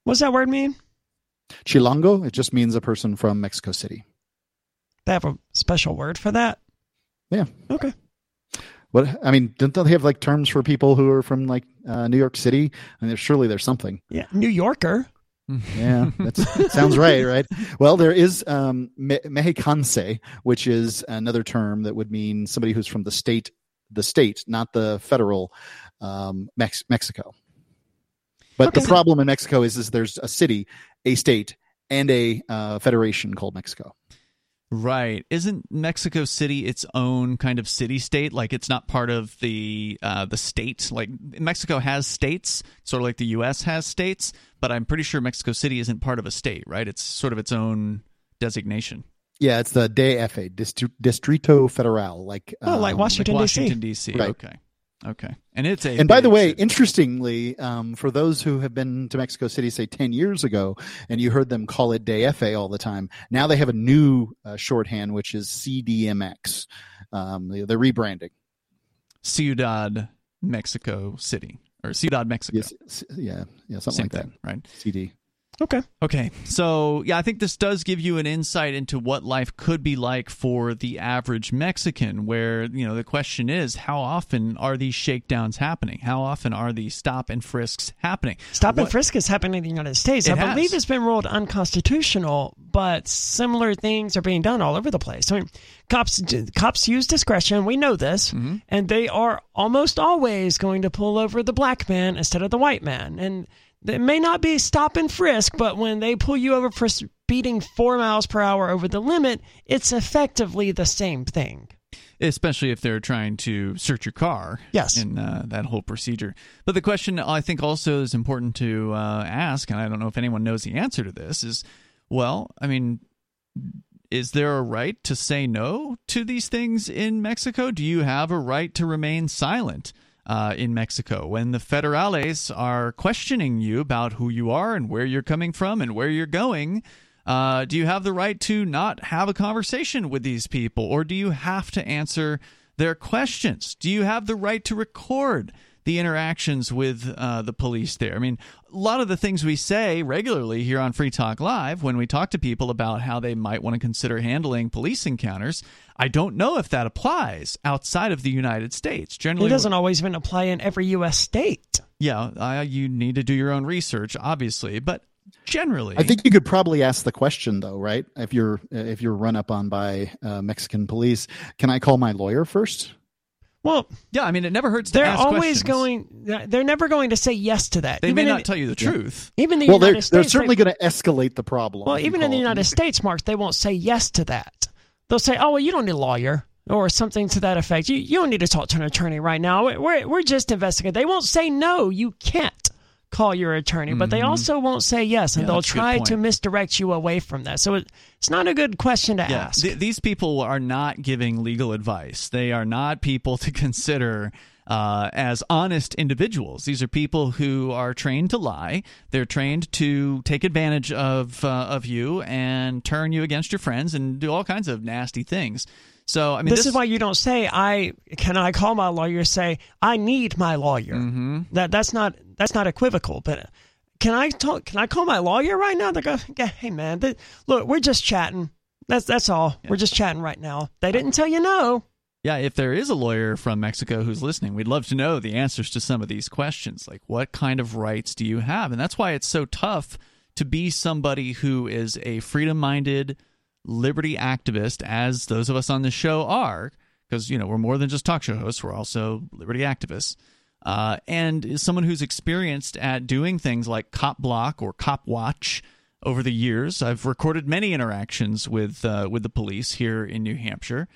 What's that word mean? Chilango, it just means a person from Mexico City. They have a special word for that. Yeah. Okay. What I mean, don't they have like terms for people who are from like uh, New York City? I mean, there's, surely there's something. Yeah, New Yorker. Yeah, that sounds right, right? Well, there is um, me- mexiquense, which is another term that would mean somebody who's from the state, the state, not the federal um, Mex- Mexico. But the Okay. problem in Mexico is, is there's a city, a state, and a uh, federation called Mexico. Right. Isn't Mexico City its own kind of city state? Like it's not part of the uh, the state. Like Mexico has states, sort of like the U.S. has states, but I'm pretty sure Mexico City isn't part of a state, right? It's sort of its own designation. Yeah, it's the DF, Distri- Distrito Federal, like Oh, like um, Washington, Like D.C. Washington D.C. Right. Okay. Okay. And it's a And by the way, city. interestingly, um, for those who have been to Mexico City, say 10 years ago, and you heard them call it DFA all the time, now they have a new uh, shorthand, which is CDMX. Um, they- they're rebranding. Ciudad Mexico City or Ciudad Mexico. Yes, yeah, yeah, something Same like thing, right? CD. Okay. Okay. So, yeah, I think this does give you an insight into what life could be like for the average Mexican, where, you know, the question is how often are these shakedowns happening? How often are these stop and frisks happening? Stop and What- frisk is happening in the United States. It I believe it's been ruled unconstitutional, but similar things are being done all over the place. I mean, cops cops use discretion. We know this, Mm-hmm. and they are almost always going to pull over the black man instead of the white man. And it may not be stop and frisk, but when they pull you over for speeding four miles per hour over the limit, it's effectively the same thing. especially if they're trying to search your car. Yes. In uh, that whole procedure. But the question I think also is important to uh, ask, and I don't know if anyone knows the answer to this, is well, I mean, is there a right to say no to these things in Mexico? Do you have a right to remain silent? Uh, in Mexico, when the federales are questioning you about who you are and where you're coming from and where you're going, uh, do you have the right to not have a conversation with these people, or do you have to answer their questions? Do you have the right to record the interactions with uh, the police there? I mean, a lot of the things we say regularly here on Free Talk Live when we talk to people about how they might want to consider handling police encounters, I don't know if that applies outside of the United States. Generally, it Generally, doesn't always even apply in every U.S. state. yeah, uh, you need to do your own research, obviously, but generally, I think you could probably ask the question though, right? If you're if you're run up on by uh, Mexican police, can I call my lawyer first? Well, yeah, I mean, it never hurts. They're ask always questions. going. They're never going to say yes to that. They even may in, not tell you the truth. Even the well, United they're States, they're they- certainly going to escalate the problem. Well, even in the United them. States, Mark, they won't say yes to that. They'll say, "Oh, well, you don't need a lawyer." Or something to that effect. You you don't need to talk to an attorney right now. We're we're, we're just investigating. They won't say no. You can't call your attorney, but they also won't say yes, and Mm-hmm. Yeah, they'll that's a good try to misdirect you away from that. So it, it's not a good question to Yeah, ask. th- these people are not giving legal advice. They are not people to consider uh, as honest individuals. These are people who are trained to lie. They're trained to take advantage of uh, of you and turn you against your friends and do all kinds of nasty things. So I mean, this, is why you don't say I can I call my lawyer. Say I need my lawyer. Mm-hmm. That that's not that's not equivocal. But can I talk? Can I call my lawyer right now? They go, yeah, hey man, th- look, we're just chatting. That's that's all. We're just chatting right now. They didn't tell you no. Yeah, if there is a lawyer from Mexico who's listening, we'd love to know the answers to some of these questions. Like, what kind of rights do you have? And that's why it's so tough to be somebody who is a freedom minded, liberty activist, as those of us on this show are, because, you know, we're more than just talk show hosts, we're also liberty activists. Uh, and someone who's experienced at doing things like Cop Block or Cop Watch over the years. I've recorded many interactions with uh, with the police here in New Hampshire.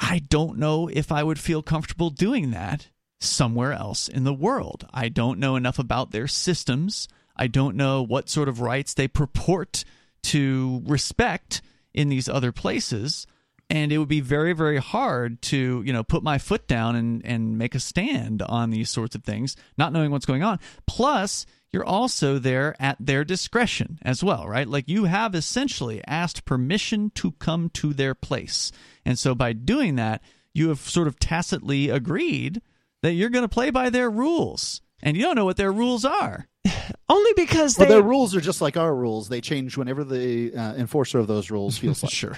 I don't know if I would feel comfortable doing that somewhere else in the world. I don't know enough about their systems. I don't know what sort of rights they purport to respect in these other places. And it would be very, very hard to, you know, put my foot down and, and make a stand on these sorts of things, not knowing what's going on. Plus, you're also there at their discretion as well, right? Like you have essentially asked permission to come to their place. And so by doing that, you have sort of tacitly agreed that you're going to play by their rules. And you don't know what their rules are. Only because Well, they their rules are just like our rules. They change whenever the uh, enforcer of those rules feels like. sure.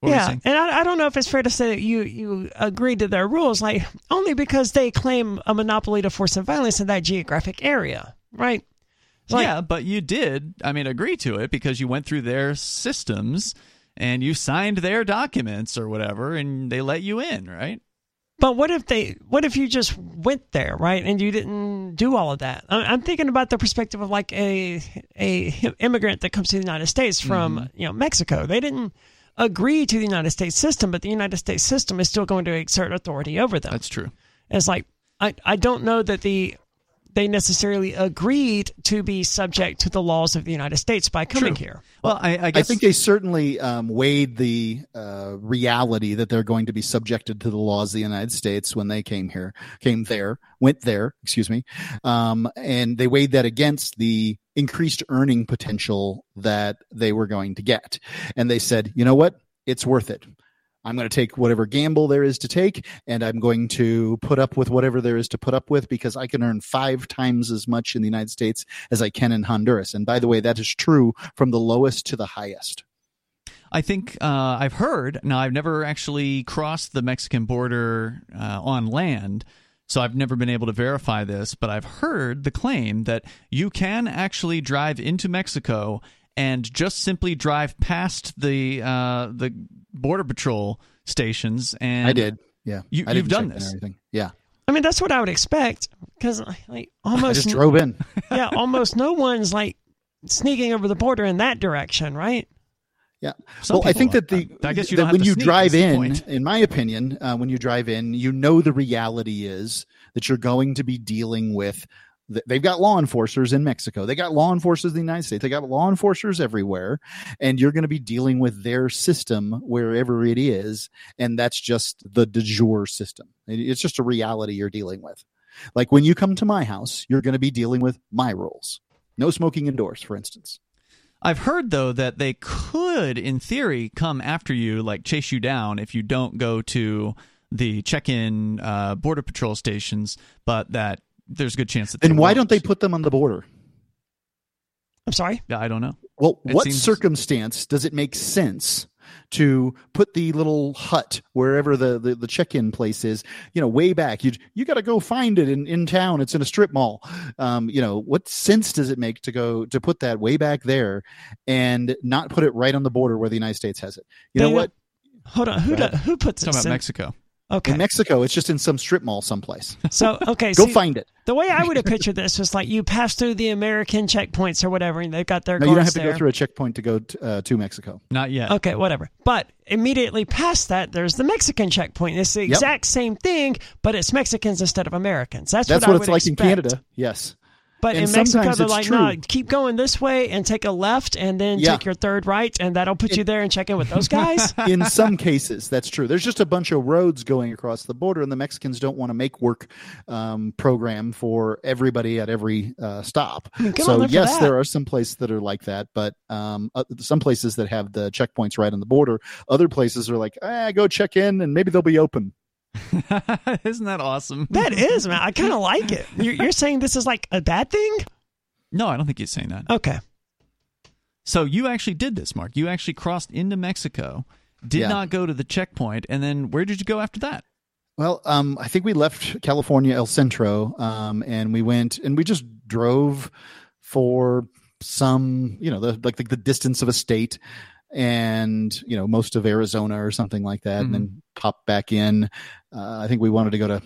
What yeah, and I, I don't know if it's fair to say that you you agreed to their rules, like only because they claim a monopoly to force and violence in that geographic area, right? Like- yeah, but you did, I mean, agree to it because you went through their systems and you signed their documents or whatever and they let you in, right? But what if they? What if you just went there, right, and you didn't do all of that? I'm thinking about the perspective of like a a immigrant that comes to the United States from Mm-hmm. you know Mexico. They didn't agree to the United States system, but the United States system is still going to exert authority over them. That's true. It's like I I don't know that the they necessarily agreed to be subject to the laws of the United States by coming True. here. Well, I, I I think they certainly um, weighed the uh, reality that they're going to be subjected to the laws of the United States when they came here, came there, went there, excuse me, um, and they weighed that against the increased earning potential that they were going to get, and they said, you know what, it's worth it. I'm going to take whatever gamble there is to take, and I'm going to put up with whatever there is to put up with because I can earn five times as much in the United States as I can in Honduras. And by the way, that is true from the lowest to the highest. I think uh, I've heard. Now, I've never actually crossed the Mexican border uh, on land, so I've never been able to verify this. But I've heard the claim that you can actually drive into Mexico and just simply drive past the uh, the border patrol stations. And I did. Yeah, you, I you've done this. Yeah, I mean, that's what I would expect because like I almost just drove in. yeah, almost no one's like sneaking over the border in that direction, right? Yeah. Some well, I people think that the I guess you that don't have when to you sneak, drive in, in my opinion, uh, when you drive in, you know the reality is that you're going to be dealing with. Th- They've got law enforcers in Mexico. They got law enforcers in the United States. They got law enforcers everywhere, and you're going to be dealing with their system wherever it is, and that's just the de jure system. It's just a reality you're dealing with. Like when you come to my house, you're going to be dealing with my rules. No smoking indoors, for instance. I've heard though that they could, in theory, come after you, like chase you down if you don't go to the check-in uh, border patrol stations, but that there's a good chance that. Then why won't. don't they put them on the border? I'm sorry. Yeah, I don't know. Well, It what seems- circumstance does it make sense to put the little hut wherever the, the, the check-in place is, you know, way back? You you got to go find it in, in town. It's in a strip mall. Um, you know, what sense does it make to go to put that way back there and not put it right on the border where the United States has it? You know what? Hold on. Who Go do, who puts Talking this about in? Mexico. Okay. In Mexico, it's just in some strip mall someplace. So okay, Go see, find it. The way I would have pictured this was like you pass through the American checkpoints or whatever, and they've got their No, you don't have to there. go through a checkpoint to go t- uh, to Mexico. Not yet. Okay, whatever. But immediately past that, there's the Mexican checkpoint. It's the Yep. exact same thing, but it's Mexicans instead of Americans. That's, That's what, I what would it's like in. Canada. Yes. But And in Mexico, they're like, true. no, keep going this way and take a left, and then Yeah. take your third right, and that'll put you there and check in with those guys. in some cases that's true there's just a bunch of roads going across the border and the mexicans don't want to make work um, program for everybody at every uh, stop mean, so yes there are some places that are like that but um, uh, some places that have the checkpoints right on the border other places are like eh, go check in and maybe they'll be open Isn't that awesome? that is, man. I kind of like it. You're, you're saying this is like a bad thing? No, I don't think he's saying that. Okay. So you actually did this, Mark. You actually crossed into Mexico, did Yeah. not go to the checkpoint, and then where did you go after that? Well, um, I think we left California El Centro, um, and we went and we just drove for some, you know, the like the, the distance of a state, and you know, most of Arizona or something like that, and then pop back in. Uh, I think we wanted to go to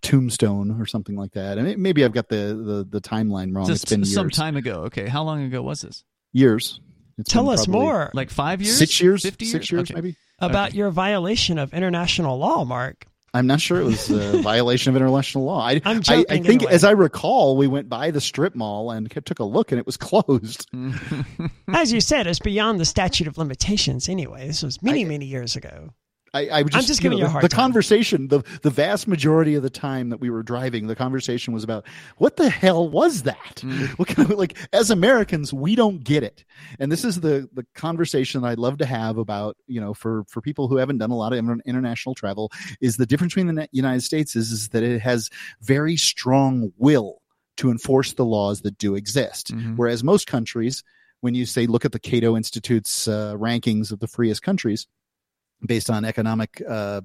Tombstone or something like that, and it, maybe I've got the the, the timeline wrong. Just it's been years. some time ago. Okay, how long ago was this? years. It's Tell us more Like five years? Six years, Fifty six years, Okay. maybe. about your violation of international law, Mark. I'm not sure it was a violation of international law. I, I'm I, joking I think, as I recall, we went by the strip mall and took a look, and it was closed. As you said, it's beyond the statute of limitations anyway. This was many, many years ago. I, I was I'm just, just you giving know, you a the, hard the conversation, the the vast majority of the time that we were driving, the conversation was about what the hell was that? Mm. What kind of, like as Americans, we don't get it, and this is the the conversation that I'd love to have about you know for for people who haven't done a lot of international travel is the difference between the United States is is that it has very strong will to enforce the laws that do exist, Mhm. whereas most countries, when you say look at the Cato Institute's uh, rankings of the freest countries based on economic uh,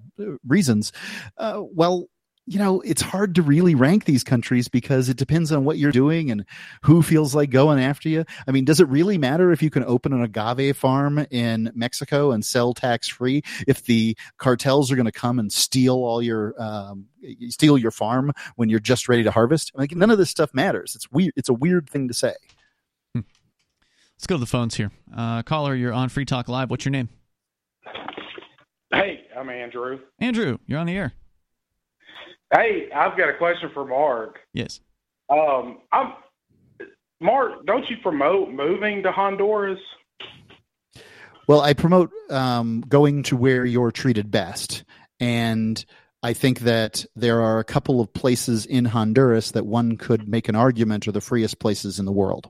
reasons. Uh, well, you know, it's hard to really rank these countries because it depends on what you're doing and who feels like going after you. I mean, does it really matter if you can open an agave farm in Mexico and sell tax free if the cartels are going to come and steal all your um, steal your farm when you're just ready to harvest? Like none of this stuff matters. It's weird. It's a weird thing to say. Let's go to the phones here. Uh, caller, you're on Free Talk Live. What's your name? Hey, I'm Andrew. Andrew, you're on the air. Hey, I've got a question for Mark. Yes. Um, I'm Mark. Don't you promote moving to Honduras? Well, I promote um, going to where you're treated best. And I think that there are a couple of places in Honduras that one could make an argument are the freest places in the world.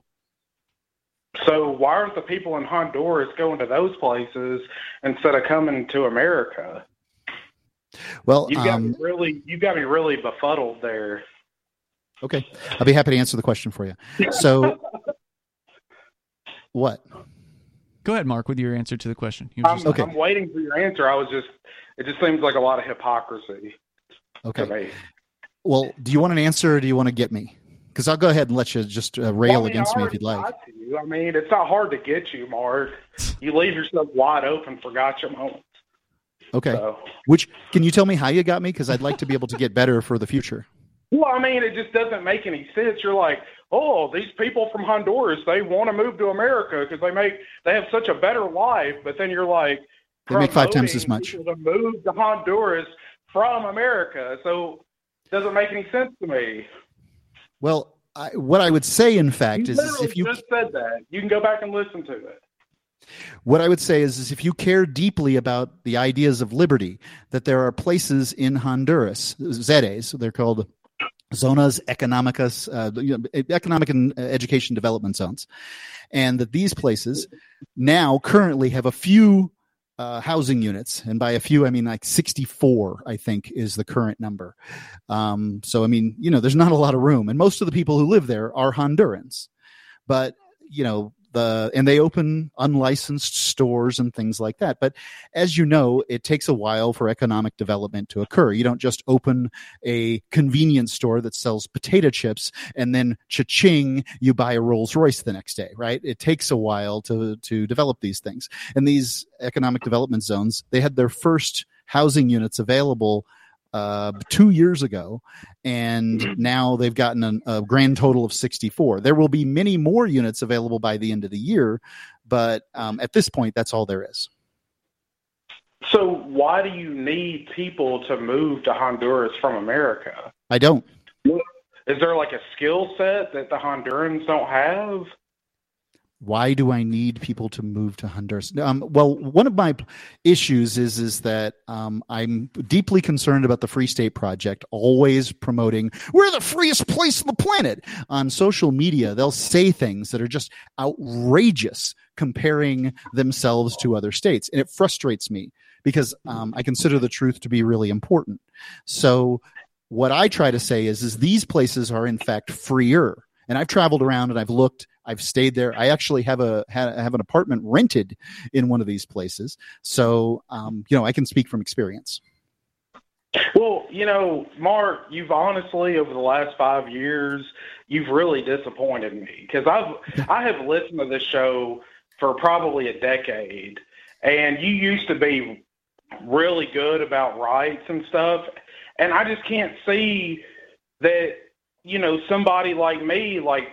So why aren't the people in Honduras going to those places instead of coming to America? Well, You got um, me really, you got me really befuddled there. okay, I'll be happy to answer the question for you. So, what? Go ahead, Mark, with your answer to the question. You I'm, were just- I'm waiting for your answer. I was just, it just seems like a lot of hypocrisy to Okay. me. Well, do you want an answer or do you want to get me? Because I'll go ahead and let you just uh, rail Well, I mean, against me if you'd already like. You. I mean, it's not hard to get you, Mark. You leave yourself wide open for gotcha moments. Okay. So, Which can you tell me how you got me? Because I'd like to be able to get better for the future. well, I mean, it just doesn't make any sense. You're like, oh, these people from Honduras, they want to move to America because they make they have such a better life. But then you're like, They make five times as much. to move to Honduras from America. So, it doesn't make any sense to me. Well, I, what I would say, in fact, is, is if you just said that, you can go back and listen to it. what I would say is, is if you care deeply about the ideas of liberty, that there are places in Honduras, ZEDEs, they're called zonas economicas, uh, you know, economic and uh, education development zones, and that these places now currently have a few uh, housing units, and by a few I mean like 64, I think is the current number. Um, so I mean, you know, there's not a lot of room, and most of the people who live there are Hondurans, but you know the and they open unlicensed stores and things like that. But as you know it takes a while for economic development to occur. You don't just open a convenience store that sells potato chips and then cha-ching you buy a rolls royce the next day right? It takes a while to to develop these things. And these economic development zones they had their first housing units available uh, two years ago, and now they've gotten an, a grand total of 64. There will be many more units available by the end of the year, but um, at this point, that's all there is. So why do you need people to move to Honduras from America? I don't. Is there like a skill set that the Hondurans don't have? Why do I need people to move to Honduras? Um, well, one of my issues is is that um, I'm deeply concerned about the Free State Project, always promoting we're the freest place on the planet on social media. They'll say things that are just outrageous, comparing themselves to other states, and it frustrates me because um, I consider the truth to be really important. So, what I try to say is, is these places are in fact freer. And I've traveled around and I've looked. I've stayed there. I actually have a ha- have an apartment rented in one of these places, so um, you know I can speak from experience. Well, you know, Mark, you've honestly over the last five years, you've really disappointed me because I've I have listened to this show for probably a decade, and you used to be really good about rights and stuff, and I just can't see that you know somebody like me like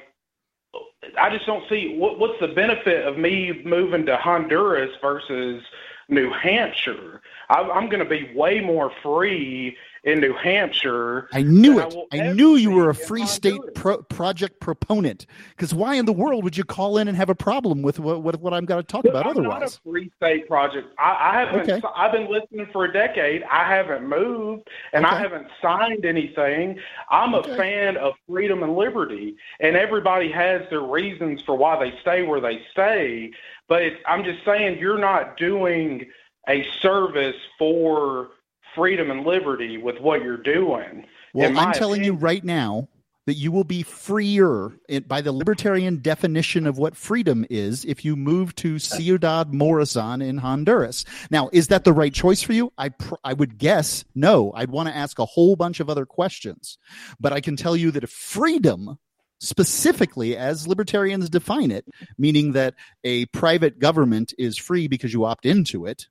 I just don't see what what's the benefit of me moving to Honduras versus New Hampshire. I, I'm going to be way more free in New Hampshire. I knew than I it. I knew you were a free state pro- project proponent. Because why in the world would you call in and have a problem with what what, what I'm going to talk about I'm otherwise? not a free state project. I, I haven't. Okay. I've been listening for a decade. I haven't moved, and I haven't signed anything. I'm a fan of freedom and liberty, and everybody has their reasons for why they stay where they stay. But I'm just saying, you're not doing a service for freedom and liberty with what you're doing. Well, I'm telling you right now that you will be freer by the libertarian definition of what freedom is if you move to Ciudad Morazan in Honduras. Now, is that the right choice for you? I pr- I would guess no. I'd want to ask a whole bunch of other questions, but I can tell you that if freedom specifically as libertarians define it meaning that a private government is free because you opt into it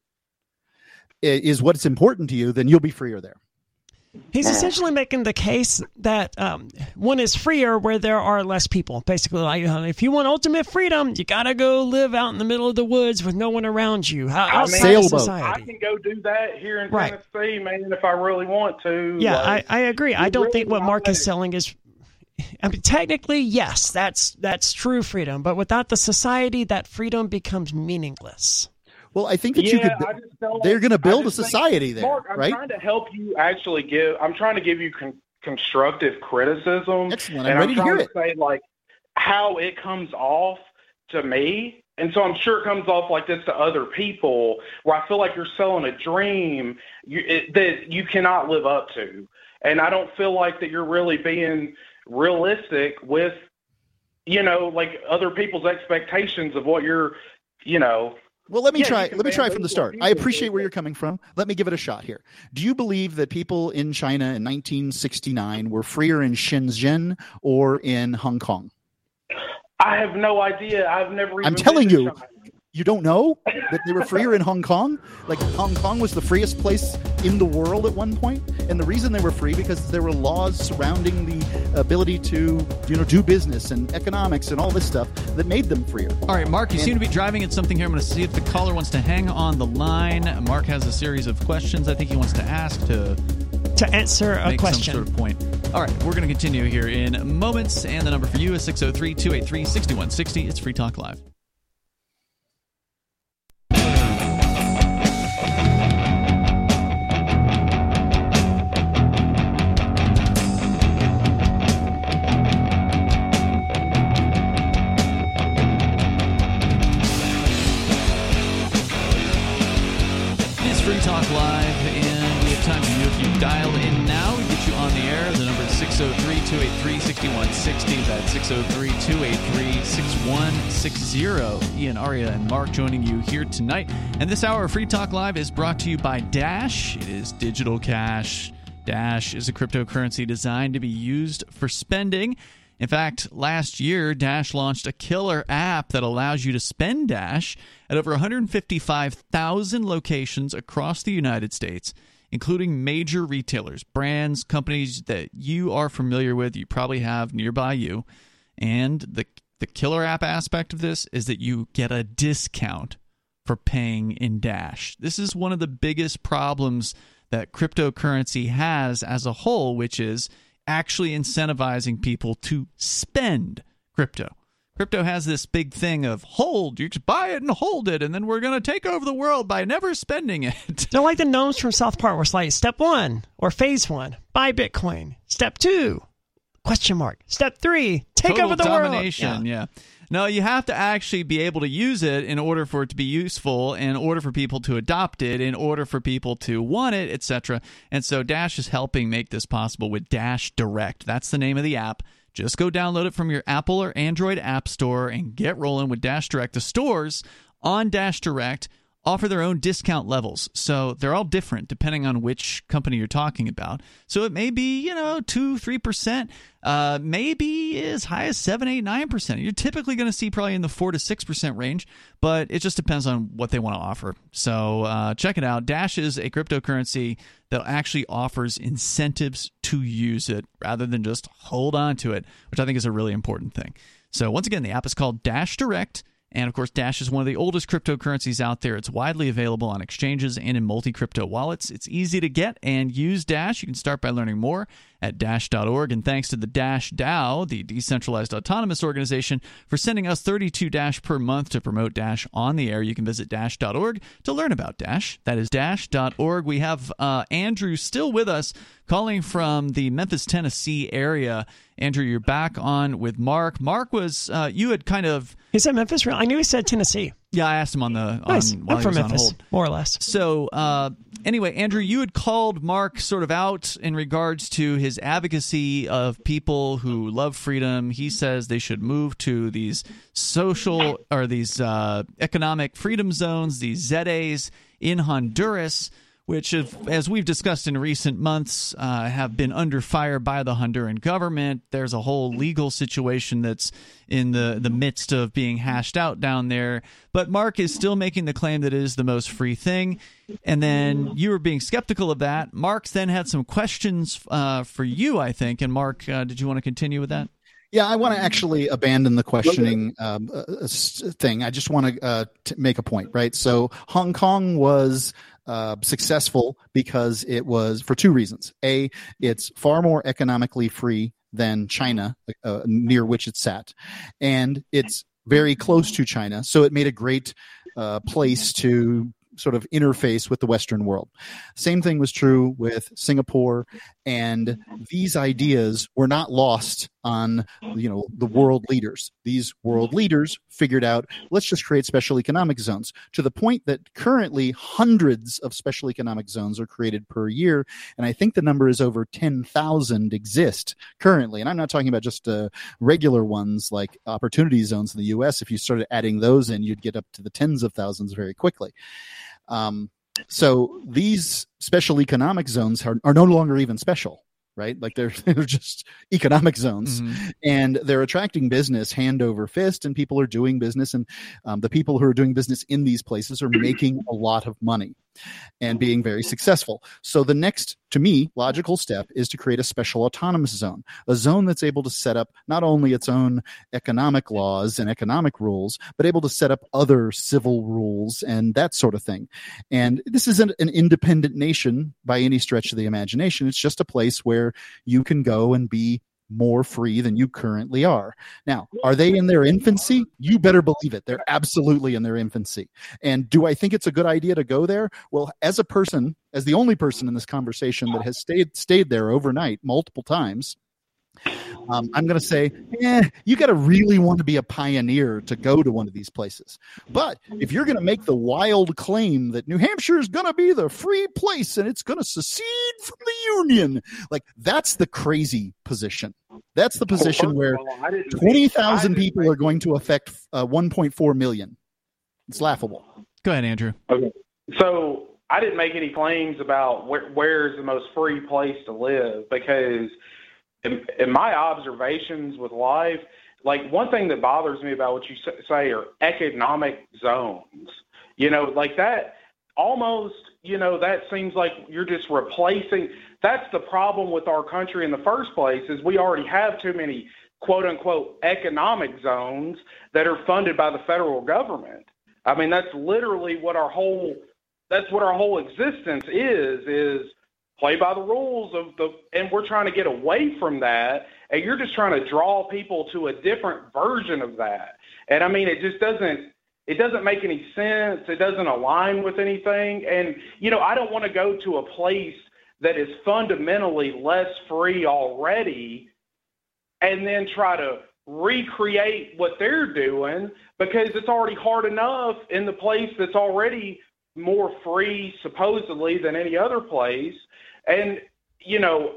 is what's important to you then you'll be freer there He's essentially making the case that um, one is freer where there are less people. Basically, like if you want ultimate freedom, you gotta go live out in the middle of the woods with no one around you, ho- I outside mean, of Sailboat. I can go do that here in Right. Tennessee, man, if I really want to. Yeah, Like, I, I agree. I don't really think what Mark is selling is. I mean, technically, yes, that's that's true freedom, but without the society, that freedom becomes meaningless. Well i think that you could they're going to build a just think- society there, Mark, I'm right? trying to help you actually give. I'm trying to give you con- constructive criticism. Excellent. I'm and ready to I'm hear trying it. say like how it comes off to me. And so I'm sure it comes off like this to other people, where I feel like you're selling a dream you, it, that you cannot live up to. And I don't feel like that you're really being realistic with, you know, like other people's expectations of what you're, you know, well, let me Yeah, try. Let me try from the start. I appreciate where you're coming from. Let me give it a shot here. Do you believe that people in China in 1969 were freer in Shenzhen or in Hong Kong? I have no idea. I've never even I'm telling been to you, China. You don't know that they were freer in Hong Kong. Like Hong Kong was the freest place in the world at one point, and the reason they were free because there were laws surrounding the ability to, you know, do business and economics and all this stuff that made them freer. All right, Mark, you And- seem to be driving at something here. I'm going to see if the caller wants to hang on the line. Mark has a series of questions I think he wants to ask to To answer a make question. some sort of point. All right, we're going to continue here in moments, and the number for you is 603 283 6160. It's Free Talk Live. You. Dial in now, we get you on the air. The number is 603 283 6160. That's 603 283 6160. Ian, Aria, and Mark joining you here tonight. And this hour of Free Talk Live is brought to you by Dash. It is digital cash. Dash is a cryptocurrency designed to be used for spending. In fact, last year, Dash launched a killer app that allows you to spend Dash at over 155,000 locations across the United States, including major retailers, brands, companies that you are familiar with, you probably have nearby you. And the, the killer app aspect of this is that you get a discount for paying in Dash. This is one of the biggest problems that cryptocurrency has as a whole, which is actually incentivizing people to spend crypto. Crypto has this big thing of hold, you just buy it and hold it, and then we're going to take over the world by never spending it. They're like the gnomes from South Park, where it's like step one or phase one, buy Bitcoin. Step two, question mark. Step three, take Total over the domination, world. yeah. No, you have to actually be able to use it in order for it to be useful, in order for people to adopt it, in order for people to want it, etc. And so Dash is helping make this possible with Dash Direct. That's the name of the app. Just go download it from your Apple or Android app store and get rolling with Dash Direct. The stores on Dash Direct offer their own discount levels. So they're all different depending on which company you're talking about. So it may be, you know, 2 3%, uh, maybe as high as 7 8 9%. You're typically going to see probably in the 4 to 6% range, but it just depends on what they want to offer. So uh, check it out. Dash is a cryptocurrency that actually offers incentives to use it rather than just hold on to it, which I think is a really important thing. So once again, the app is called Dash Direct. And of course, Dash is one of the oldest cryptocurrencies out there. It's widely available on exchanges and in multi crypto wallets. It's easy to get and use Dash. You can start by learning more at dash.org. And thanks to the Dash DAO, the decentralized autonomous organization, for sending us 32 Dash per month to promote Dash on the air. You can visit dash.org to learn about Dash. That is dash.org. We have uh, Andrew still with us, calling from the Memphis, Tennessee area. Andrew, you're back on with Mark. Mark was, uh, you had kind of. He said Memphis. I knew he said Tennessee. Yeah, I asked him on the on Nice. while I'm from on Memphis, hold. more or less. So uh, anyway, Andrew, you had called Mark sort of out in regards to his advocacy of people who love freedom. He says they should move to these social or these uh, economic freedom zones, these ZAs in Honduras. Which, have, as we've discussed in recent months, uh, have been under fire by the Honduran government. There's a whole legal situation that's in the, the midst of being hashed out down there. But Mark is still making the claim that it is the most free thing. And then you were being skeptical of that. Mark's then had some questions uh, for you, I think. And Mark, uh, did you want to continue with that? Yeah, I want to actually abandon the questioning um, uh, thing. I just want to uh, t- make a point, right? So Hong Kong was uh, successful because it was for two reasons. A, it's far more economically free than China, uh, near which it sat, and it's very close to China, so it made a great uh, place to sort of interface with the Western world. Same thing was true with Singapore, and these ideas were not lost on you know the world leaders. These world leaders figured out let's just create special economic zones to the point that currently hundreds of special economic zones are created per year, and I think the number is over ten thousand exist currently. And I'm not talking about just uh, regular ones like opportunity zones in the U.S. If you started adding those in, you'd get up to the tens of thousands very quickly. Um, so these special economic zones are, are no longer even special right? Like they're they're just economic zones, mm-hmm. and they're attracting business hand over fist, and people are doing business, and um, the people who are doing business in these places are making a lot of money and being very successful. So the next, to me, logical step is to create a special autonomous zone, a zone that's able to set up not only its own economic laws and economic rules, but able to set up other civil rules and that sort of thing. And this isn't an independent nation by any stretch of the imagination. It's just a place where you can go and be more free than you currently are. Now, are they in their infancy? You better believe it. They're absolutely in their infancy. And do I think it's a good idea to go there? Well, as a person, as the only person in this conversation that has stayed stayed there overnight multiple times, um, I'm going to say, yeah, you got to really want to be a pioneer to go to one of these places. But if you're going to make the wild claim that New Hampshire is going to be the free place and it's going to secede from the Union, like that's the crazy position. That's the position where 20,000 people are going to affect uh, 1.4 million. It's laughable. Go ahead, Andrew. Okay. So I didn't make any claims about where, where's the most free place to live because – in, in my observations with life, like one thing that bothers me about what you say are economic zones. You know, like that almost, you know, that seems like you're just replacing. That's the problem with our country in the first place is we already have too many quote unquote economic zones that are funded by the federal government. I mean, that's literally what our whole that's what our whole existence is is play by the rules of the and we're trying to get away from that and you're just trying to draw people to a different version of that. And i mean it just doesn't it doesn't make any sense. It doesn't align with anything. And you know i don't want to go to a place that is fundamentally less free already and then try to recreate what they're doing because it's already hard enough in the place that's already more free supposedly than any other place and, you know,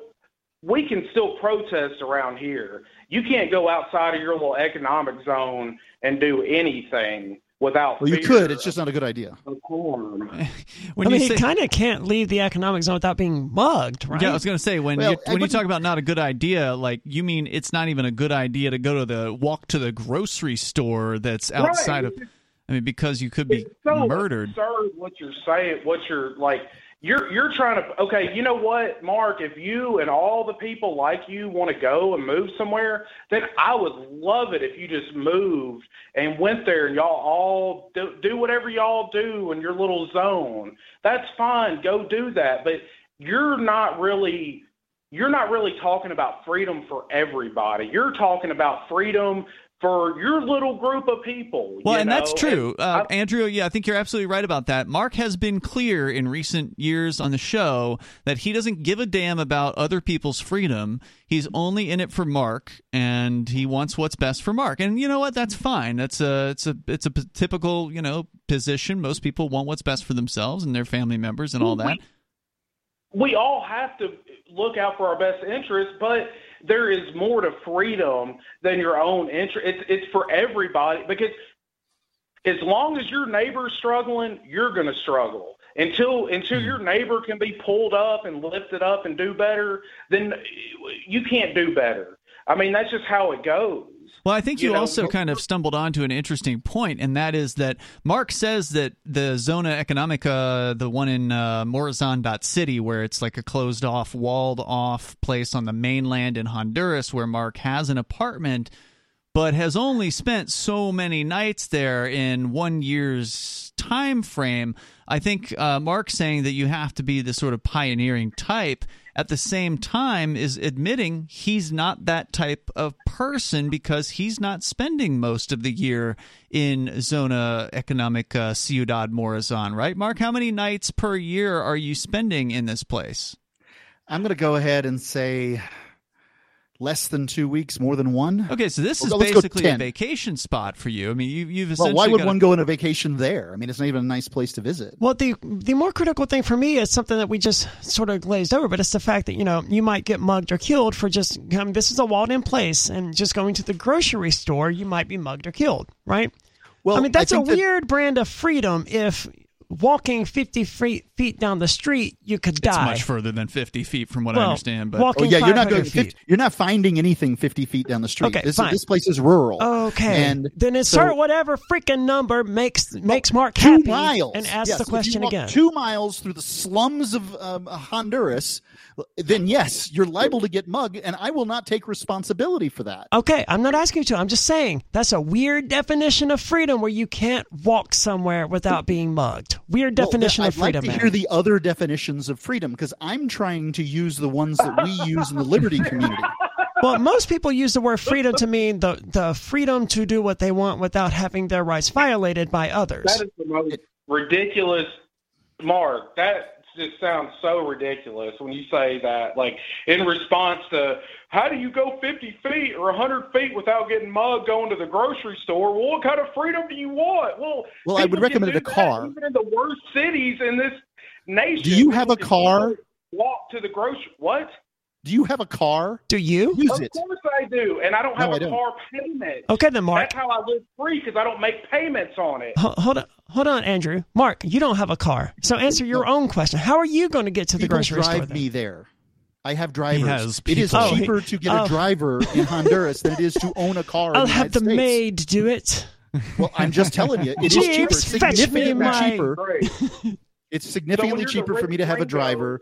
we can still protest around here. You can't go outside of your little economic zone and do anything without. Well, you could. It's just not a good idea. when I mean, you kind of can't leave the economic zone without being mugged, right? Yeah, I was going to say when well, you, when you talk about not a good idea, like you mean it's not even a good idea to go to the walk to the grocery store that's outside right. of. I mean, because you could be so murdered. Absurd what you're saying, what you're like you're you're trying to okay you know what mark if you and all the people like you want to go and move somewhere then i would love it if you just moved and went there and y'all all do, do whatever y'all do in your little zone. That's fine go do that but you're not really you're not really talking about freedom for everybody. You're talking about freedom for your little group of people. Well, and know? that's true, uh, Andrew. Yeah, I think you're absolutely right about that. Mark has been clear in recent years on the show that he doesn't give a damn about other people's freedom. He's only in it for Mark, and he wants what's best for Mark. And you know what? That's fine. That's a it's a it's a typical you know position. Most people want what's best for themselves and their family members and all that. We, we all have to look out for our best interests, but there is more to freedom than your own interest. It's it's for everybody because as long as your neighbor's struggling, you're going to struggle. Until until hmm. your neighbor can be pulled up and lifted up and do better, then you can't do better. I mean, that's just how it goes. Well, I think you, you know, also kind of stumbled onto an interesting point, and that is that Mark says that the Zona Economica, the one in uh, Morazan City, where it's like a closed off, walled off place on the mainland in Honduras, where Mark has an apartment. But has only spent so many nights there in one year's time frame. I think uh, Mark saying that you have to be the sort of pioneering type at the same time is admitting he's not that type of person because he's not spending most of the year in Zona Economic Ciudad Morazan, right? Mark, how many nights per year are you spending in this place? I'm going to go ahead and say less than two weeks, more than one. Okay, so this is Well, let's go basically a vacation spot for you. I mean, you, you've Well, why would got a- one go on a vacation there? I mean, it's not even a nice place to visit. Well, the the more critical thing for me is something that we just sort of glazed over, but it's the fact that you know you might get mugged or killed for just. I mean, this is a walled-in place, and just going to the grocery store, you might be mugged or killed, right? Well, I mean, that's a think that- weird brand of freedom. If walking fifty feet, feet down the street, you could die. It's much further than 50 feet from what I understand. But walking Oh yeah, you're not going. 50, you're not finding anything 50 feet down the street. Okay, this, fine. this place is rural. Okay, and then insert so- whatever freaking number makes makes Mark two happy, miles and ask Yes, the if you question walk again. Two miles through the slums of um, Honduras, then yes, you're liable to get mugged, and I will not take responsibility for that. Okay, I'm not asking you to. I'm just saying that's a weird definition of freedom where you can't walk somewhere without being mugged. Weird definition Well, definition I'd of freedom. like to man. hear the other definitions of freedom because I'm trying to use the ones that we use in the liberty community. well, most people use the word freedom to mean the the freedom to do what they want without having their rights violated by others. That is the most ridiculous, Mark. That just sounds so ridiculous when you say that. Like in response to, how do you go 50 feet or 100 feet without getting mugged going to the grocery store? Well, what kind of freedom do you want? Well, Well, I would recommend a that car. Even in the worst cities in this nation. Do you have a car? Walk to the grocery. What? Do you have a car? Do you? Use Of it. course I do, and I don't No, have I a don't. car payment. Okay, then, Mark. That's how I live free because I don't make payments on it. Ho- Hold on, hold on, Andrew. Mark, you don't have a car, so answer your own question. How are you going to get to the People grocery store? drive me there. I have drivers. has it is people. Oh, he- cheaper to get oh. a driver in Honduras than it is to own a car. I'll in the have the States. maid do it. Well, I'm just telling you, it is Jeeves, cheaper, significantly my- cheaper. It's significantly you're cheaper for me to have a driver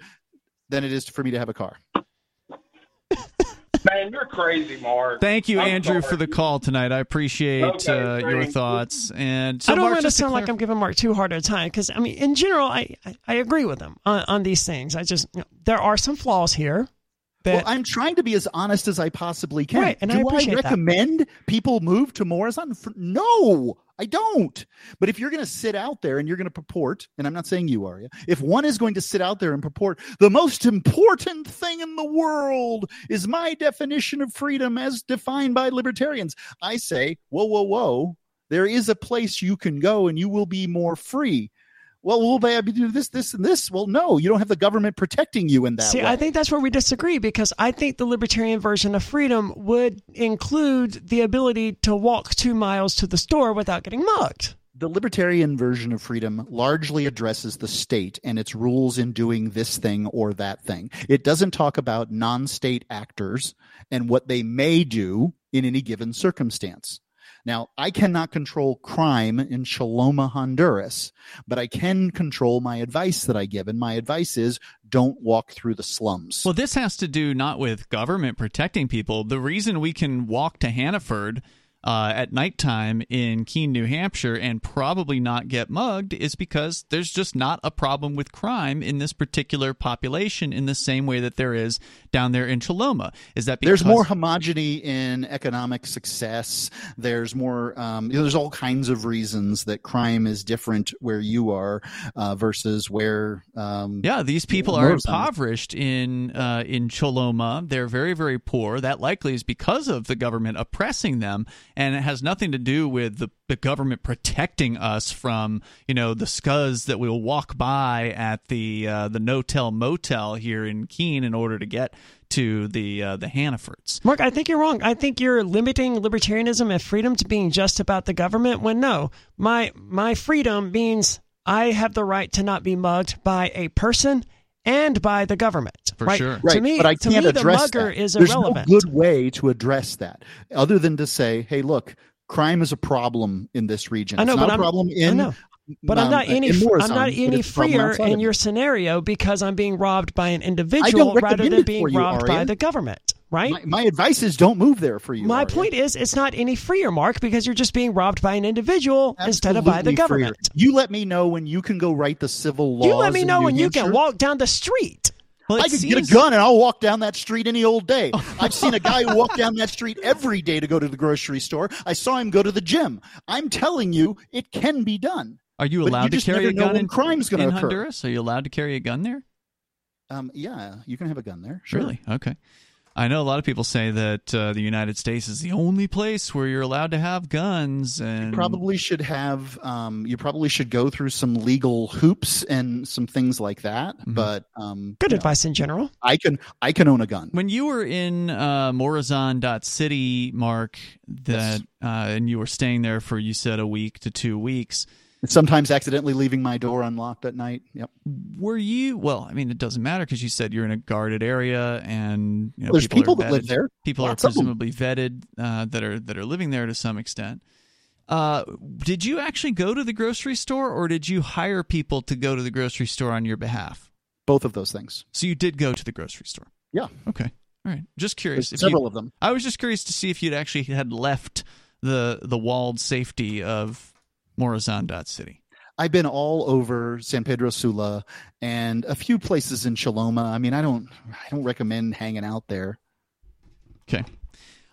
than it is for me to have a car. Man, you're crazy, Mark. Thank you, I'm Andrew, sorry. for the call tonight. I appreciate Okay, uh, your thoughts. And so, I don't Mark, want to just sound like clar- I'm giving Mark too hard a time because I mean, in general, I I, I agree with him on, on these things. I just you know, there are some flaws here. Well, I'm trying to be as honest as I possibly can. Right, and I Do appreciate that. recommend people move to Morazan? No, I don't. But if you're going to sit out there and you're going to purport, and I'm not saying you are, yeah, if one is going to sit out there and purport the most important thing in the world is my definition of freedom as defined by libertarians, I say, whoa, whoa, whoa. There is a place you can go and you will be more free. Well, we'll they have to do this, this, and this? Well, no, you don't have the government protecting you in that see, way. I think that's where we disagree because I think the libertarian version of freedom would include the ability to walk two miles to the store without getting mugged. the libertarian version of freedom largely addresses the state and its rules in doing this thing or that thing. It doesn't talk about non state actors and what they may do in any given circumstance. Now, I cannot control crime in Choloma, Honduras, but I can control my advice that I give. And my advice is don't walk through the slums. Well, this has to do not with government protecting people. The reason we can walk to Hannaford uh, at nighttime in Keene, New Hampshire, and probably not get mugged is because there's just not a problem with crime in this particular population in the same way that there is down there in Choloma. Is that because there's more homogeny in economic success. There's more. Um, you know, there's all kinds of reasons that crime is different where you are uh, versus where. Um, Yeah, these people are them. impoverished in uh, in Choloma. They're very, very poor. That likely is because of the government oppressing them, and it has nothing to do with the, the government protecting us from you know the scuzz that we will walk by at the uh, the no-tell motel here in Keene in order to get to the uh, the Hannafords. Mark, I think you're wrong. I think you're limiting libertarianism and freedom to being just about the government when no, my my freedom means I have the right to not be mugged by a person and by the government. For right? sure. Right, To me, but I can't me, the address mugger that. is There's irrelevant. no good way to address that other than to say, "Hey, look, crime is a problem in this region. I know, it's but a I'm- problem I in." know. But I'm um, not any in I'm not any it's a problem freer in your scenario because I'm being robbed by an individual rather than being for you, robbed by the government. Right? My, my advice is don't move there for you. My Aria. point is, it's not any freer, Mark, because you're just being robbed by an individual instead of by the government. freer. You let me know when you can go write the civil law. You let me in know New when you can walk down the street. Well, I it could seems- get a gun and I'll walk down that street any old day. I've seen a guy who walked down that street every day to go to the grocery store. I saw him go to the gym. I'm telling you, it can be done. Are you allowed you to carry a gun when in crime's gonna in occur. Honduras? Are you allowed to carry a gun there? Um, yeah, you can have a gun there. Sure. Really? Okay. I know a lot of people say that uh, the United States is the only place where you're allowed to have guns, and Probably should have. Um, you probably should go through some legal hoops and some things like that. Mm-hmm. But um, Good you know, advice in general. I can I can own a gun. When you were in uh, Morazan.city, Mark, that uh, and you were staying there for you said a week to two weeks. Sometimes accidentally leaving my door unlocked at night. Yep. Were you? Well, I mean, it doesn't matter because you said you're in a guarded area, and you know, There's people, people are that live there. People Lots are presumably vetted uh, that are that are living there to some extent. Uh, did you actually go to the grocery store, or did you hire people to go to the grocery store on your behalf? Both of those things. So you did go to the grocery store. Yeah. Okay. All right. Just curious. Several you- of them. I was just curious to see if you'd actually had left the the walled safety of Morazan.city. I've been all over San Pedro Sula and a few places in Choloma. I mean, I don't I don't recommend hanging out there. Okay.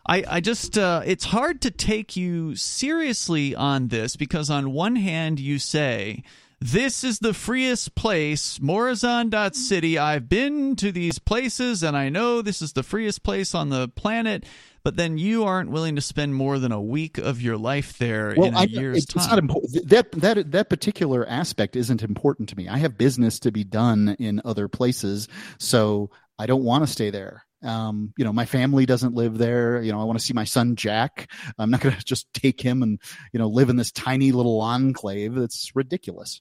I, I just uh, it's hard to take you seriously on this because on one hand you say this is the freest place morazan.city i've been to these places and i know this is the freest place on the planet but then you aren't willing to spend more than a week of your life there in a I, year's it's, time not important. That that that particular aspect isn't important to me. I have business to be done in other places, so I don't want to stay there. Um, you know, my family doesn't live there. You know, I want to see my son Jack. I'm not going to just take him and you know live in this tiny little enclave. That's ridiculous. it's not for me.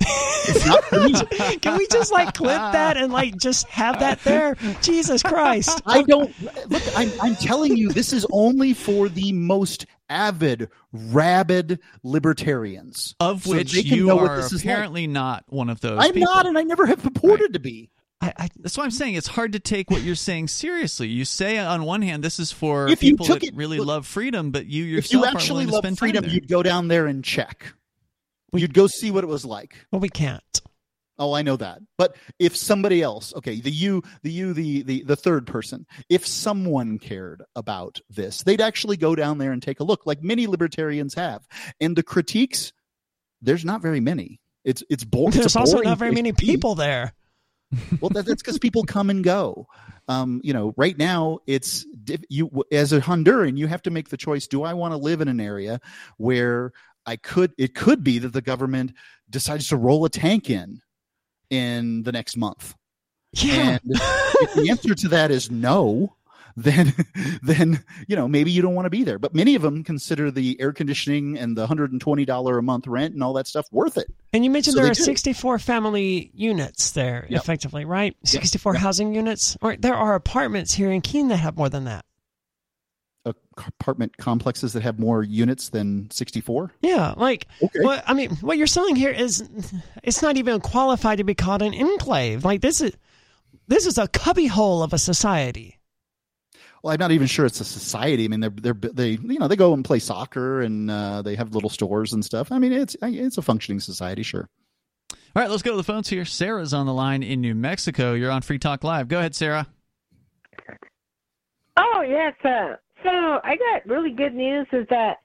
Can we just like clip that and like just have that there? Jesus Christ. I don't look. I'm, I'm telling you, this is only for the most avid, rabid libertarians, of which they can you are this is like. apparently not one of those I'm people. not, and I never have purported to be. I, I, That's why I'm saying it's hard to take what you're saying seriously. You say on one hand this is for If you people took that it- really look, love freedom, but you If yourself you actually aren't willing to love spend freedom, time there. you'd go down there and check. You'd go see what it was like. well, we can't. Oh, I know that. But if somebody else, okay, the you, the you, the the the third person, if someone cared about this, they'd actually go down there and take a look, like many libertarians have. And the critiques, there's not very many. It's it's boring. There's also not very many people there. well, that, that's because people come and go. Um, you know, right now it's you as a Honduran, you have to make the choice: Do I want to live in an area where I could? It could be that the government decides to roll a tank in in the next month. Yeah. And if the answer to that is no, then then you know maybe you don't want to be there. But many of them consider the air conditioning and the hundred and twenty dollar a month rent and all that stuff worth it. And you mentioned So there are 64 family units there, Yep. effectively, right? 64 housing units. Or there are apartments here in Keene that have more than that. Apartment complexes that have more units than sixty four. Yeah, like Okay. what I mean, what you're selling here is it's not even qualified to be called an enclave. Like this is this is a cubbyhole of a society. Well, I'm not even sure it's a society. I mean, they're they're they you know they go and play soccer and uh, they have little stores and stuff. I mean, it's it's a functioning society, sure. All right, let's go to the phones here. Sarah's on the line in New Mexico. You're on Free Talk Live. Go ahead, Sarah. Oh yes. Uh, so I got really good news. Is that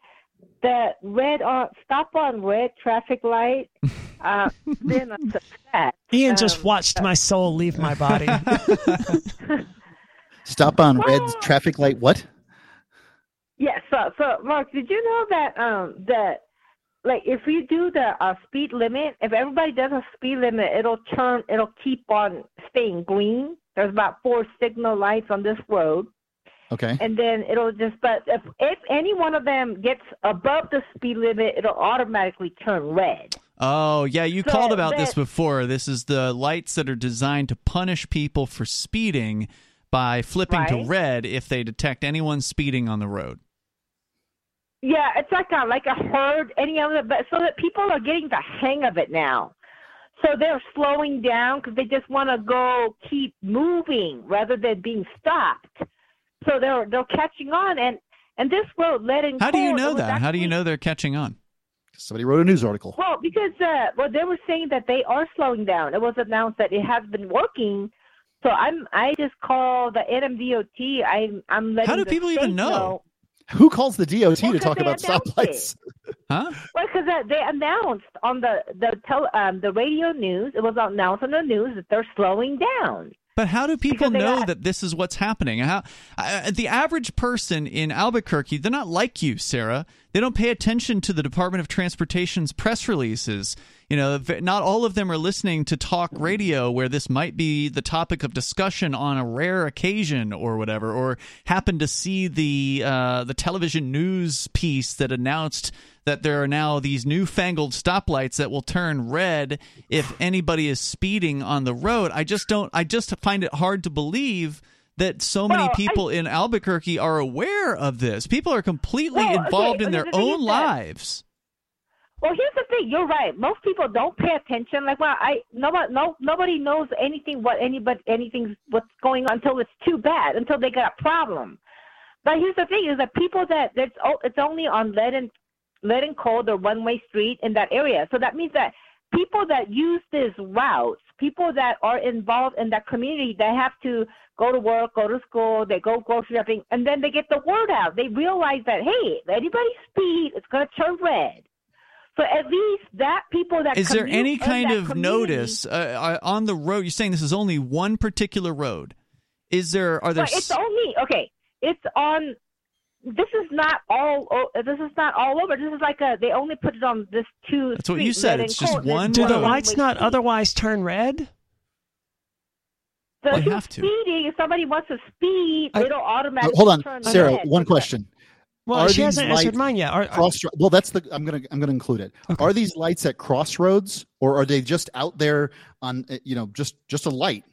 that red on stop on red traffic light uh, been a success. Ian just Um, watched my soul leave my body. Stop on red traffic light. What? Yeah. So so Mark, did you know that um that like if we do the uh, speed limit, if everybody does a speed limit, it'll turn, it'll keep on staying green. There's about four signal lights on this road. Okay. and then it'll just but if if any one of them gets above the speed limit it'll automatically turn red Oh, yeah, you So called about this before. This is the lights that are designed to punish people for speeding by flipping to red if they detect anyone speeding on the road. yeah it's like a like a herd any other but so that people are getting the hang of it now so they're slowing down because they just want to go keep moving rather than being stopped so they're they're catching on, and and this road led in. How do you know was that? How do you know they're catching on? Somebody wrote a news article. Well, because uh, well, they were saying that they are slowing down. It was announced that it has been working. So I'm I just call the NMDOT. I'm I'm letting. How do people even state know? Who calls the DOT to talk about announced stoplights? Huh? Well, because uh, they announced on the the tel- um, the radio news. It was announced on the news that they're slowing down. But how do people know got- that this is what's happening? How uh, the average person in Albuquerque, they're not like you, Sarah. They don't pay attention to the Department of Transportation's press releases. You know, not all of them are listening to talk radio where this might be the topic of discussion on a rare occasion or whatever, or happen to see the uh, the television news piece that announced that there are now these newfangled stoplights that will turn red if anybody is speeding on the road. I just don't. I just find it hard to believe that so many Well, I- people in Albuquerque are aware of this. People are completely Well, okay, involved in their own lives. Well, here's the thing. You're right. Most people don't pay attention. Like, well, I nobody no nobody knows anything what anybody anything's what's going on until it's too bad until they got a problem. But here's the thing: is that people that that's oh, it's only on lead and lead and Coal or one way street in that area. So that means that people that use this routes, people that are involved in that community, they have to go to work, go to school, they go grocery shopping, and then they get the word out. They realize that hey, if anybody speed, it's going to turn red. So at least that people that Is there any kind of notice uh, uh, on the road? You're saying this is only one particular road. Is there? Are there? Well, it's s- only okay. It's on. This is not all. o- This is not all over. This is like a. They only put it on this two. That's what you said. red It's and just cold. One Do the lights not otherwise turn red? So They if you're have to. speeding, if somebody wants to speed, I- it'll automatically Hold on, turn Sarah. red. One question. Well, Are she hasn't answered lights mine yet. Are- are- cross, well, that's the. I'm gonna. I'm gonna include it. Are these lights at crossroads, or are they just out there on? uh, You know, just just a light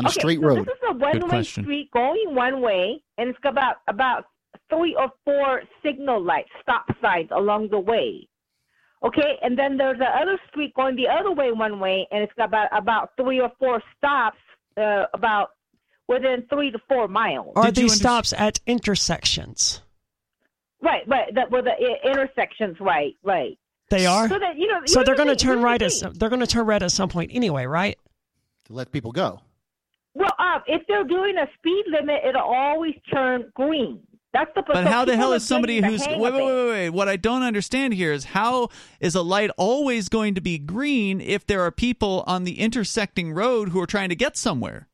on a okay, straight so road? This is a one-way street going one way, and it's got about about three or four signal lights, stop signs along the way. Okay, and then there's the other street going the other way one way, and it's got about about three or four stops, uh, about within three to four miles. Are these stops at intersections? Right, right. That were the i- intersections. Right, right. They are. So that you know. So they're going to turn right at they're going to turn red at some point anyway, right? To let people go. Well, uh, if they're doing a speed limit, it'll always turn green. That's the. But so how the hell is somebody who's wait, wait, wait, wait, wait? What I don't understand here is how is a light always going to be green if there are people on the intersecting road who are trying to get somewhere?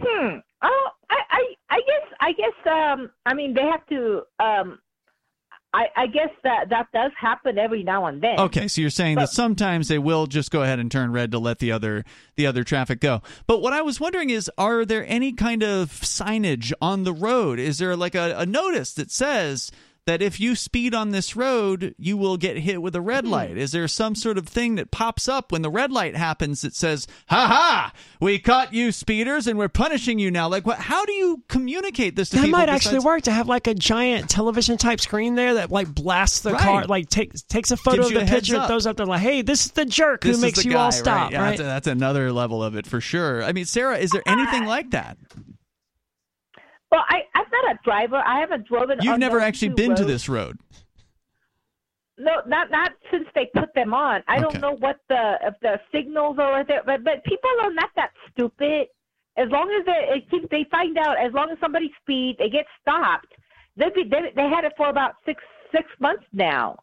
Hmm. Oh, I, I, I guess, I guess, um, I mean, they have to, um, I, I guess that that does happen every now and then. Okay, so you're saying that sometimes they will just go ahead and turn red to let the other the other traffic go. But what I was wondering is, are there any kind of signage on the road? Is there like a, a notice that says that if you speed on this road, you will get hit with a red mm-hmm. light? Is there some sort of thing that pops up when the red light happens that says, "Ha ha, we caught you speeders and we're punishing you now"? Like, what? How do you communicate this to That people? might actually work to have like a giant television type screen there that like blasts the Right. car, like takes takes a photo Gives of the heads picture, up. throws up there like, "Hey, this is the jerk This who is makes the you all guy, stop." Yeah, Right? That's, that's another level of it for sure. I mean, Sarah, is there anything ah. like that? Well, I, I'm not a driver. I haven't driven. You've never actually been to this road. No, not not since they put them on. I Okay. don't know what the if the signals are there, but but people are not that stupid. As long as they it keeps, they find out, as long as somebody speeds, they get stopped. They be they they had it for about six six months now.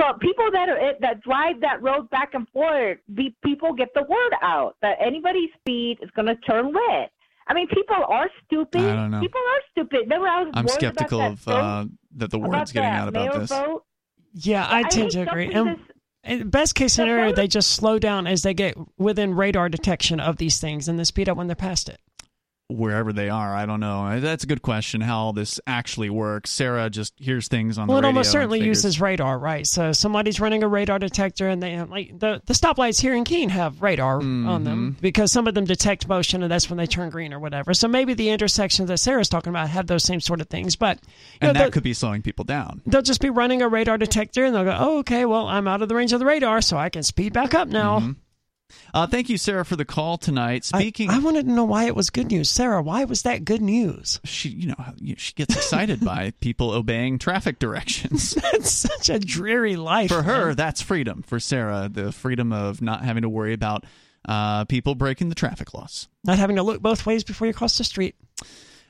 So people that are that drive that road back and forth, be, people get the word out that anybody speed is going to turn red. I mean, people are stupid. I don't know. People are stupid. Remember, I was I'm skeptical about of that uh, that the word's getting that out about this. vote? Yeah, I I tend to agree. And, and best case scenario, they just slow down as they get within radar detection of these things, and then speed up when they're past it. Wherever they are, I don't know. That's a good question. How this actually works. Sarah just hears things on Well, it almost certainly uses radar, right? So somebody's running a radar detector, and they like the the stoplights here in Keene have radar on them Mm-hmm. because some of them detect motion, and that's when they turn green or whatever. So maybe the intersections that Sarah's talking about have those same sort of things, but and know, that could be slowing people down. they'll just be running a radar detector, and they'll go, "Oh, okay, well, I'm out of the range of the radar, so I can speed back up now." Mm-hmm. Uh, thank you, Sarah, for the call tonight. Speaking, I, I, wanted to know why it was good news, Sarah. Why was that good news? She, you know, she gets excited by people obeying traffic directions. that's such a dreary life. For her, man. that's freedom. For Sarah, the freedom of not having to worry about uh, people breaking the traffic laws, not having to look both ways before you cross the street.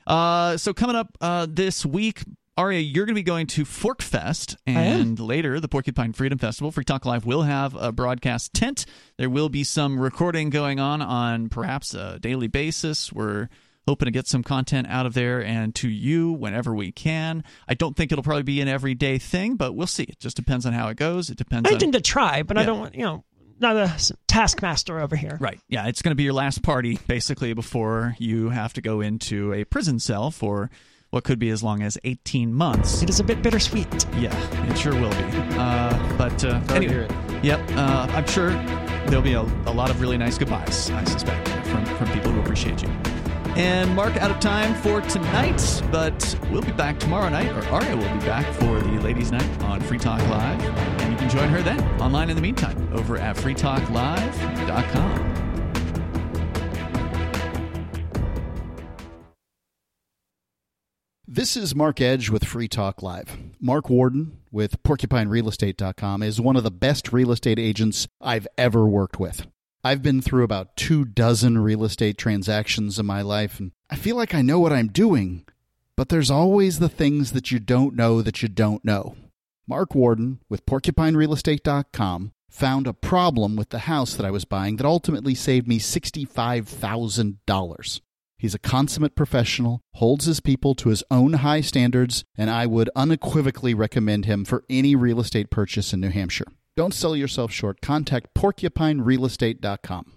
Uh, so coming up uh, this week, Aria, you're going to be going to PorcFest and later the Porcupine Freedom Festival. Free Talk Live will have a broadcast tent. There will be some recording going on on perhaps a daily basis. We're hoping to get some content out of there and to you whenever we can. I don't think it'll probably be an everyday thing, but we'll see. It just depends on how it goes. It depends. I on, tend to try, but yeah. I don't want you know not a taskmaster over here. Right. Yeah, it's going to be your last party basically before you have to go into a prison cell for what could be as long as 18 months. It is a bit bittersweet. Yeah, it sure will be. Uh, but uh, anyway, yep, uh, I'm sure there'll be a, a, lot of really nice goodbyes, I suspect, from, from people who appreciate you. And Mark, out of time for tonight, but we'll be back tomorrow night, or Aria will be back for the Ladies' Night on Free Talk Live. And you can join her then online in the meantime over at freetalklive.com. This is Mark Edge with Free Talk Live. Mark Warden with PorcupineRealEstate.com is one of the best real estate agents I've ever worked with. I've been through about two dozen real estate transactions in my life, and I feel like I know what I'm doing, but there's always the things that you don't know that you don't know. Mark Warden with PorcupineRealEstate.com found a problem with the house that I was buying that ultimately saved me $65,000. He's a consummate professional, holds his people to his own high standards, and I would unequivocally recommend him for any real estate purchase in New Hampshire. Don't sell yourself short. Contact porcupinerealestate.com.